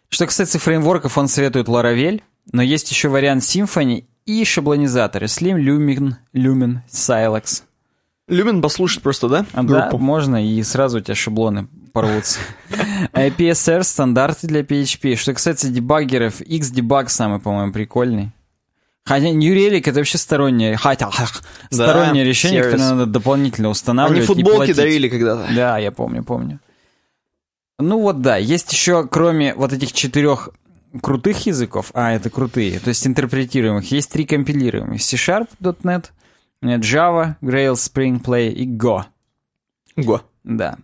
Что касается фреймворков, он советует Laravel, но есть еще вариант Symfony и шаблонизаторы Slim, Lumen, Lumen, Silex. Люмен послушать просто, да? А, да, можно, и сразу у тебя шаблоны порвутся. А PSR стандарты для PHP. Что касается дебаггеров, Xdebug самый, по-моему, прикольный. Хотя New Relic это вообще стороннее, хотя, стороннее решение, сервис. которое надо дополнительно Они устанавливать и футболки дарили когда-то. Да, я помню, помню. Ну вот да, есть еще, кроме вот этих четырех крутых языков, а это крутые, то есть интерпретируемых, есть три компилируемых. C-Sharp, .NET, Java, Grails, Spring Play и Go. Го. Да.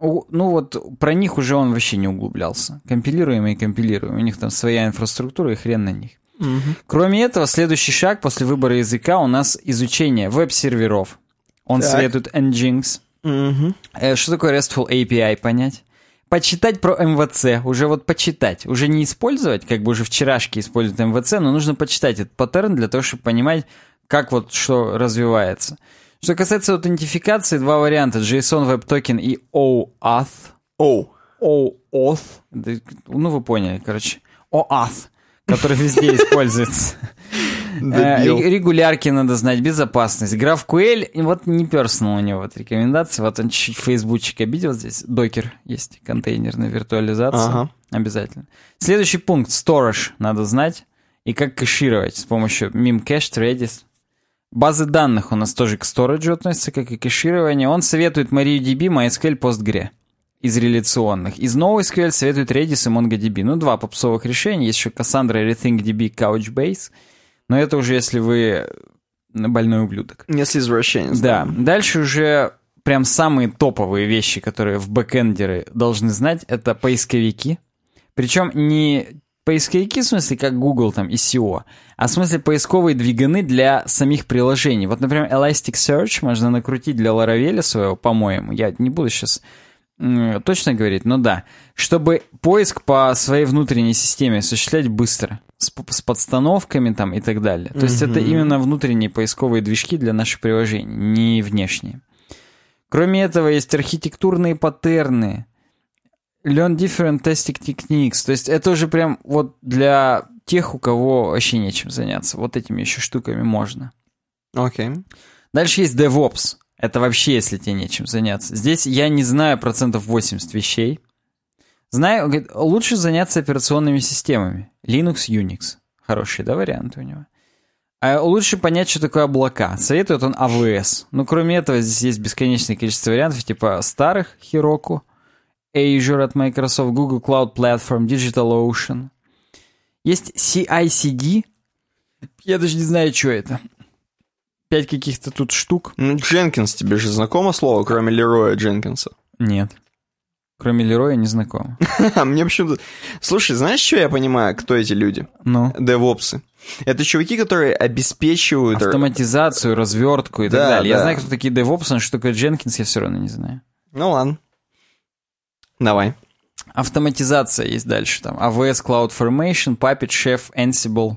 Ну вот про них уже он вообще не углублялся. Компилируемые и компилируемые. У них там своя инфраструктура и хрен на них. Кроме этого, следующий шаг после выбора языка у нас изучение веб-серверов. Он Так. советует Nginx. Э, Что такое RESTful API понять? почитать про МВЦ, уже вот почитать, уже не использовать, как бы уже вчерашки используют МВЦ, но нужно почитать этот паттерн для того, чтобы понимать, как вот что развивается. Что касается аутентификации, два варианта, JSON Web Token и OAuth. Оу. OAuth, ну вы поняли, короче, OAuth, который везде используется. Э, Регулярки надо знать, безопасность. GraphQL, и вот не персонал у него вот рекомендации. Вот он чуть-чуть фейсбучик обидел здесь. Докер есть, контейнерная виртуализация. Ага. Обязательно. Следующий пункт, storage надо знать. И как кэшировать с помощью Memcache, Redis. Базы данных у нас тоже к storage относятся, как и кэширование. Он советует MariaDB, MySQL, PostgreSQL из реляционных. Из NoSQL советует Redis и MongoDB. Ну, два попсовых решения. Есть еще Cassandra, RethinkDB, Couchbase. Но это уже если вы больной ублюдок. Если извращенец. Да. Дальше уже прям самые топовые вещи, которые в бэкэндеры должны знать, это поисковики. Причем не поисковики, в смысле, как Google там и SEO, а в смысле поисковые двиганы для самих приложений. Вот, например, Elasticsearch можно накрутить для Laravel своего, по-моему. Я не буду сейчас точно говорить, но да. Чтобы поиск по своей внутренней системе осуществлять быстро. С, с подстановками там и так далее. То есть это именно внутренние поисковые движки для наших приложений, не внешние. Кроме этого, есть архитектурные паттерны, learn different testing techniques. То есть это уже прям вот для тех, у кого вообще нечем заняться. Вот этими еще штуками можно. Окей. Дальше есть DevOps. Это вообще, если тебе нечем заняться. Здесь я не знаю процентов 80 вещей. Знаю, говорит, лучше заняться операционными системами. Linux, Unix. Хорошие, да, варианты у него. А лучше понять, что такое облака. Советует он AWS. Ну, кроме этого, здесь есть бесконечное количество вариантов, типа старых Heroku, Azure от Microsoft, Google Cloud Platform, DigitalOcean. Есть CI/CD. Я даже не знаю, что это. Пять каких-то тут штук. Ну, Дженкинс, тебе же знакомо слово, кроме Лероя Дженкинса? Нет. Кроме Лероя не знакомо. А Мне почему-то... Слушай, знаешь, что я понимаю, кто эти люди? Ну, Девопсы. Это чуваки, которые обеспечивают... автоматизацию, развертку и так Да, далее. Я знаю, кто такие DevOps, но что такое Jenkins, я все равно не знаю. Ну ладно. Давай. Автоматизация есть дальше там. AWS CloudFormation, Puppet, Chef, Ansible.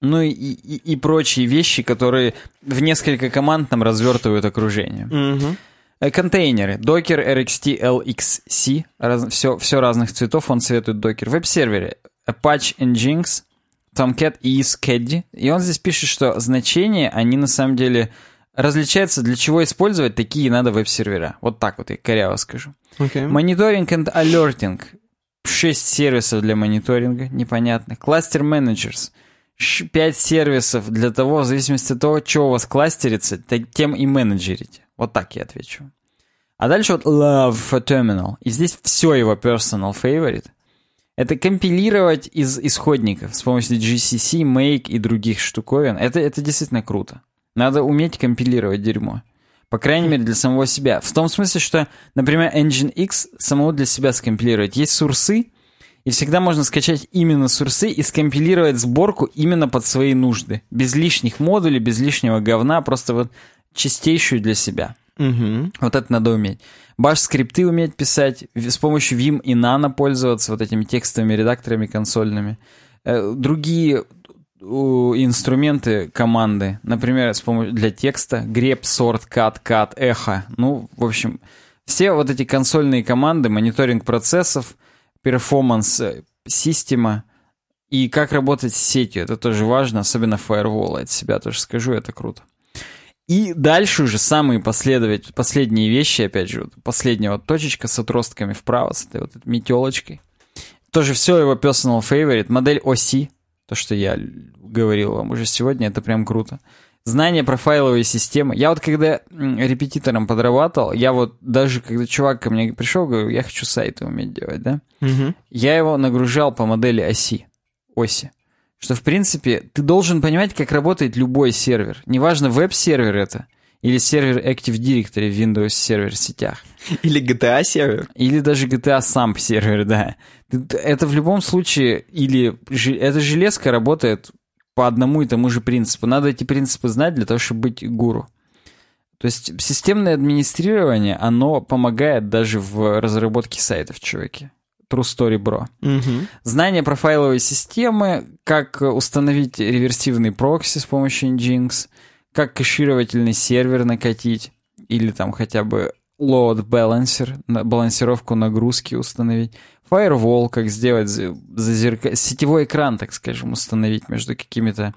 Ну и, и, и прочие вещи, которые в несколько команд нам развертывают окружение. Э, Контейнеры. Docker, RXT, LXC. все, все разных цветов он советует Docker. Веб-серверы. Apache Nginx, Tomcat и Caddy. И он здесь пишет, что значения, они на самом деле различаются, для чего использовать такие надо веб-сервера. Вот так вот я коряво скажу. Окей. Мониторинг and alerting. Шесть сервисов для мониторинга, непонятно. Кластер менеджерс. Пять сервисов для того, в зависимости от того, что у вас кластерится, тем и менеджерите. Вот так я отвечу. А дальше вот Love for Terminal. И здесь все его personal favorite. Это компилировать из исходников с помощью GCC, Make и других штуковин. Это, это действительно круто. Надо уметь компилировать дерьмо. По крайней мере, для самого себя. В том смысле, что, например, Engine X самого для себя скомпилировать. Есть сурсы, и всегда можно скачать именно сурсы и скомпилировать сборку именно под свои нужды. Без лишних модулей, без лишнего говна, просто вот чистейшую для себя. Мгм. Вот это надо уметь. Баш-скрипты уметь писать, с помощью Vim и Nano пользоваться вот этими текстовыми редакторами консольными. Э, Другие инструменты команды, например, с помощью для текста, grep, sort, cut, cut, echo. Ну, в общем, все вот эти консольные команды, мониторинг процессов, перформанс э, система и как работать с сетью. Это тоже важно, особенно firewall. От себя тоже скажу, это круто. И дальше уже самые последовать, последние вещи, опять же, вот последняя вот точечка с отростками вправо, с этой вот метелочкой. Тоже все его personal favorite. Модель оси, то, что я говорил вам уже сегодня, это прям круто. Знание про файловые системы. Я вот когда репетитором подрабатывал, я вот даже когда чувак ко мне пришел, говорю, я хочу сайты уметь делать, да? Мгм. я его нагружал по модели оси, оси. Что, в принципе, ты должен понимать, как работает любой сервер. Неважно, веб-сервер это, или сервер Active Directory в Windows сервер сетях, Или GTA сервер. или даже GTA сам сервер, да. Это в любом случае, или эта железка работает по одному и тому же принципу. Надо эти принципы знать для того, чтобы быть гуру. То есть системное администрирование, оно помогает даже в разработке сайтов, чуваки. True Story Bro. Угу. Знание про файловые системы, как установить реверсивный прокси с помощью Nginx, как кэшировательный сервер накатить, или там хотя бы load balancer, балансировку нагрузки установить, firewall, как сделать зазерка... сетевой экран, так скажем, установить между какими-то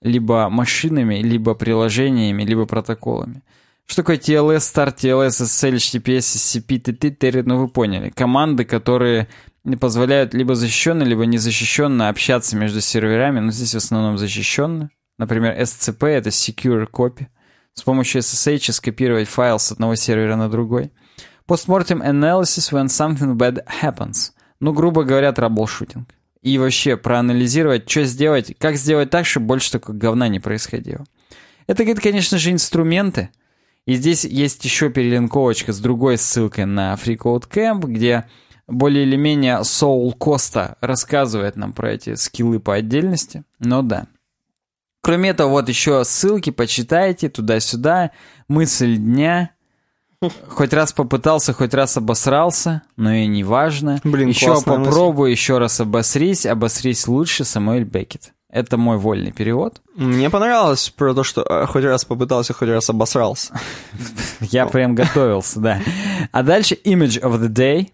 либо машинами, либо приложениями, либо протоколами. Что такое TLS, Start, TLS, SSL, HTTPS, SCP, TTT, ну вы поняли. Команды, которые позволяют либо защищенно, либо незащищенно общаться между серверами, но здесь в основном защищенно. Например, SCP — это Secure Copy. С помощью SSH скопировать файл с одного сервера на другой. Postmortem Analysis when something bad happens. Ну, грубо говоря, траблшутинг. И вообще проанализировать, что сделать, как сделать так, чтобы больше такого говна не происходило. Это, говорит, конечно же, инструменты, и здесь есть еще перелинковочка с другой ссылкой на FreeCodeCamp, где более или менее Соул Коста рассказывает нам про эти скиллы по отдельности. Но да. Кроме этого, вот еще ссылки, почитайте туда-сюда. Мысль дня. Хоть раз попытался, хоть раз обосрался, но и не важно. Блин, еще попробуй, еще раз обосрись, обосрись лучше, Самуэль Беккет. Это мой вольный перевод. Мне понравилось про то, что э, хоть раз попытался, хоть раз обосрался. Я прям готовился, да. А дальше Image of the Day.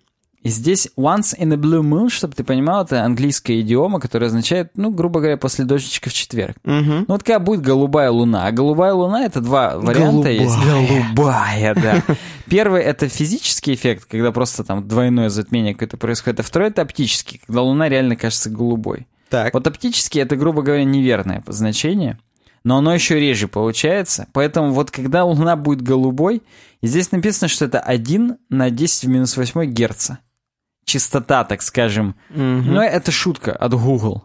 И здесь once in a blue moon, чтобы ты понимал, это английская идиома, которая означает, ну, грубо говоря, после дождичка в четверг. Угу. Ну, вот когда будет голубая луна. А голубая луна — это два варианта голубая. есть. Голубая, да. Первый — это физический эффект, когда просто там двойное затмение какое-то происходит. А второй — это оптический, когда луна реально кажется голубой. Так. Вот оптически это, грубо говоря, неверное значение, но оно еще реже получается. Поэтому вот когда Луна будет голубой, и здесь написано, что это 1 на 10 в минус 8 герца. Частота, так скажем. Угу. Но это шутка от Google.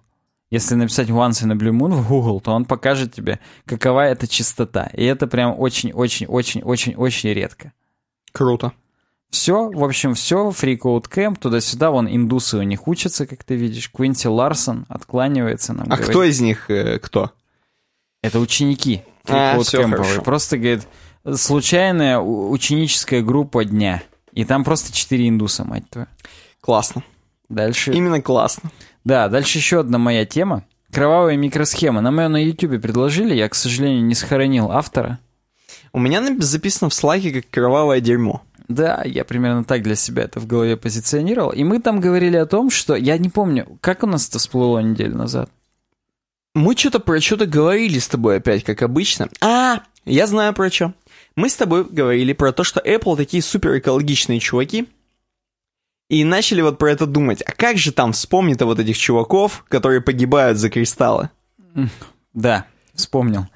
Если написать once in a blue moon в Google, то он покажет тебе, какова эта частота. И это прям очень-очень-очень-очень-очень редко. Круто. Все, в общем, все, Free Code Camp, туда-сюда, вон индусы у них учатся, как ты видишь. Квинти Ларсон откланивается нам. А говорит, кто из них э, кто? Это ученики А, Free Code всё Camp'овые. хорошо. Просто, говорит, случайная ученическая группа дня. И там просто четыре индуса, мать твою. Классно. Дальше... Именно классно. Да, дальше еще одна моя тема. Кровавая микросхема. Нам ее на Ютубе предложили, я, к сожалению, не сохранил автора. У меня записано в слайке как кровавое дерьмо. Да, я примерно так для себя это в голове позиционировал. И мы там говорили о том, что... Я не помню, как у нас это всплыло неделю назад. Мы что-то про что-то говорили с тобой опять, как обычно. А, я знаю про что. Мы с тобой говорили про то, что Apple такие супер экологичные чуваки. И начали вот про это думать. А как же там вспомнить вот этих чуваков, которые погибают за кристаллы? Да, вспомнил.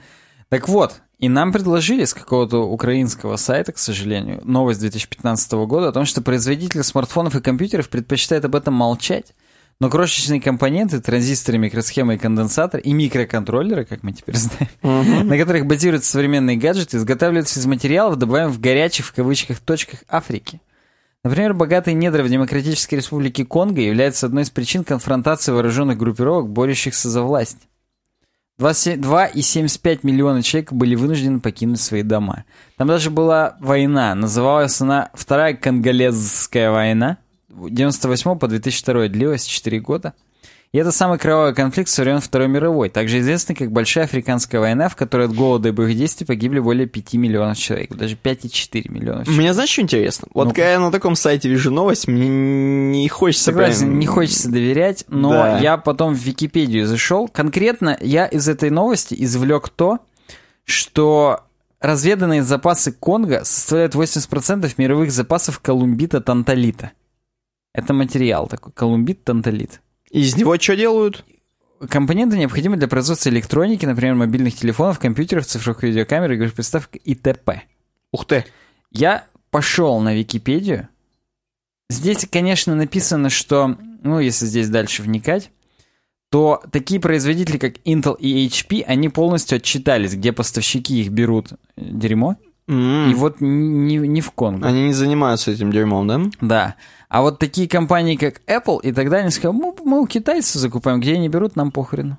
Так вот, и нам предложили с какого-то украинского сайта, к сожалению, новость 2015 года о том, что производители смартфонов и компьютеров предпочитают об этом молчать. Но крошечные компоненты, транзисторы, микросхемы и конденсатор и микроконтроллеры, как мы теперь знаем, на которых базируются современные гаджеты, изготавливаются из материалов, добаваем в горячих, в кавычках, точках Африки. Например, богатые недра в Демократической Республике Конго являются одной из причин конфронтации вооруженных группировок, борющихся за власть. 2,75 миллиона человек были вынуждены покинуть свои дома. Там даже была война, называлась она Вторая Конголезская война. 98 по 2002 длилась 4 года. И это самый кровавый конфликт со времен Второй мировой, также известный как Большая Африканская война, в которой от голода и боевых действий погибли более 5 миллионов человек, даже 5,4 миллионов человек. Мне знаешь, что интересно? Вот Ну-ка. когда я на таком сайте вижу новость, мне не хочется Согласен, прям- не хочется доверять, но Да. я потом в Википедию зашел. Конкретно я из этой новости извлек то, что разведанные запасы Конго составляют 80% мировых запасов колумбита-танталита. Это материал такой, колумбит-танталит. Из него что делают? Компоненты необходимы для производства электроники, например, мобильных телефонов, компьютеров, цифровых видеокамер, игровых приставок и т.п. Ух ты. Я пошел на Википедию. Здесь, конечно, написано, что, ну, если здесь дальше вникать, то такие производители, как Intel и HP, они полностью отчитались, где поставщики их берут дерьмо. М. И вот не, не в Конго. Они не занимаются этим дерьмом, да? Да. А вот такие компании, как Apple и так далее, они сказали, мы, мы у китайцев закупаем, где они берут, нам похрену.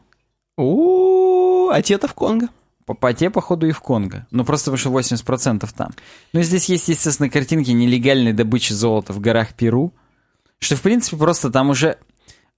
У, а те-то в Конго. По, по те, походу, и в Конго. Ну, просто потому что 80% там. Ну, здесь есть, естественно, картинки нелегальной добычи золота в горах Перу. Что, в принципе, просто там уже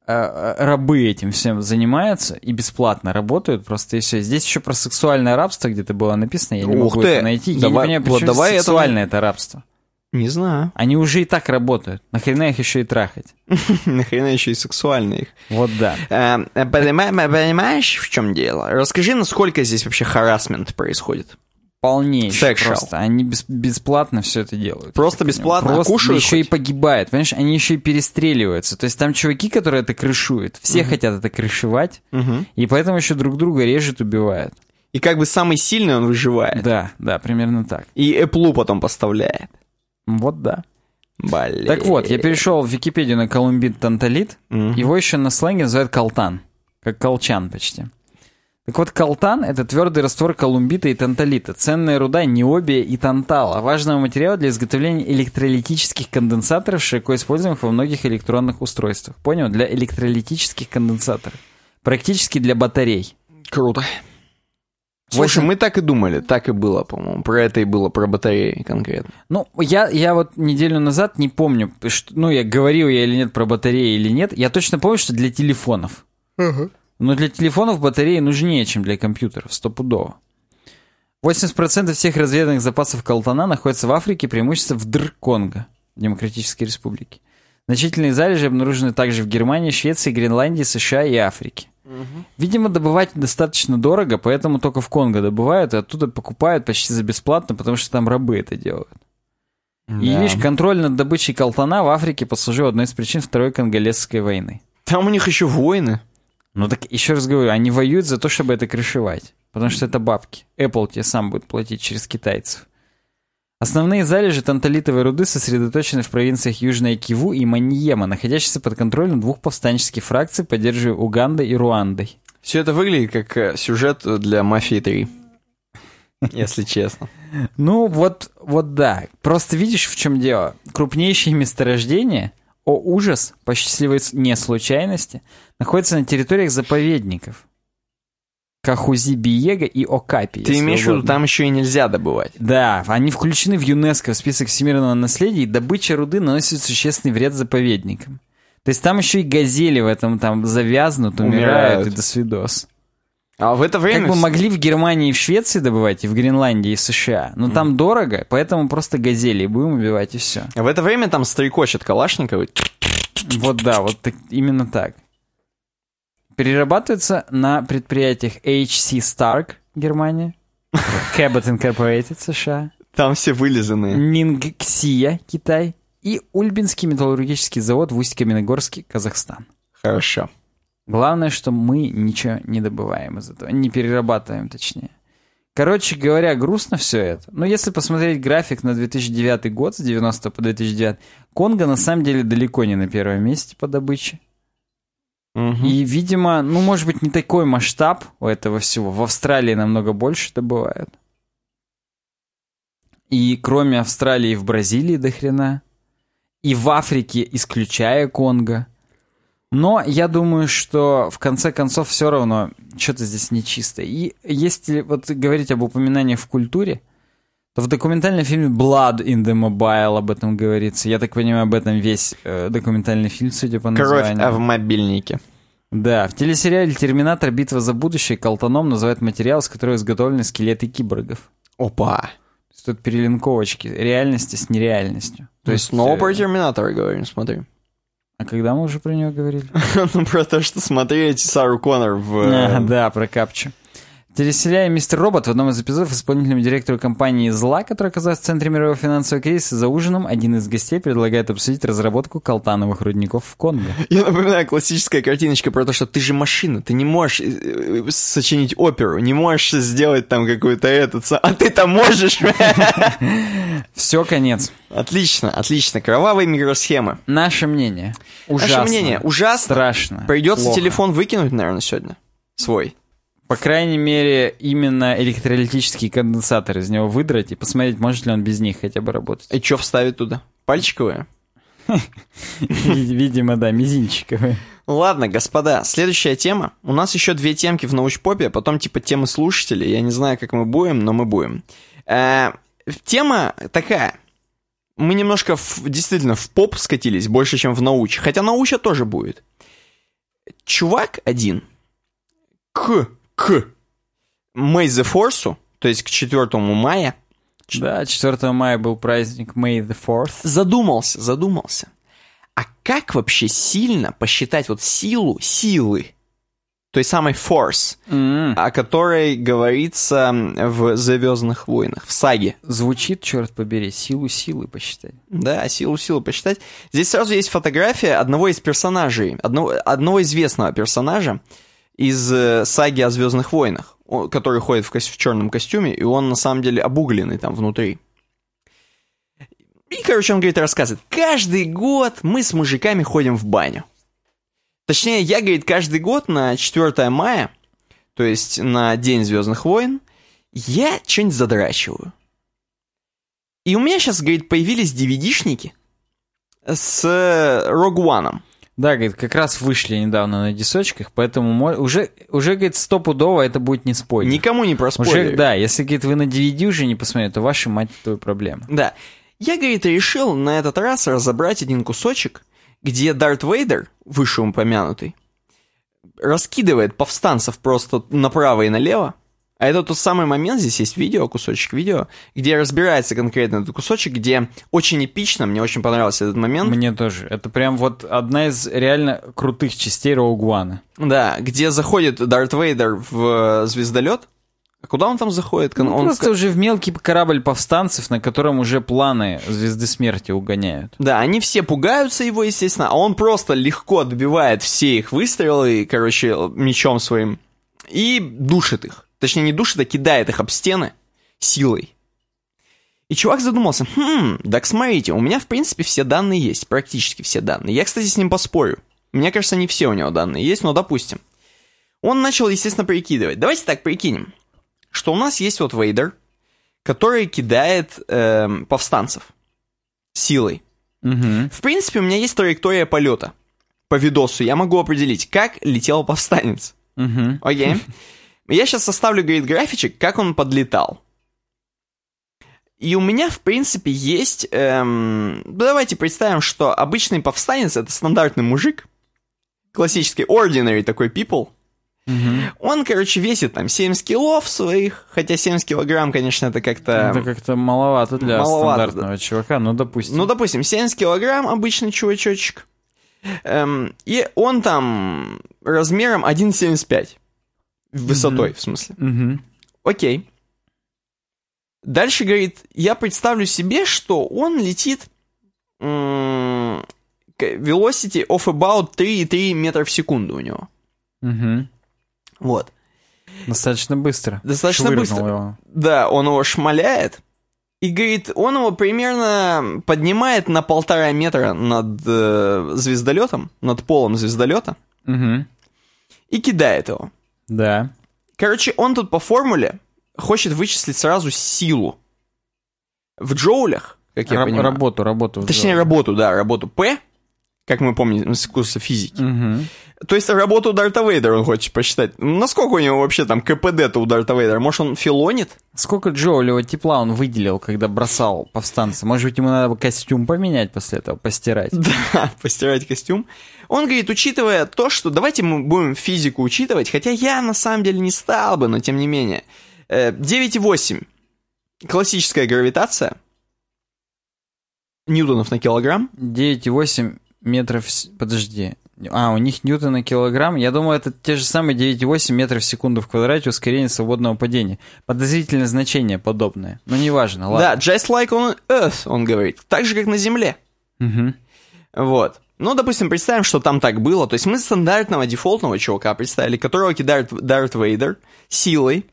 рабы этим всем занимаются и бесплатно работают просто и все. Здесь еще про сексуальное рабство где-то было написано, я не Ух могу ты! это найти. я Давай- не понимаю, почему давай это- сексуальное это рабство. Не знаю. Они уже и так работают. Нахрена их еще и трахать? Нахрена еще и сексуальные их. Вот да. Э, понима- Понимаешь, в чем дело? Расскажи, насколько здесь вообще харасмент происходит? Полнейший Sexual. просто. Они бес- бесплатно все это делают. Просто бесплатно? Просто кушают еще и хоть? погибают. Понимаешь, они еще и перестреливаются. То есть там чуваки, которые это крышуют, все хотят это крышевать, Мгм. и поэтому еще друг друга режут, убивают. И как бы самый сильный он выживает. Да, да, примерно так. И Apple потом поставляет. Вот да. Блин. Так вот, я перешел в Википедию на колумбит танталит. Мгм. Его еще на сленге называют колтан. Как колчан почти. Так вот, колтан — это твердый раствор колумбита и танталита, ценная руда необия и тантала, важного материала для изготовления электролитических конденсаторов, широко используемых во многих электронных устройствах. Понял? Для электролитических конденсаторов. Практически для батарей. Круто. Слушай, Восемь- мы так и думали, так и было, по-моему. Про это и было, про батареи конкретно. Ну, я, я вот неделю назад не помню, что, ну, я говорил я или нет про батареи или нет. Я точно помню, что для телефонов. Но для телефонов батареи нужнее, чем для компьютеров, стопудово. 80% всех разведанных запасов колтана находятся в Африке, преимущественно в Др-Конго, Демократической Республике. Значительные залежи обнаружены также в Германии, Швеции, Гренландии, США и Африке. Видимо, добывать достаточно дорого, поэтому только в Конго добывают, и оттуда покупают почти за бесплатно, потому что там рабы это делают. И Да. видишь, контроль над добычей колтана в Африке послужил одной из причин Второй Конголезской войны. Там у них еще войны. Ну так еще раз говорю, они воюют за то, чтобы это крышевать. Потому что это бабки. Apple тебе сам будет платить через китайцев. Основные залежи танталитовой руды сосредоточены в провинциях Южная Киву и Маньема, находящихся под контролем двух повстанческих фракций, поддерживаемых Угандой и Руандой. Все это выглядит как э, сюжет для «Мафии 3». Если честно. Ну, вот, вот да. Просто видишь, в чем дело. Крупнейшие месторождения, о ужас, по счастливой не случайности, находятся на территориях заповедников. Кахузи Биега и Окапи. Ты имеешь в виду, там еще и нельзя добывать. Да, они включены в ЮНЕСКО в список всемирного наследия, и добыча руды наносит существенный вред заповедникам. То есть там еще и газели в этом там завязнут, умирают, Умирают. и до свидос. А в это время... Как бы могли в Германии и в Швеции добывать, и в Гренландии, и в США. Но там дорого, поэтому просто газели будем убивать, и все. В это время там стрекочет Калашниковы. Вот да, вот так- именно так. Перерабатывается на предприятиях HC Stark, Германия, Cabot Incorporated, США, Там все вылизанные. Нингксия, Китай, и Ульбинский металлургический завод в Усть-Каменогорске, Казахстан. Хорошо. Главное, что мы ничего не добываем из этого, не перерабатываем, точнее. Короче говоря, грустно все это. Но если посмотреть график на 2009 год, с 90 по 2009, Конго на самом деле далеко не на первом месте по добыче. Мгм. И, видимо, ну, может быть, не такой масштаб у этого всего. В Австралии намного больше добывают. И кроме Австралии, в Бразилии до хрена. И в Африке, исключая Конго. Но я думаю, что в конце концов все равно что-то здесь нечисто. И если вот говорить об упоминании в культуре, в документальном фильме Blood in the Mobile об этом говорится. Я так понимаю, об этом весь э, документальный фильм, судя по Кровь названию. а в мобильнике. Да, в телесериале «Терминатор. Битва за будущее» Колтаном называют материал, из которого изготовлены скелеты киборгов. Опа. Тут перелинковочки реальности с нереальностью. То есть снова э, про Терминатора говорим, смотри. А когда мы уже про него говорили? Ну, про то, что смотреть Сару Коннор в... А, э, да, про капчу. В телесериале «Мистер Робот» в одном из эпизодов исполнительному директору компании «Зла», которая оказалась в центре мирового финансового кризиса, за ужином один из гостей предлагает обсудить разработку колтановых рудников в Конго. Я напоминаю, классическая картиночка про то, что ты же машина, ты не можешь э, э, сочинить оперу, не можешь сделать там какой-то этот... А ты-то можешь! Все, конец. Отлично, отлично. Кровавые микросхемы. Наше мнение. Ужасно. Наше мнение. Ужасно. Страшно. Придется телефон выкинуть, наверное, сегодня. Свой. По крайней мере, именно электролитический конденсатор из него выдрать и посмотреть, может ли он без них хотя бы работать. И что вставить туда? Пальчиковые? Видимо, да, мизинчиковые. Ладно, господа, следующая тема. У нас еще две темки в научпопе, а потом типа темы слушателей. Я не знаю, как мы будем, но мы будем. Э, тема такая. Мы немножко действительно в поп скатились, больше, чем в науч. Хотя науча тоже будет. Чувак один к, к May the Force, то есть к 4 мая, Да, 4 мая был праздник May the 4th. задумался, задумался. А как вообще сильно посчитать вот силу силы? Той самой Force, М, о которой говорится в Звездных войнах, в саге. Звучит, черт побери, силу силы посчитать. Да, силу силы посчитать. Здесь сразу есть фотография одного из персонажей, одного, одного известного персонажа из э, саги о Звездных войнах, который ходит в, в черном костюме, и он на самом деле обугленный там внутри. И, короче, он говорит, рассказывает, каждый год мы с мужиками ходим в баню. Точнее, я, говорит, каждый год на 4 мая, то есть на День Звездных войн, я что-нибудь задрачиваю. И у меня сейчас, говорит, появились DVD-шники с Rogue One. Да, говорит, как раз вышли недавно на дисочках, поэтому уже, уже, говорит, стопудово это будет не спойлер. Никому не Уже, проспойлерю. да, если, говорит, вы на DVD уже не посмотрели, то ваша мать твою проблема. Да. Я, говорит, решил на этот раз разобрать один кусочек, где Дарт Вейдер, вышеупомянутый, раскидывает повстанцев просто направо и налево. А это тот самый момент, здесь есть видео, кусочек видео, где разбирается конкретно этот кусочек, где очень эпично, мне очень понравился этот момент. Мне тоже. Это прям вот одна из реально крутых частей One. Да, где заходит Дарт Вейдер в э, звездолет. А куда он там заходит? Ну, он просто уже в мелкий корабль повстанцев, на котором уже планы Звезды Смерти угоняют. Да, они все пугаются его, естественно, а он просто легко отбивает все их выстрелы, короче, мечом своим, и душит их. Точнее, не душит, а кидает их об стены силой. И чувак задумался, хм, так смотрите, у меня, в принципе, все данные есть, практически все данные. Я, кстати, с ним поспорю. Мне кажется, не все у него данные есть, но допустим. Он начал, естественно, прикидывать. Давайте так прикинем, что у нас есть вот Вейдер, который кидает эм, повстанцев силой. Угу. В принципе, у меня есть траектория полета. По видосу я могу определить, как летел повстанец. Угу. Окей? Я сейчас составлю, говорит, графичек, как он подлетал. И у меня, в принципе, есть... эм, ну, давайте представим, что обычный повстанец — это стандартный мужик, классический ordinary такой people. Он, короче, весит там 70 килов своих, хотя 70 килограмм, конечно, это как-то... Это как-то маловато для маловато, стандартного чувака, ну, допустим. Ну, допустим, 70 килограмм обычный чувачочек. Эм, и он там размером 1,75. Высотой, в смысле. Мгм. Окей. Дальше, говорит, я представлю себе, что он летит м, velocity of about 3,3 метра в секунду у него. Мгм. Вот. Достаточно быстро. Достаточно Швырнул быстро. его. Да, он его шмаляет. И, говорит, он его примерно поднимает на полтора метра над э, звездолетом, над полом звездолета, Мгм. и кидает его. Да. Короче, он тут по формуле хочет вычислить сразу силу. В джоулях, как я Раб- понимаю. Работу, работу. Точнее, работу, да, работу П, как мы помним из курса физики. Мгм. То есть работу Дарта Вейдера он хочет посчитать. Насколько у него вообще там КПД-то у Дарта Вейдера? Может, он филонит? Сколько джоулевого тепла он выделил, когда бросал повстанца? Может быть, ему надо костюм поменять после этого, постирать? Да, постирать костюм. Он говорит, учитывая то, что давайте мы будем физику учитывать, хотя я на самом деле не стал бы, но тем не менее. Э, 9,8. Классическая гравитация. Ньютонов на килограмм. 9,8 метров... Подожди. А, у них ньютон на килограмм. Я думаю, это те же самые 9,8 метров в секунду в квадрате ускорение свободного падения. Подозрительное значение подобное. Но неважно, ладно. Да, just like on Earth, он говорит. Так же, как на Земле. Мгм. Вот. Ну, допустим, представим, что там так было. То есть мы стандартного дефолтного чувака представили, которого кидает Дарт Вейдер силой.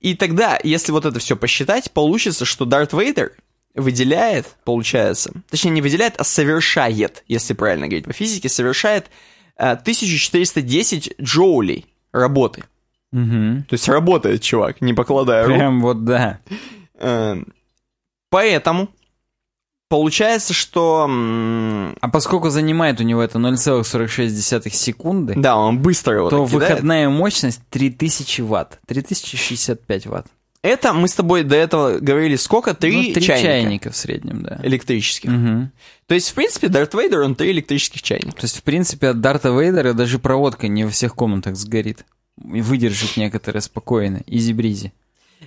И тогда, если вот это все посчитать, получится, что Дарт Вейдер выделяет, получается, точнее не выделяет, а совершает, если правильно говорить по физике, совершает э, 1410 джоулей работы. Мгм. То есть работает чувак, не покладая рук. Прям вот да. Эм, Поэтому получается, что... А поскольку занимает у него это 0,46 секунды, Да, он быстро его то кидает. выходная мощность 3000 ватт. 3065 ватт. Это мы с тобой до этого говорили сколько? Три, ну, три чайника, чайника в среднем, да. электрических. Мгм. То есть, в принципе, Дарт Вейдер, он три электрических чайника. То есть, в принципе, от Дарта Вейдера даже проводка не во всех комнатах сгорит. И выдержит некоторые спокойно. Изи-бризи.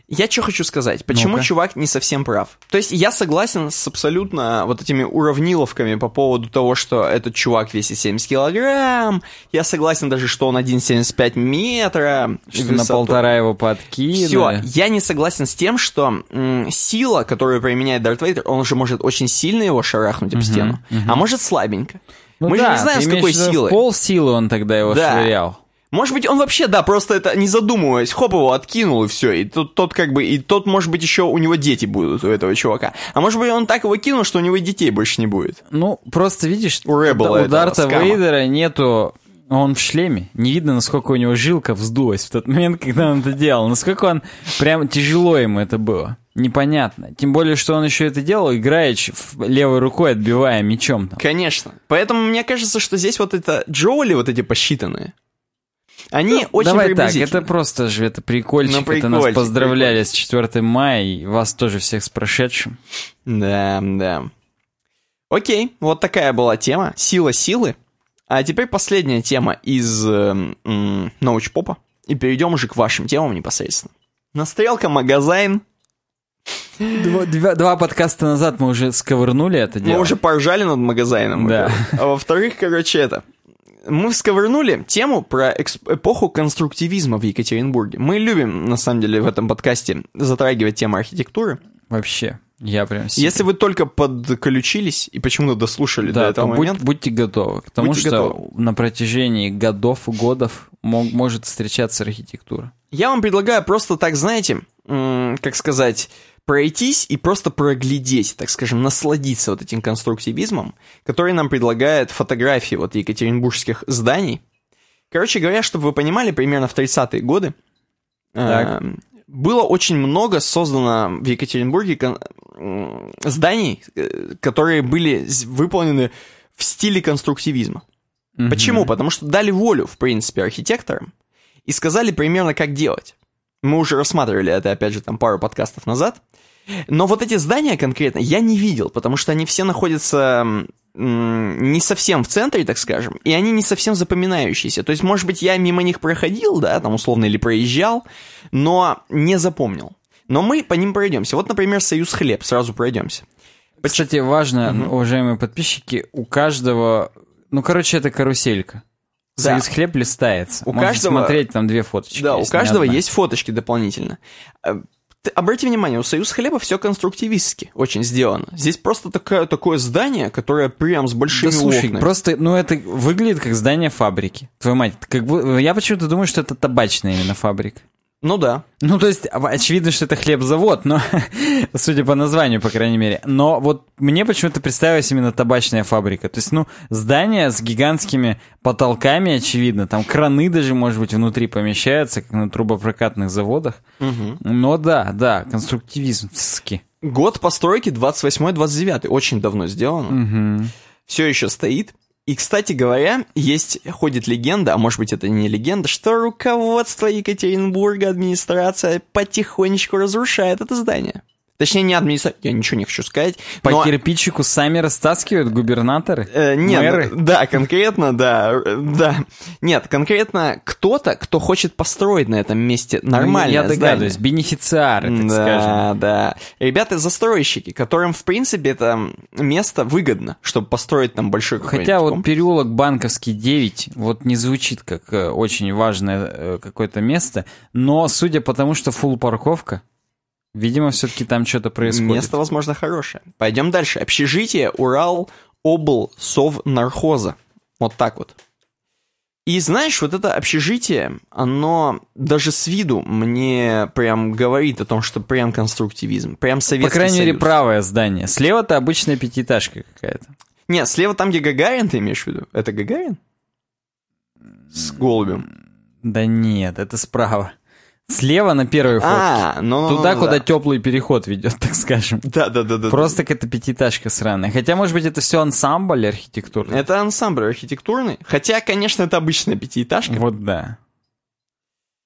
Я что хочу сказать, почему Ну-ка. чувак не совсем прав. То есть я согласен с абсолютно вот этими уравниловками по поводу того, что этот чувак весит 70 килограмм. Я согласен даже, что он 1,75 метра. Что на полтора его подкинули. Все, я не согласен с тем, что м, сила, которую применяет Дарт Вейдер, он же может очень сильно его шарахнуть об стену, а может слабенько. Ну Мы да, же не знаем, с какой силой. В пол силы он тогда его Да. швырял. Может быть, он вообще, да, просто это не задумываясь, хоп, его откинул и все. И тот, тот как бы, и тот, может быть, еще у него дети будут у этого чувака. А может быть, он так его кинул, что у него детей больше не будет. Ну, просто видишь, У Рэббла у Дарта скама. Вейдера нету... Он в шлеме. Не видно, насколько у него жилка вздулась в тот момент, когда он это делал. Насколько он... Прям тяжело ему это было. Непонятно. Тем более, что он еще это делал, играючи в- левой рукой, отбивая мечом. Там. Конечно. Поэтому мне кажется, что здесь вот это Джоули, вот эти посчитанные, они Ну, очень Давай так, это просто же, это прикольчик. Ну, это нас прикольчик, поздравляли с 4 мая, и вас тоже всех с прошедшим. Да, да. Окей, вот такая была тема. Сила силы. А теперь последняя тема из э, м, научпопа. И перейдем уже к вашим темам непосредственно. Настрелка Магазайн. Два, два- два подкаста назад мы уже сковырнули это дело. Мы уже поржали над Магазайном. Да. А во-вторых, короче, это... Мы сковырнули тему про эпоху конструктивизма в Екатеринбурге. Мы любим, на самом деле, в этом подкасте затрагивать тему архитектуры. Вообще, я прям сильно. Если вы только подключились и почему-то дослушали до Да, этого то будь- момента, будьте готовы. К тому, Будьте что готовы. на протяжении годов и годов мо- может встречаться архитектура. Я вам предлагаю просто так, знаете, как сказать, пройтись и просто проглядеть, так скажем, насладиться вот этим конструктивизмом, который нам предлагает фотографии вот екатеринбургских зданий. Короче говоря, чтобы вы понимали, примерно в 30-е годы э, было очень много создано в Екатеринбурге зданий, э, которые были выполнены в стиле конструктивизма. Мгм. Почему? Потому что дали волю, в принципе, архитекторам и сказали примерно, как делать. Мы уже рассматривали это, опять же, там пару подкастов назад. Но вот эти здания конкретно я не видел, потому что они все находятся не совсем в центре, так скажем, и они не совсем запоминающиеся. То есть, может быть, я мимо них проходил, да, там условно, или проезжал, но не запомнил. Но мы по ним пройдемся. Вот, например, Союз Хлеб, сразу пройдемся. Кстати, важно, уважаемые подписчики, у каждого... Ну, короче, это каруселька. Да. Союз хлеб листается. У Можно каждого- смотреть, там две фоточки Да, у каждого есть фоточки дополнительно. Э, ты обрати внимание, у Союз Хлеба все конструктивистски очень сделано. Здесь просто такое, такое здание, которое прям с большими Да слушай, окнами. просто, ну это выглядит как здание фабрики. Твою мать, как бы, я почему-то думаю, что это табачная именно фабрика. Ну да. Ну, то есть, очевидно, что это хлебзавод, но, судя по названию, по крайней мере. Но вот мне почему-то представилась именно табачная фабрика. То есть, ну, здание с гигантскими потолками, очевидно. Там краны даже, может быть, внутри помещаются, как на трубопрокатных заводах. Но да, да, конструктивизмски. Год постройки 28-29, очень давно сделано. Мгм. Все еще стоит. И, кстати говоря, есть, ходит легенда, а может быть это не легенда, что руководство Екатеринбурга, администрация потихонечку разрушает это здание. Точнее, не администрация, я ничего не хочу сказать. По но- кирпичику сами растаскивают губернаторы? Э, нет, мэры? да, конкретно, да, э, да. Нет, конкретно кто-то, кто хочет построить на этом месте нормальное Ну, Я догадываюсь, здание. бенефициары, так да, скажем. да. Ребята-застройщики, которым, в принципе, это место выгодно, чтобы построить там большой Хотя вот комплекс. переулок Банковский 9 вот не звучит как э, очень важное э, какое-то место, но судя по тому, что фул парковка, видимо, все-таки там что-то происходит. Место, возможно, хорошее. Пойдем дальше. Общежитие Урал обл Совнархоза. Вот так вот. И знаешь, вот это общежитие, оно даже с виду мне прям говорит о том, что прям конструктивизм, прям По Советский крайней мере, Союз. правое здание. Слева-то обычная пятиэтажка какая-то. Не, слева там, где Гагарин, ты имеешь в виду? Это Гагарин? С голубем. Да нет, это справа. Слева на первой фотке. А, ну, ну, Туда, ну, куда да. теплый переход ведет, так скажем. Да, да, да, да. Просто какая-то пятиэтажка сраная. Хотя, может быть, это все ансамбль архитектурный. Это ансамбль архитектурный. Хотя, конечно, это обычная пятиэтажка. Вот да.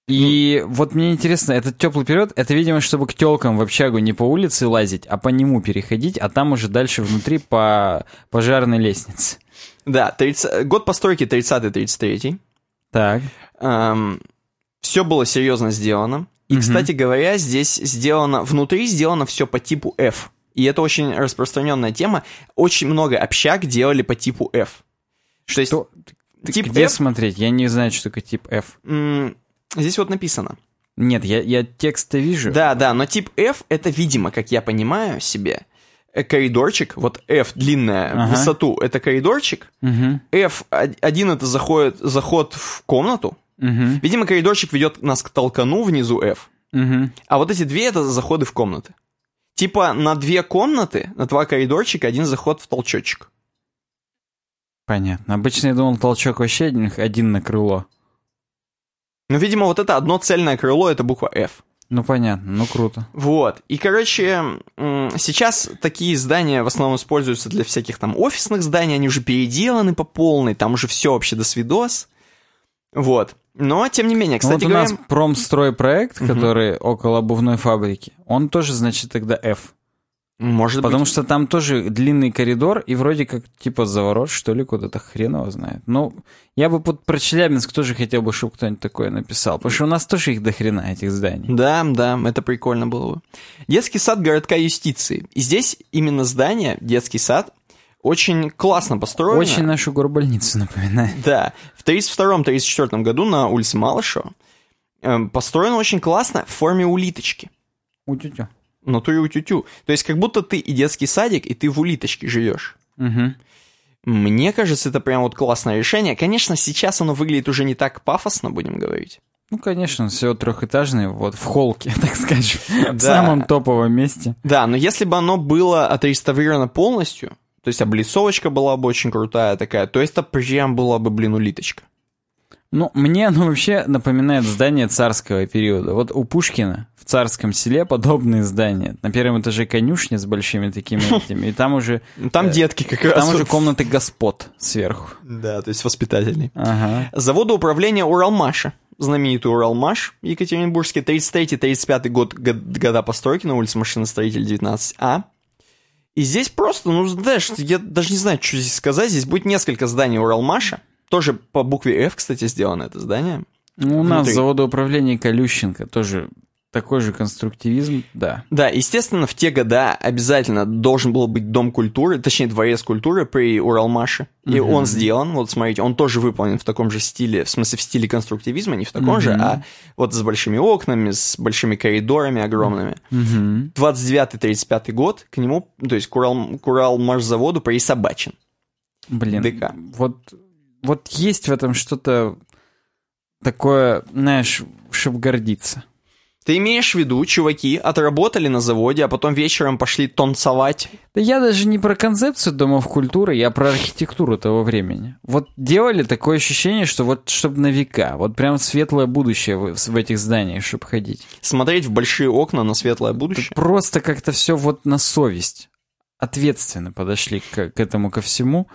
И вот мне интересно, этот теплый период, это, видимо, чтобы к телкам в общагу не по улице лазить, а по нему переходить, а там уже дальше внутри по пожарной лестнице. Да, 30 год постройки 30-33. Так. Все было серьезно сделано. И, Мгм. кстати говоря, здесь сделано, внутри сделано все по типу F. И это очень распространенная тема. Очень много общак делали по типу F. То есть, Что- тип Где F, смотреть? Я не знаю, что такое тип F. здесь вот написано. Нет, я, я текст-то вижу. Да, да, но тип F это, видимо, как я понимаю себе, э, коридорчик, вот F длинная Ага. высоту, это коридорчик, Угу, F од- один это заходит, заход в комнату, угу, видимо, коридорчик ведет нас к толкану внизу F, угу. а вот эти две это заходы в комнаты. Типа на две комнаты, на два коридорчика, один заход в толчочек. Понятно. Обычно я думал, толчок вообще один, один на крыло. Ну, видимо, вот это одно цельное крыло, это буква F. Ну, понятно, ну круто. Вот. И, короче, сейчас такие здания в основном используются для всяких там офисных зданий, они уже переделаны по полной, там уже все вообще до свидос. Вот. Но, тем не менее, Ну, кстати вот у говоря... нас промстройпроект, который около обувной фабрики, он тоже, значит, тогда F. Может Потому быть... что там тоже длинный коридор, и вроде как типа заворот, что ли, куда-то хрен его знает. Ну, я бы вот про Челябинск тоже хотел бы, чтобы кто-нибудь такое написал. Потому что у нас тоже их до хрена, этих зданий. Да, да, это прикольно было бы. Детский сад городка юстиции. И здесь именно здание, детский сад, очень классно построено. Очень нашу горбольницу напоминает. Да, в 32-34 году на улице Малышева эм, построено очень классно в форме улиточки. У-тю-тю. В натуре утю-тю. То есть как будто ты и детский садик, и ты в улиточке живешь. Угу. Мне кажется, это прям вот классное решение. Конечно, сейчас оно выглядит уже не так пафосно, будем говорить. Ну, конечно, все трехэтажное, вот в холке, так скажем, в самом топовом месте. Да, но если бы оно было отреставрировано полностью, то есть облицовочка была бы очень крутая такая, то это прям была бы, блин, улиточка. Ну, мне оно вообще напоминает здание царского периода. Вот у Пушкина в царском селе подобные здания. На первом этаже конюшня с большими такими этими, и там уже, Ну, Там Э, детки как раз. там уже комнаты господ сверху. Да, то есть воспитательный. Ага. Заводу управления Уралмаша. Знаменитый Уралмаш Екатеринбургский, 33-35 год, год- года постройки на улице Машиностроитель 19А. И здесь просто, ну, знаешь, я даже не знаю, что здесь сказать. Здесь будет несколько зданий Уралмаша. Тоже по букве F, кстати, сделано это здание. Ну, у нас Внутри. заводоуправление Колющенко тоже такой же конструктивизм, да. Да, естественно, в те года обязательно должен был быть дом культуры, точнее, дворец культуры при Уралмаше. И Мгм. он сделан, вот смотрите, он тоже выполнен в таком же стиле, в смысле, в стиле конструктивизма, не в таком же, Мгм. а вот с большими окнами, с большими коридорами огромными. Угу. 29-35 год к нему, то есть к, Урал, к Уралмашзаводу присобачен. Блин, ДК. вот, вот есть в этом что-то такое, знаешь, чтобы гордиться. Ты имеешь в виду, чуваки отработали на заводе, а потом вечером пошли танцевать? Да я даже не про концепцию домов культуры, я про архитектуру того времени. Вот делали такое ощущение, что вот чтобы на века, вот прям светлое будущее в, в этих зданиях, чтобы ходить. Смотреть в большие окна на светлое Это будущее? просто как-то все вот на совесть. Ответственно подошли к, к этому ко всему.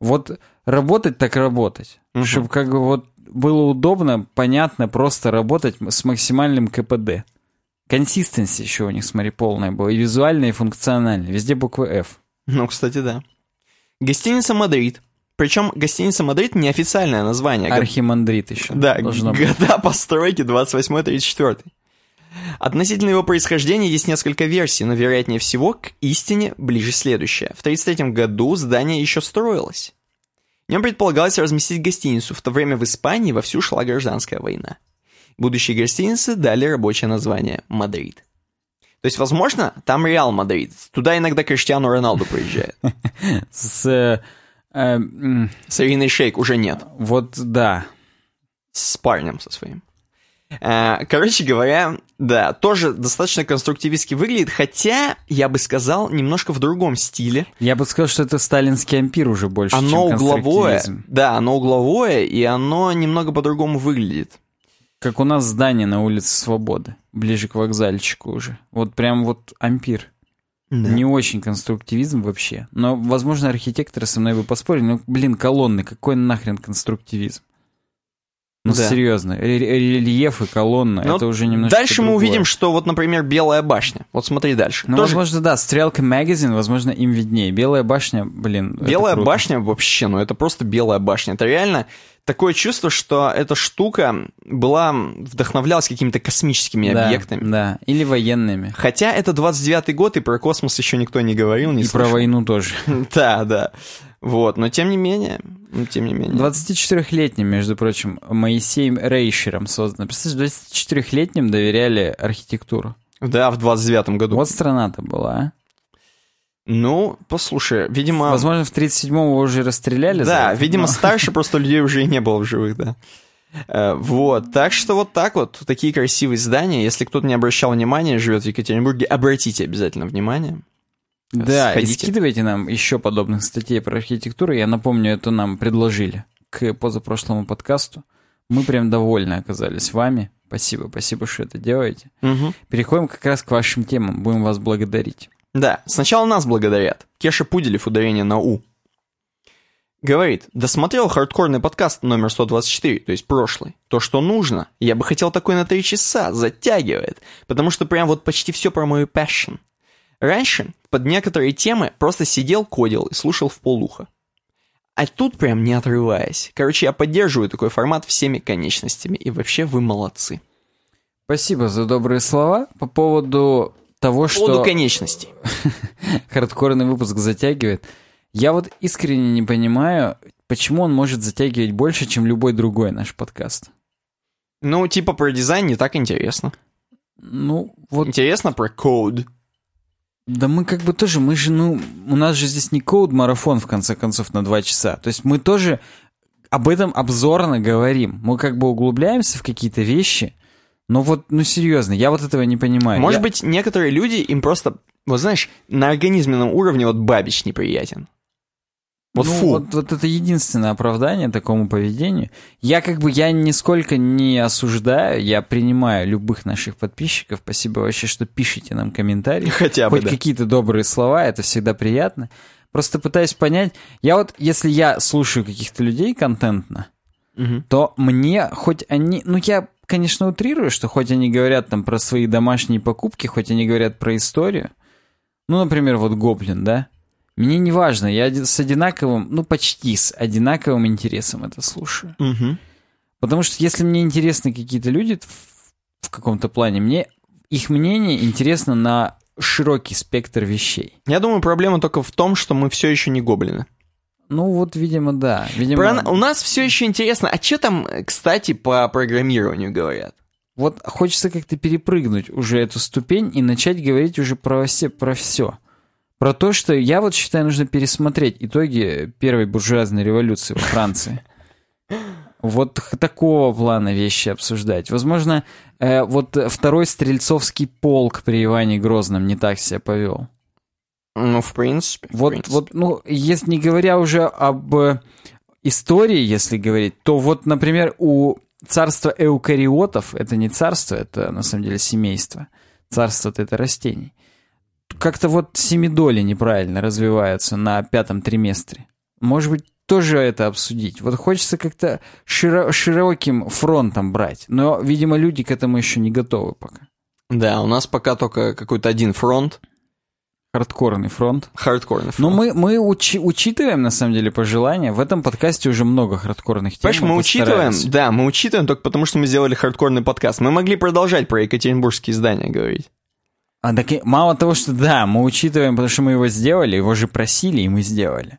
Вот работать так работать. Мгм. Чтобы как бы вот было удобно, понятно, просто работать с максимальным КПД. Консистенция еще у них, смотри, полная была. И визуальная, и функциональная. Везде буквы F. Ну, кстати, да. Гостиница «Мадрид». Причем гостиница «Мадрид» не официальное название. Архимандрит еще. Да, должно быть. года постройки 28-34. Относительно его происхождения есть несколько версий, но вероятнее всего к истине ближе следующее. В 1933 году здание еще строилось. В нем предполагалось разместить гостиницу, в то время в Испании вовсю шла гражданская война. Будущие гостиницы дали рабочее название «Мадрид». То есть, возможно, там Реал Мадрид. Туда иногда Криштиану Роналду приезжает. С, э, С Ириной Шейк уже нет. вот да. с парнем со своим. Э, Короче говоря, да, тоже достаточно конструктивистски выглядит, хотя, я бы сказал, немножко в другом стиле. Я бы сказал, что это сталинский ампир уже больше, Оно чем угловое, да, оно угловое, и оно немного по-другому выглядит. Как у нас здание на улице Свободы, ближе к вокзальчику уже. Вот прям вот ампир. Да. Не очень конструктивизм вообще. Но, возможно, архитекторы со мной бы поспорили. Ну, блин, колонны, какой нахрен конструктивизм? Ну, Да. серьезно, ре- рельеф и колонны, Ну, это уже немножко Дальше мы другое. увидим, что вот, например, Белая башня. Вот смотри дальше. Ну, Тоже возможно, да, Стрелка Магазин, возможно, им виднее. Белая башня, блин, Белая башня вообще, ну это просто белая башня. Это реально такое чувство, что эта штука была вдохновлялась какими-то космическими да, объектами. Да, или военными. Хотя это 29-й год, и про космос еще никто не говорил, не и про слышал. войну тоже. Да, да. Вот, но тем не менее, тем не менее. 24-летним, между прочим, Моисеем Рейшером создано. Представляешь, 24-летним доверяли архитектуру. Да, в 29-м году. Вот страна-то была, а? Ну, послушай, видимо... Возможно, в 37-м его уже расстреляли Да, это, видимо, но- старше просто людей уже и не было в живых, да. Э, Вот, так что вот так вот, такие красивые здания. Если кто-то не обращал внимания, живет в Екатеринбурге, обратите обязательно внимание. Да, и Сходите. скидывайте нам еще подобных статей про архитектуру. Я напомню, это нам предложили к позапрошлому подкасту. Мы прям довольны оказались вами. Спасибо, спасибо, что это делаете. Мгм. Переходим как раз к вашим темам. Будем вас благодарить. Да, сначала нас благодарят. Кеша Пуделев, ударение на «у». Говорит, досмотрел хардкорный подкаст номер 124, то есть прошлый. То, что нужно. Я бы хотел такой на 3 часа, затягивает. Потому что прям вот почти все про мою passion. Раньше под некоторые темы просто сидел, кодил и слушал в полуха. А тут прям не отрываясь. Короче, я поддерживаю такой формат всеми конечностями. И вообще вы молодцы. Спасибо за добрые слова по поводу того, По поводу что конечностей. хардкорный выпуск затягивает. Я вот искренне не понимаю, почему он может затягивать больше, чем любой другой наш подкаст. Ну, типа про дизайн не так интересно. Ну, вот Интересно про код. Да мы как бы тоже, мы же, ну, у нас же здесь не коуд-марафон, в конце концов, на два часа. То есть мы тоже об этом обзорно говорим. Мы как бы углубляемся в какие-то вещи, но вот, ну, серьезно, я вот этого не понимаю. Может Я- быть, некоторые люди, им просто, вот знаешь, на организменном уровне вот Бабич неприятен. Вот ну, фу. Вот, вот это единственное оправдание такому поведению. Я как бы, я нисколько не осуждаю, я принимаю любых наших подписчиков. Спасибо вообще, что пишете нам комментарии. Хотя бы, Хоть да. какие-то добрые слова, это всегда приятно. Просто пытаюсь понять. Я вот, если я слушаю каких-то людей контентно, Мгм. то мне хоть они... Ну, я, конечно, утрирую, что хоть они говорят там про свои домашние покупки, хоть они говорят про историю. Ну, например, вот Гоблин, да? Мне не важно, я с одинаковым, ну, почти с одинаковым интересом это слушаю. Мгм. Потому что если мне интересны какие-то люди в, в каком-то плане, мне их мнение интересно на широкий спектр вещей. Я думаю, проблема только в том, что мы все еще не гоблины. Ну, вот, видимо, да. Видимо, Про- У нас все еще интересно. А что там, кстати, по программированию говорят? Вот хочется как-то перепрыгнуть уже эту ступень и начать говорить уже про все, про все. Про то, что я вот считаю, нужно пересмотреть итоги первой буржуазной революции во Франции. Вот такого плана вещи обсуждать. Возможно, э, вот второй стрельцовский полк при Иване Грозном не так себя повел. Ну, в принципе. в Вот, принципе. вот, ну, если не говоря уже об истории, если говорить, то вот, например, у царства эукариотов, это не царство, это на самом деле семейство. Царство это растений. Как-то вот семидоли неправильно развиваются на пятом триместре. Может быть, тоже это обсудить. Вот хочется как-то широ- широким фронтом брать. Но, видимо, люди к этому еще не готовы пока. Да, у нас пока только какой-то один фронт. Хардкорный фронт. Хардкорный фронт. Но мы, мы учи- учитываем, на самом деле, пожелания. В этом подкасте уже много хардкорных тем. Понимаешь, мы учитываем, постарались. да, мы учитываем только потому, что мы сделали хардкорный подкаст. Мы могли продолжать про екатеринбургские издания говорить. А так и мало того, что да, мы учитываем, потому что мы его сделали, его же просили, и мы сделали.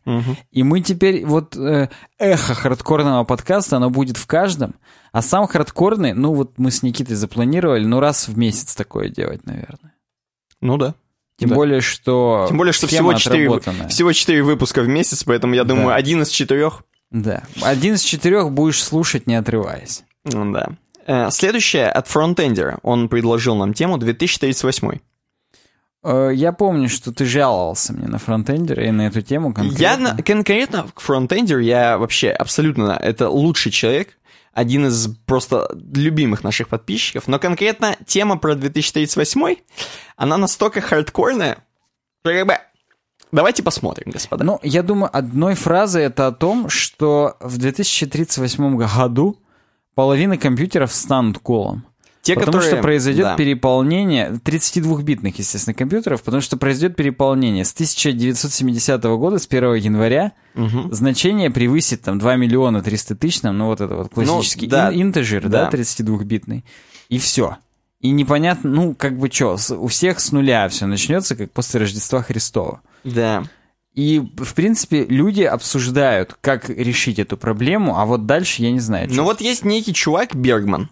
И мы теперь, вот э, эхо хардкорного подкаста, оно будет в каждом. А сам хардкорный, ну вот мы с Никитой запланировали, ну раз в месяц такое делать, наверное. Ну да. Тем Да. более, что Тем более, что всего 4, отработанная. всего 4 выпуска в месяц, поэтому я думаю, Да. один из четырех. Да. Один из четырех будешь слушать, не отрываясь. Ну да. Э, Следующее от фронтендера. Он предложил нам тему 2038. Э, Я помню, что ты жаловался мне на фронтендера и на эту тему конкретно. Я на- конкретно к фронтендеру, я вообще абсолютно, это лучший человек, один из просто любимых наших подписчиков, но конкретно тема про 2038, она настолько хардкорная, что как бы... Давайте посмотрим, господа. Ну, я думаю, одной фразой это о том, что в 2038 году половина компьютеров станут колом. Те, потому которые... что произойдет да. переполнение 32-битных, естественно, компьютеров, потому что произойдет переполнение с 1970 года, с 1 января, Мгм. значение превысит там 2 миллиона 300 тысяч, там, ну вот это вот классический Ну, да. ин- интеджер, да, Да. 32-битный, и все. И непонятно, ну, как бы что, у всех с нуля все начнется, как после Рождества Христова. Да. И, в принципе, люди обсуждают, как решить эту проблему, а вот дальше я не знаю. Ну вот есть некий чувак Бергман.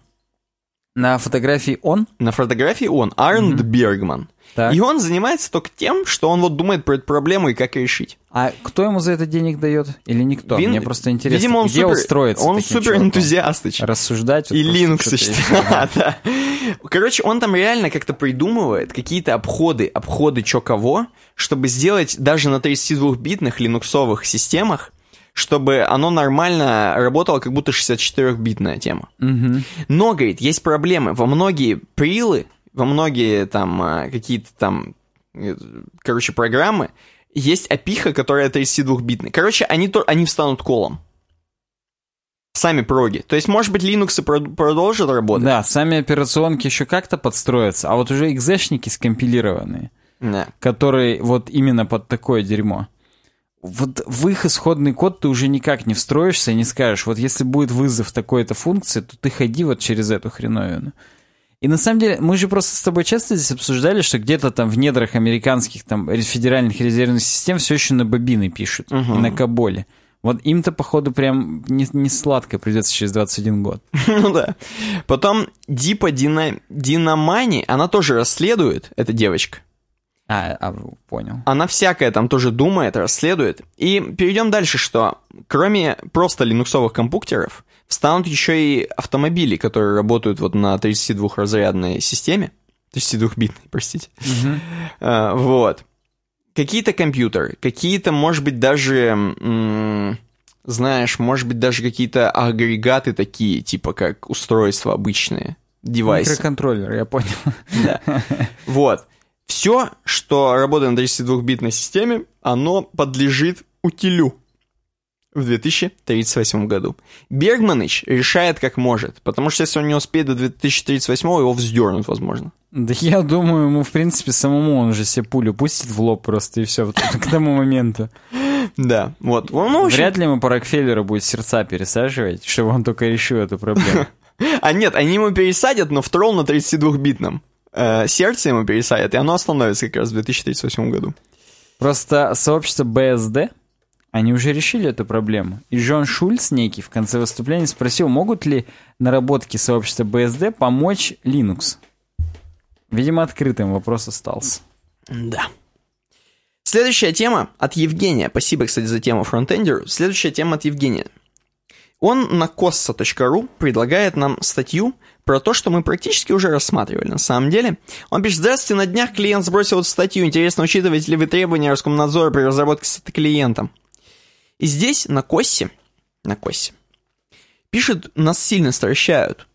На фотографии он, На фотографии он, Арнд Бергман. так. И он занимается только тем, что он вот думает про эту проблему и как ее решить. а кто ему за это денег дает? Или никто? Вин- Мне просто интересно, Видимо, он где супер, устроиться Он супер энтузиастыч. Рассуждать. И Linux. Да. Короче, он там реально как-то придумывает какие-то обходы, обходы чё кого, чтобы сделать даже на 32-битных линуксовых системах, чтобы оно нормально работало, как будто 64-битная тема. Мгм. Но, говорит, есть проблемы. Во многие прилы, во многие там а, какие-то там, э, короче, программы, есть опиха, которая 32-битная. Короче, они, то, они встанут колом. Сами проги. То есть, может быть, Linux и прод- продолжит работать. Да, сами операционки еще как-то подстроятся, а вот уже экзешники скомпилированные, Да. которые вот именно под такое дерьмо. Вот в их исходный код ты уже никак не встроишься и не скажешь, вот если будет вызов такой-то функции, то ты ходи вот через эту хреновину. И на самом деле, мы же просто с тобой часто здесь обсуждали, что где-то там в недрах американских там федеральных резервных систем все еще на бобины пишут Мгм. и на каболе. Вот им-то, походу, прям не, не сладко придется через 21 год. ну да. Потом Дипа Дина... Динамани, она тоже расследует, эта девочка. А, а, понял. Она всякое там тоже думает, расследует. И перейдем дальше, что кроме просто линуксовых компьютеров, встанут еще и автомобили, которые работают вот на 32-разрядной системе. 32-битной, простите. А, вот. Какие-то компьютеры, какие-то, может быть, даже, знаешь, может быть, даже какие-то агрегаты такие, типа как устройства обычные, девайсы. Микроконтроллер, я понял. Да. Вот. Все, что работает на 32-битной системе, оно подлежит утилю в 2038 году. Бергманыч решает как может, потому что если он не успеет до 2038, его вздернут, возможно. Да я думаю, ему, в принципе, самому он уже себе пулю пустит в лоб просто и все к тому моменту. Да, вот. Ну, общем, Вряд ли ему по Рокфеллеру будет сердца пересаживать, чтобы он только решил эту проблему. А нет, они ему пересадят, но в тролл на 32-битном. Э, сердце ему пересадят, и оно остановится как раз в 2038 году. Просто сообщество BSD, они уже решили эту проблему. И Джон Шульц некий в конце выступления спросил, могут ли наработки сообщества BSD помочь Linux. Видимо, открытым вопрос остался. Да. Следующая тема от Евгения. Спасибо, кстати, за тему фронтендеру. Следующая тема от Евгения. Он на kossa.ru предлагает нам статью про то, что мы практически уже рассматривали на самом деле. Он пишет, здравствуйте, на днях клиент сбросил статью. Интересно, учитываете ли вы требования Роскомнадзора при разработке с клиентом? И здесь, на Коссе, на Коссе, пишет, нас сильно стращают.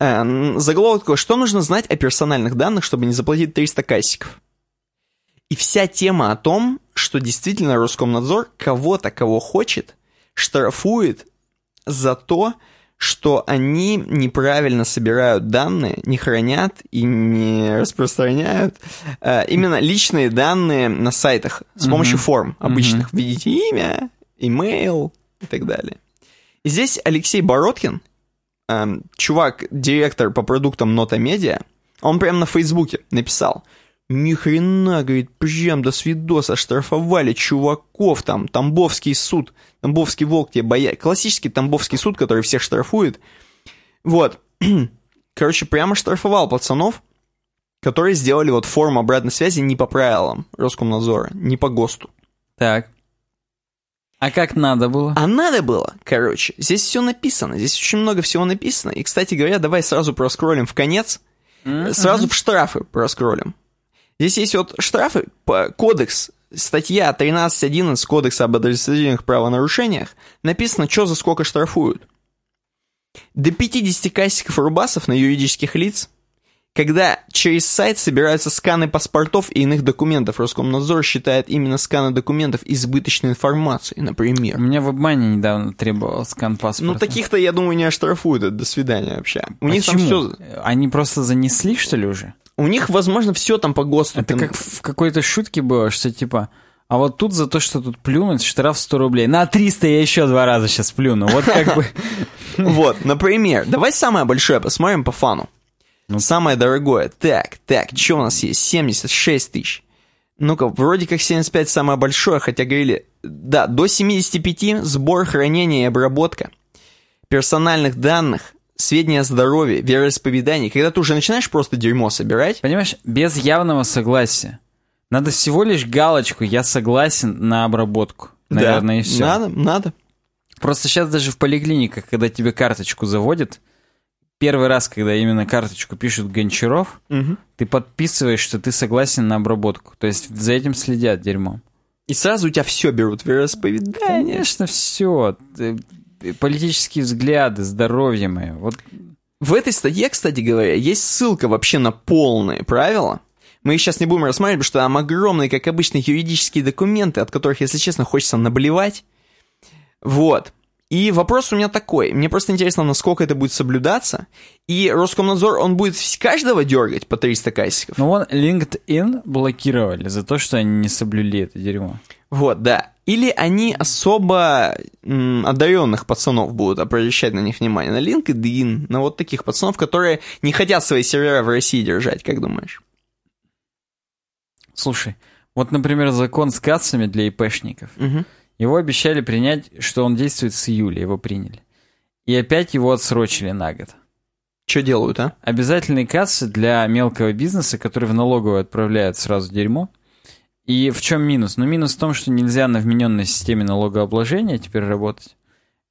Э, заголовок такой, что нужно знать о персональных данных, чтобы не заплатить 300 кассиков? И вся тема о том, что действительно Роскомнадзор кого-то, кого хочет, штрафует за то, они неправильно собирают данные, не хранят и не распространяют э, именно личные данные на сайтах с помощью форм обычных. Введите имя, имейл и так далее. И здесь Алексей Бородкин, эм, чувак, директор по продуктам Нота Медиа, он прямо на Фейсбуке написал, ни хрена, говорит, прям до свидос оштрафовали чуваков там, Тамбовский суд, Тамбовский волк тебе боя... Классический Тамбовский суд, который всех штрафует. Вот. Короче, прямо штрафовал пацанов, которые сделали вот форму обратной связи не по правилам Роскомнадзора, не по ГОСТу. Так. А как надо было? А надо было, короче, здесь все написано, здесь очень много всего написано. И, кстати говоря, давай сразу проскроллим в конец, сразу в штрафы проскроллим. Здесь есть вот штрафы, по кодекс, статья 13.11 Кодекса об административных правонарушениях, написано, что за сколько штрафуют. до 50 кассиков рубасов на юридических лиц, когда через сайт собираются сканы паспортов и иных документов, Роскомнадзор считает именно сканы документов избыточной информацией, например. У меня в обмане недавно требовал скан паспорта. Ну, таких-то, я думаю, не оштрафуют, до свидания вообще. У них там Почему? все... Они просто занесли, что ли, уже? У них, возможно, все там по ГОСТу. Это Там- как в какой-то шутке было, что типа... А вот тут за то, что тут плюнуть, штраф 100 рублей. На 300 я еще два раза сейчас плюну. Вот как бы... Вот, например, давай самое большое посмотрим по фану. Ну. Самое дорогое. Так, так, что у нас есть? 76 тысяч. Ну-ка, вроде как 75 самое большое, хотя говорили, да, до 75 сбор, хранение и обработка персональных данных, сведения о здоровье, вероисповедании. Когда ты уже начинаешь просто дерьмо собирать, Понимаешь, без явного согласия. Надо всего лишь галочку «Я согласен на обработку». Наверное, да, и все. Надо, надо. Просто сейчас даже в поликлиниках, когда тебе карточку заводят, первый раз, когда именно карточку пишут Гончаров, Мгм. ты подписываешь, что ты согласен на обработку. То есть за этим следят дерьмом. И сразу у тебя все берут, вероисповедание. Конечно, все. Политические взгляды, здоровье мое. Вот В этой статье, кстати говоря, есть ссылка вообще на полные правила. Мы их сейчас не будем рассматривать, потому что там огромные, как обычно, юридические документы, от которых, если честно, хочется наблевать. Вот. И вопрос у меня такой. Мне просто интересно, насколько это будет соблюдаться. И Роскомнадзор, он будет каждого дергать по 300 кассиков? Ну вон LinkedIn блокировали за то, что они не соблюли это дерьмо. Вот, да. Или они особо м, одаренных пацанов будут обращать на них внимание. На LinkedIn, на вот таких пацанов, которые не хотят свои сервера в России держать, как думаешь? Слушай, вот, например, закон с кассами для ИПшников. Мгм. Его обещали принять, что он действует с июля, его приняли. И опять его отсрочили на год. Что делают, а? Обязательные кассы для мелкого бизнеса, который в налоговую отправляют сразу дерьмо. И в чем минус? Ну, минус в том, что нельзя на вмененной системе налогообложения теперь работать.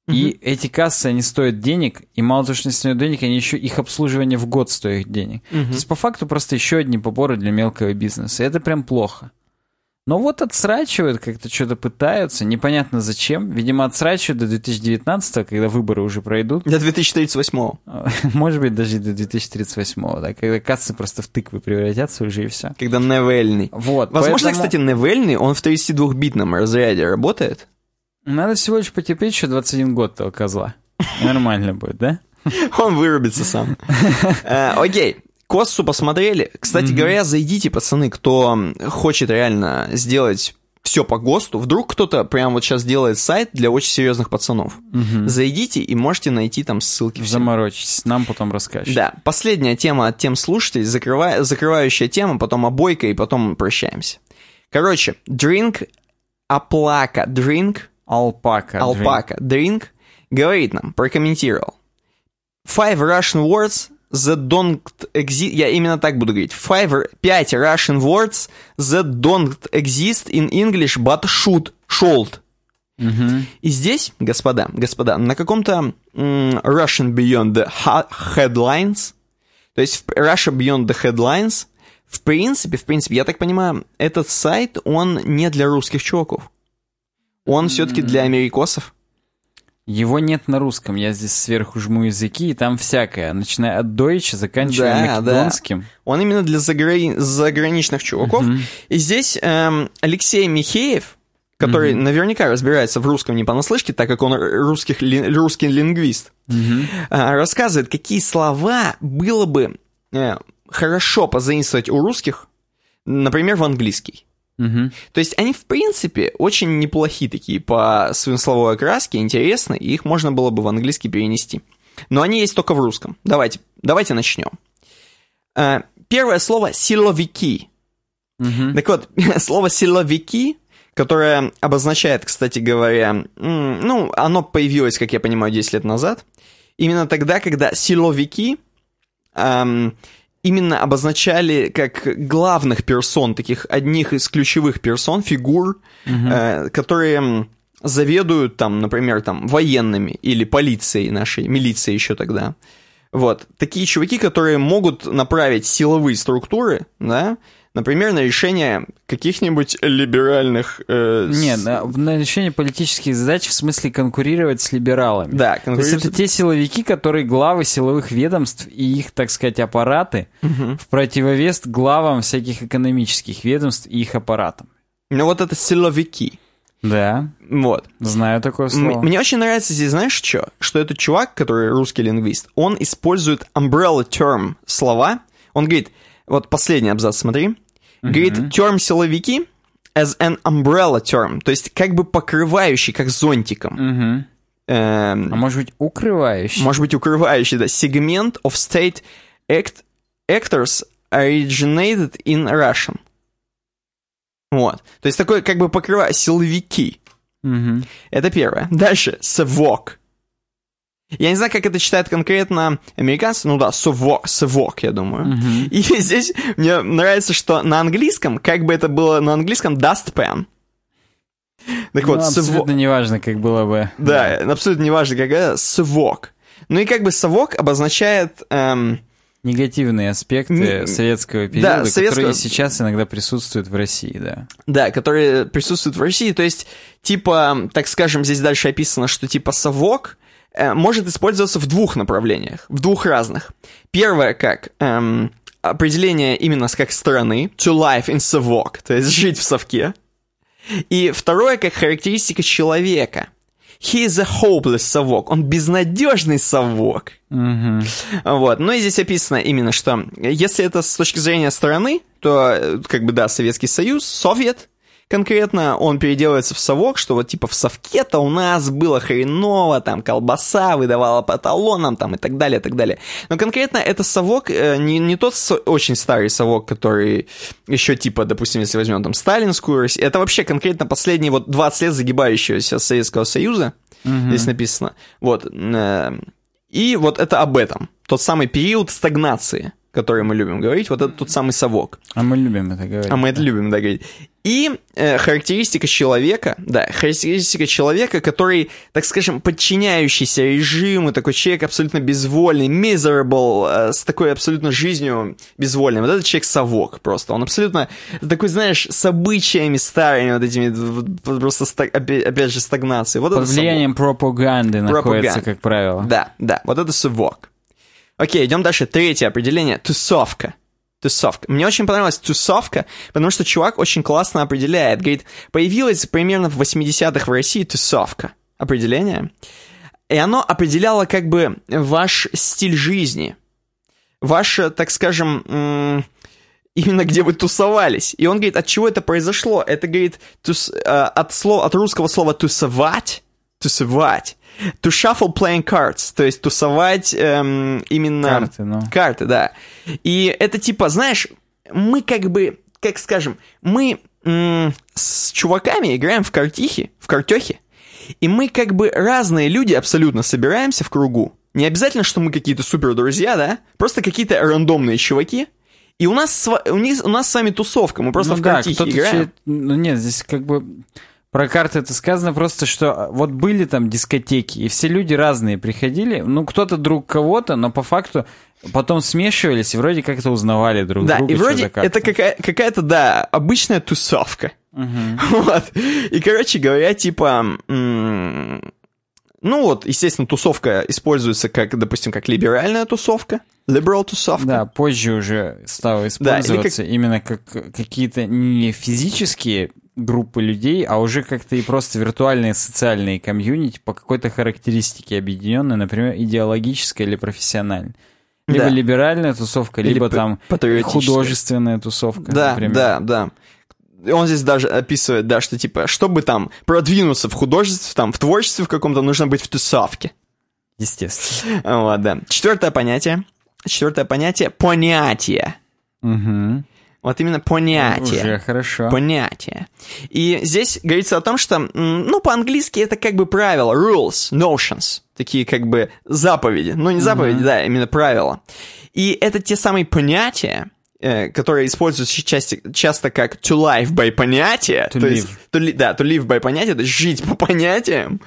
И эти кассы, они стоят денег, и мало того, что они стоят денег, они еще, их обслуживание в год стоит денег. Мгм. То есть, по факту, просто еще одни поборы для мелкого бизнеса. И это прям плохо. Но вот отсрачивают, как-то что-то пытаются, непонятно зачем. Видимо, отсрачивают до 2019 когда выборы уже пройдут. До 2038 Может быть, даже до 2038 да, когда кассы просто в тыквы превратятся уже и все. когда Невельный. Вот, Возможно, поэтому кстати, Невельный, он в 32-битном разряде работает. Надо всего лишь потерпеть еще 21 год этого козла. Нормально будет, да? Он вырубится сам. Э, Окей. Коссу посмотрели. Кстати говоря, зайдите, пацаны, кто хочет реально сделать все по ГОСТу. Вдруг кто-то прямо вот сейчас делает сайт для очень серьезных пацанов. Зайдите и можете найти там ссылки. все. Заморочитесь, нам потом расскажешь. Да, последняя тема от тем слушателей, закрывая, закрывающая тема, потом обойка, и потом прощаемся. Короче, drink, оплака, drink, Алпака. Алпака Drink говорит нам, прокомментировал. Five Russian words that don't exist... Я именно так буду говорить. Five, пять Russian words that don't exist in English but should, should. Мгм. И здесь, господа, господа, на каком-то Russian Beyond the Headlines, то есть в Russia Beyond the Headlines, в принципе, в принципе, я так понимаю, этот сайт, он не для русских чуваков. Он все-таки для америкосов. Его нет на русском. Я здесь сверху жму языки, и там всякое. Начиная от Deutsch, заканчивая Да, да. македонским. Он именно для загра- заграничных чуваков. И здесь эм, Алексей Михеев, который наверняка разбирается в русском не понаслышке, так как он русских, ли- русский лингвист, Мгм. а, рассказывает, какие слова было бы э, хорошо позаимствовать у русских, например, в английский. Мгм. То есть они, в принципе, очень неплохие такие по своей словой окраске, интересны, и их можно было бы в английский перенести. Но они есть только в русском. Давайте, давайте начнем. Э, Первое слово «силовики». Мгм. Так вот, слово «силовики», которое обозначает, кстати говоря, ну, оно появилось, как я понимаю, 10 лет назад, именно тогда, когда силовики эм, именно обозначали как главных персон, таких одних из ключевых персон, фигур, э, которые заведуют там, например, там, военными или полицией нашей, милицией еще тогда. Вот. Такие чуваки, которые могут направить силовые структуры, да, Например, на решение каких-нибудь либеральных... э, Нет, на, на решение политических задач в смысле конкурировать с либералами. Да, То есть это те силовики, которые главы силовых ведомств и их, так сказать, аппараты в противовес главам всяких экономических ведомств и их аппаратам. Ну вот это силовики. Да, Вот. знаю такое слово. Мне очень нравится здесь, знаешь, что? Что этот чувак, который русский лингвист, он использует umbrella term слова. Он говорит, вот последний абзац, смотри. Говорит, term силовики as an umbrella term, то есть как бы покрывающий, как зонтиком. Мгм. Эм, А может быть, укрывающий? может быть, укрывающий, да, segment of state act, actors originated in Russian. Вот. То есть такой как бы покрывая силовики. Мгм. Это первое. Дальше. Совок. Я не знаю, как это читают конкретно американцы. Ну да, совок, совок, я думаю. Мгм. И здесь мне нравится, что на английском, как бы это было на английском, dustpan. Так вот, Ну, совок. абсолютно неважно, как было бы. Да, абсолютно неважно, какая совок. Ну и как бы совок обозначает... эм, Негативные аспекты Не- советского да, периода, советского- которые сейчас иногда присутствуют в России, да. Да, которые присутствуют в России. То есть, типа, так скажем, здесь дальше описано, что типа совок может использоваться в двух направлениях, в двух разных. Первое как эм, определение именно как страны, to life in совок, то есть жить в совке. И второе как характеристика человека. He is a hopeless совок, он безнадежный совок. Мгм. Вот. Ну и здесь описано именно, что если это с точки зрения страны, то, э, как бы, да, Советский Союз, Совет конкретно, он переделывается в совок, что вот типа в совке-то у нас было хреново, там колбаса выдавала по талонам, там и так далее, и так далее. Но конкретно это совок, э, не, не тот со- очень старый совок, который еще типа, допустим, если возьмем там сталинскую Россию, это вообще конкретно последние вот 20 лет загибающегося Советского Союза, здесь написано. Вот. э, И вот это об этом. Тот самый период стагнации, который мы любим говорить, вот это тот самый совок. А мы любим это говорить. А мы это любим, да, говорить. И э, характеристика человека, да, характеристика человека, который, так скажем, подчиняющийся режиму, такой человек абсолютно безвольный, miserable, э, с такой абсолютно жизнью безвольной. Вот этот человек-совок просто. Он абсолютно такой, знаешь, с обычаями старыми, вот этими, просто, опять, опять же, стагнацией. Вот Под это совок. влиянием пропаганды находится, Пропаганда. как правило. Да, да, вот это совок. Окей, идем дальше. Третье определение. Тусовка. Тусовка. Мне очень понравилась тусовка, потому что чувак очень классно определяет. Говорит, появилась примерно в 80-х в России тусовка. Определение. И оно определяло как бы ваш стиль жизни. Ваше, так скажем, именно где вы тусовались. И он говорит, от чего это произошло? Это, говорит, тус- э, от, слова, от русского слова тусовать, тусовать, to shuffle playing cards, то есть тусовать эм, именно... Карты, ну. Карты, да. И это типа, знаешь, мы как бы, как скажем, мы м, с чуваками играем в картихи, в картехи, и мы как бы разные люди абсолютно собираемся в кругу. Не обязательно, что мы какие-то супер друзья, да? Просто какие-то рандомные чуваки. И у нас, у них- у нас с вами тусовка, мы просто Ну в да, играем. че- Ну нет, здесь как бы про карты это сказано просто, что а, вот были там дискотеки, и все люди разные приходили, ну кто-то друг кого-то, но по факту потом смешивались и вроде как-то узнавали друг Да, друга. и чё вроде да как. это какая- какая-то, да, обычная тусовка. Вот. И, короче говоря, типа... Ну вот, естественно, тусовка используется как, допустим, как либеральная тусовка, liberal тусовка. Да, позже уже стало Да, или использоваться именно как какие-то не физические группы людей, а уже как-то и просто виртуальные социальные комьюнити по какой-то характеристике объединенные, например, идеологическая или профессиональная. Либо Да. либеральная тусовка, Или либо там художественная тусовка, Да, например. да, да. И Он здесь даже описывает, да, что типа, чтобы там продвинуться в художестве, там, в творчестве в каком-то, нужно быть в тусовке. Естественно. Вот, да. Четвертое понятие. Четвертое понятие — понятие. Мгм. Вот именно понятие. Уже хорошо. Понятие. И здесь говорится о том, что, ну, по-английски это как бы правила, rules, notions, такие как бы заповеди. Ну, не заповеди, да, именно правила. И это те самые понятия, э, которые используются часто, часто как to live by понятие. To то есть, live. to li- да, to live by понятие, то есть жить по понятиям.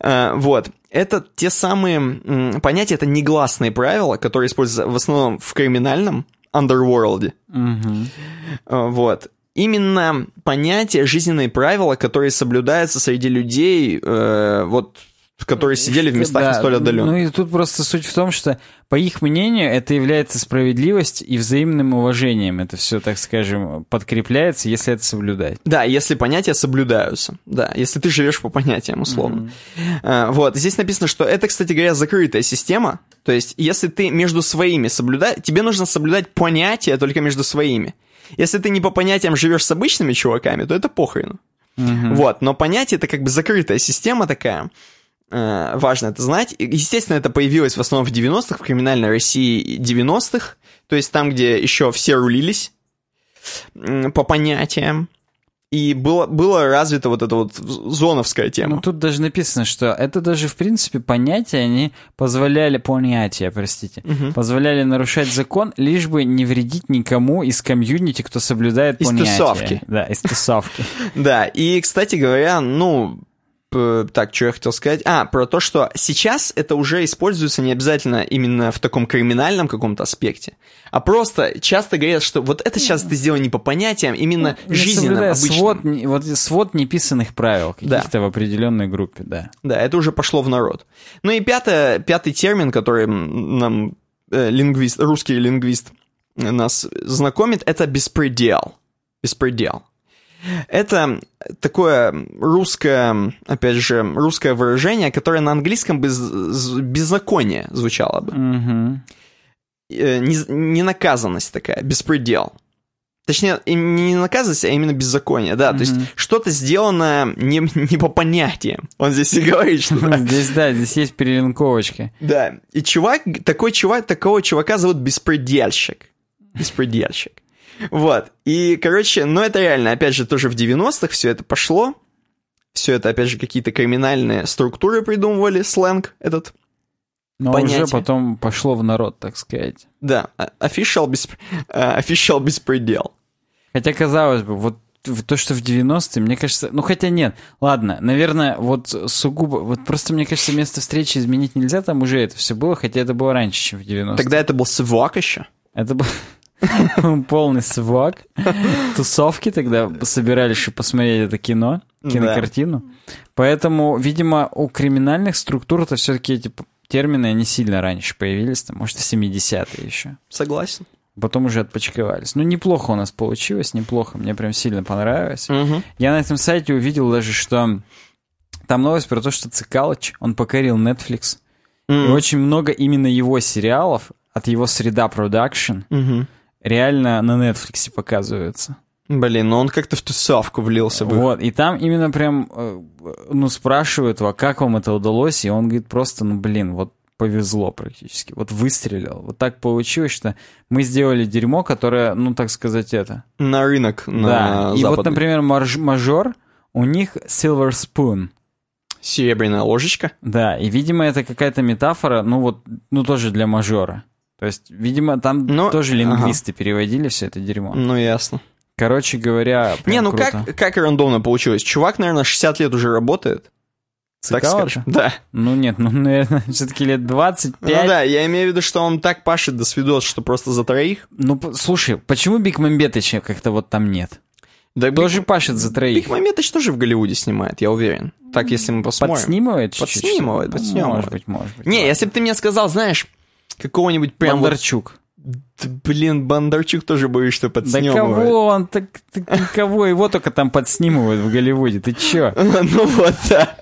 Э, вот. Это те самые м, понятия, это негласные правила, которые используются в основном в криминальном underworld. Э, Вот. Именно понятие жизненные правила, которые соблюдаются среди людей, э, вот, которые сидели в местах Да, не столь отдаленных. Ну и тут просто суть в том, что, по их мнению, это является справедливость и взаимным уважением. Это все, так скажем, подкрепляется, если это соблюдать. Да, если понятия соблюдаются. Да, если ты живешь по понятиям, условно. А, Вот, здесь написано, что это, кстати говоря, закрытая система. То есть, если ты между своими соблюдаешь, тебе нужно соблюдать понятия только между своими. Если ты не по понятиям живешь с обычными чуваками, то это похрен. Вот, но понятие это как бы закрытая система такая. Э, важно это знать. Естественно, это появилось в основном в 90-х, в криминальной России 90-х. То есть там, где еще все рулились по понятиям. И было, было развито вот эта вот зоновская тема. Ну, тут даже написано, что это даже, в принципе, понятия, они позволяли, понятия, простите, позволяли нарушать закон, лишь бы не вредить никому из комьюнити, кто соблюдает Из понятия. тусовки. Да, из тусовки. Да, и, кстати говоря, ну, так, что я хотел сказать? А, про то, что сейчас это уже используется не обязательно именно в таком криминальном каком-то аспекте, а просто часто говорят, что вот это сейчас ты сделал не по понятиям, именно Не жизненным, обычным. свод, вот свод неписанных правил Да. каких-то в определенной группе, да. Да, это уже пошло в народ. Ну и пятое, пятый термин, который нам э, лингвист, русский лингвист нас знакомит, это беспредел. Беспредел. Это такое русское, опять же, русское выражение, которое на английском без, беззаконие звучало бы. Мгм. Э, Ненаказанность такая, беспредел. Точнее, не наказанность, а именно беззаконие, да. То есть что-то сделано не, не по понятиям. Он здесь и говорит, что Здесь, да, здесь есть перелинковочка. да, и чувак, такой чувак, такого чувака зовут Беспредельщик. Беспредельщик. Вот, и, короче, ну это реально, опять же, тоже в 90-х все это пошло. Все это, опять же, какие-то криминальные структуры придумывали, сленг этот. Но Понятие. уже потом пошло в народ, так сказать. Да, а- official, бесп... а, official беспредел. Хотя, казалось бы, вот то, что в 90-е, мне кажется... Ну, хотя нет, ладно, наверное, вот сугубо... Вот просто, мне кажется, место встречи изменить нельзя, там уже это все было, хотя это было раньше, чем в 90-е. Тогда это был свак еще. Это был полный свак. Тусовки тогда собирались, чтобы посмотреть это кино, кинокартину. Поэтому, видимо, у криминальных структур это все-таки эти п- термины, они сильно раньше появились, там, может, в 70-е еще. Согласен. Потом уже отпочковались. Ну, неплохо у нас получилось, неплохо. Мне прям сильно понравилось. Мгм. Я на этом сайте увидел даже, что там новость про то, что Цикалыч, он покорил Netflix. И Мгм. очень много именно его сериалов от его среда продакшн Мгм. Реально на Netflix показываются. Блин, ну он как-то в тусовку влился бы. Вот, и там именно прям, э, ну, спрашивают его, как вам это удалось, и он говорит просто, ну, блин, вот повезло практически, вот выстрелил. Вот так получилось, что мы сделали дерьмо, которое, ну, так сказать, это. На рынок, на да, и вот, например, марж- мажор, у них Silver Spoon. Серебряная ложечка. Да, и, видимо, это какая-то метафора, ну, вот, ну, тоже для мажора. То есть, видимо, там Ну, тоже ага. лингвисты переводили все это дерьмо. Ну, ясно. Короче говоря, Не, ну круто. как, как рандомно получилось? Чувак, наверное, 60 лет уже работает. Так скажем. Да. Ну нет, ну, наверное, все-таки лет 25. Ну да, я имею в виду, что он так пашет до свидос, что просто за троих. Ну, слушай, почему Биг Мамбетыча как-то вот там нет? Да Тоже пашет за Биг троих. Мамедович тоже в Голливуде снимает, я уверен. Так, если мы посмотрим. Подснимывает чуть-чуть? Подснимывает? Ну, подснимывает. Может быть, может быть. Не, ладно. если бы ты мне сказал, знаешь, какого-нибудь прям Бондарчук. Блин, Бондарчук тоже боюсь, что Да подснимывает. кого он, так, так никого, его только там подснимывают в Голливуде, ты чё? Ну вот, да.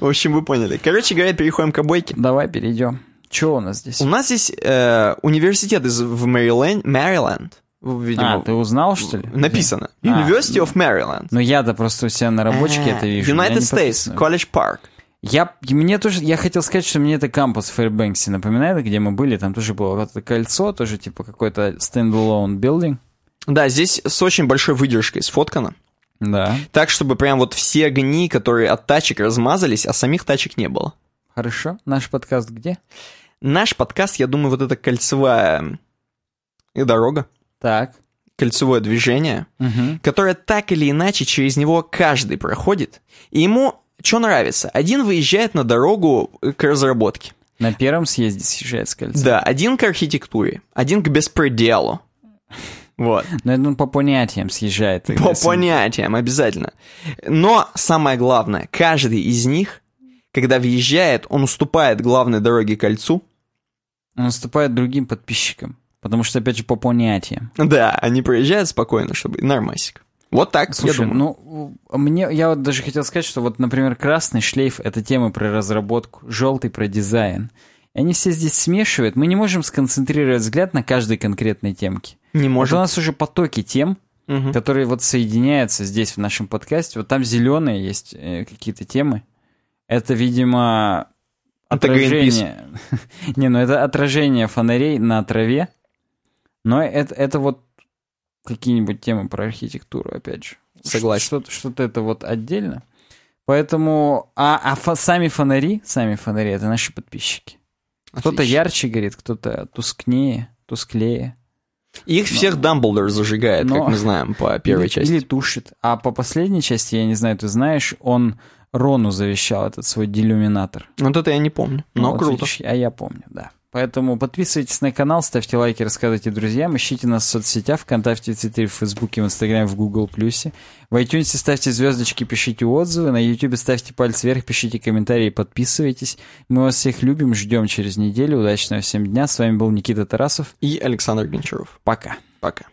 В общем, вы поняли. Короче говоря, переходим к обойке. Давай перейдем. Чё у нас здесь? У нас здесь э, университет из в Мэриленд, Мэриленд, видимо, А, ты узнал, что ли? написано. А, University of Maryland. Ну я-то просто у себя на рабочке это вижу. United States. College Park. Я, мне тоже, я хотел сказать, что мне это кампус в Фэрбэнксе напоминает, где мы были, там тоже было вот это кольцо, тоже типа какой-то standalone building. Да, здесь с очень большой выдержкой сфоткано. Да, Так, чтобы прям вот все огни, которые от тачек размазались, а самих тачек не было. хорошо. Наш подкаст где? Наш подкаст, я думаю, вот эта кольцевая э, дорога, Так. кольцевое движение, Мгм. которое так или иначе через него каждый проходит, и ему что нравится? Один выезжает на дорогу к разработке. На первом съезде съезжает с кольца. Да, один к архитектуре, один к беспределу. Вот. Но это он по понятиям съезжает. По с- понятиям, обязательно. Но самое главное, каждый из них, когда въезжает, он уступает главной дороге кольцу. Он уступает другим подписчикам. Потому что, опять же, по понятиям. Да, они проезжают спокойно, чтобы нормасик. Вот так, Слушай, я думаю. ну, мне, я вот даже хотел сказать, что вот, например, красный шлейф — это тема про разработку, желтый — про дизайн. И они все здесь смешивают. Мы не можем сконцентрировать взгляд на каждой конкретной темке. не Вот у нас уже потоки тем, Мгм. которые вот соединяются здесь в нашем подкасте. Вот там зеленые есть э, какие-то темы. Это, видимо, Это отражение... Не, ну это отражение фонарей на траве. Но это, это вот какие-нибудь темы про архитектуру, опять же. Согласен. Что-то, что-то это вот отдельно. Поэтому... А, а фа- сами фонари, сами фонари, это наши подписчики. Кто-то ярче горит, кто-то тускнее, тусклее. Их всех Дамблдор зажигает, как Но- мы знаем по первой или, части. Или тушит. А по последней части, я не знаю, ты знаешь, он Рону завещал этот свой делюминатор. Вот это я не помню, но Вот круто. видишь, а я помню, да. Поэтому подписывайтесь на канал, ставьте лайки, рассказывайте друзьям, ищите нас в соцсетях, ВКонтакте, в Твиттере, в Фейсбуке, в Инстаграме, в Гугл Плюсе. В iTunes ставьте звездочки, пишите отзывы, на Ютубе ставьте палец вверх, пишите комментарии, подписывайтесь. Мы вас всех любим, ждем через неделю. Удачного всем дня. С вами был Никита Тарасов. И Александр Гончаров. Пока. Пока.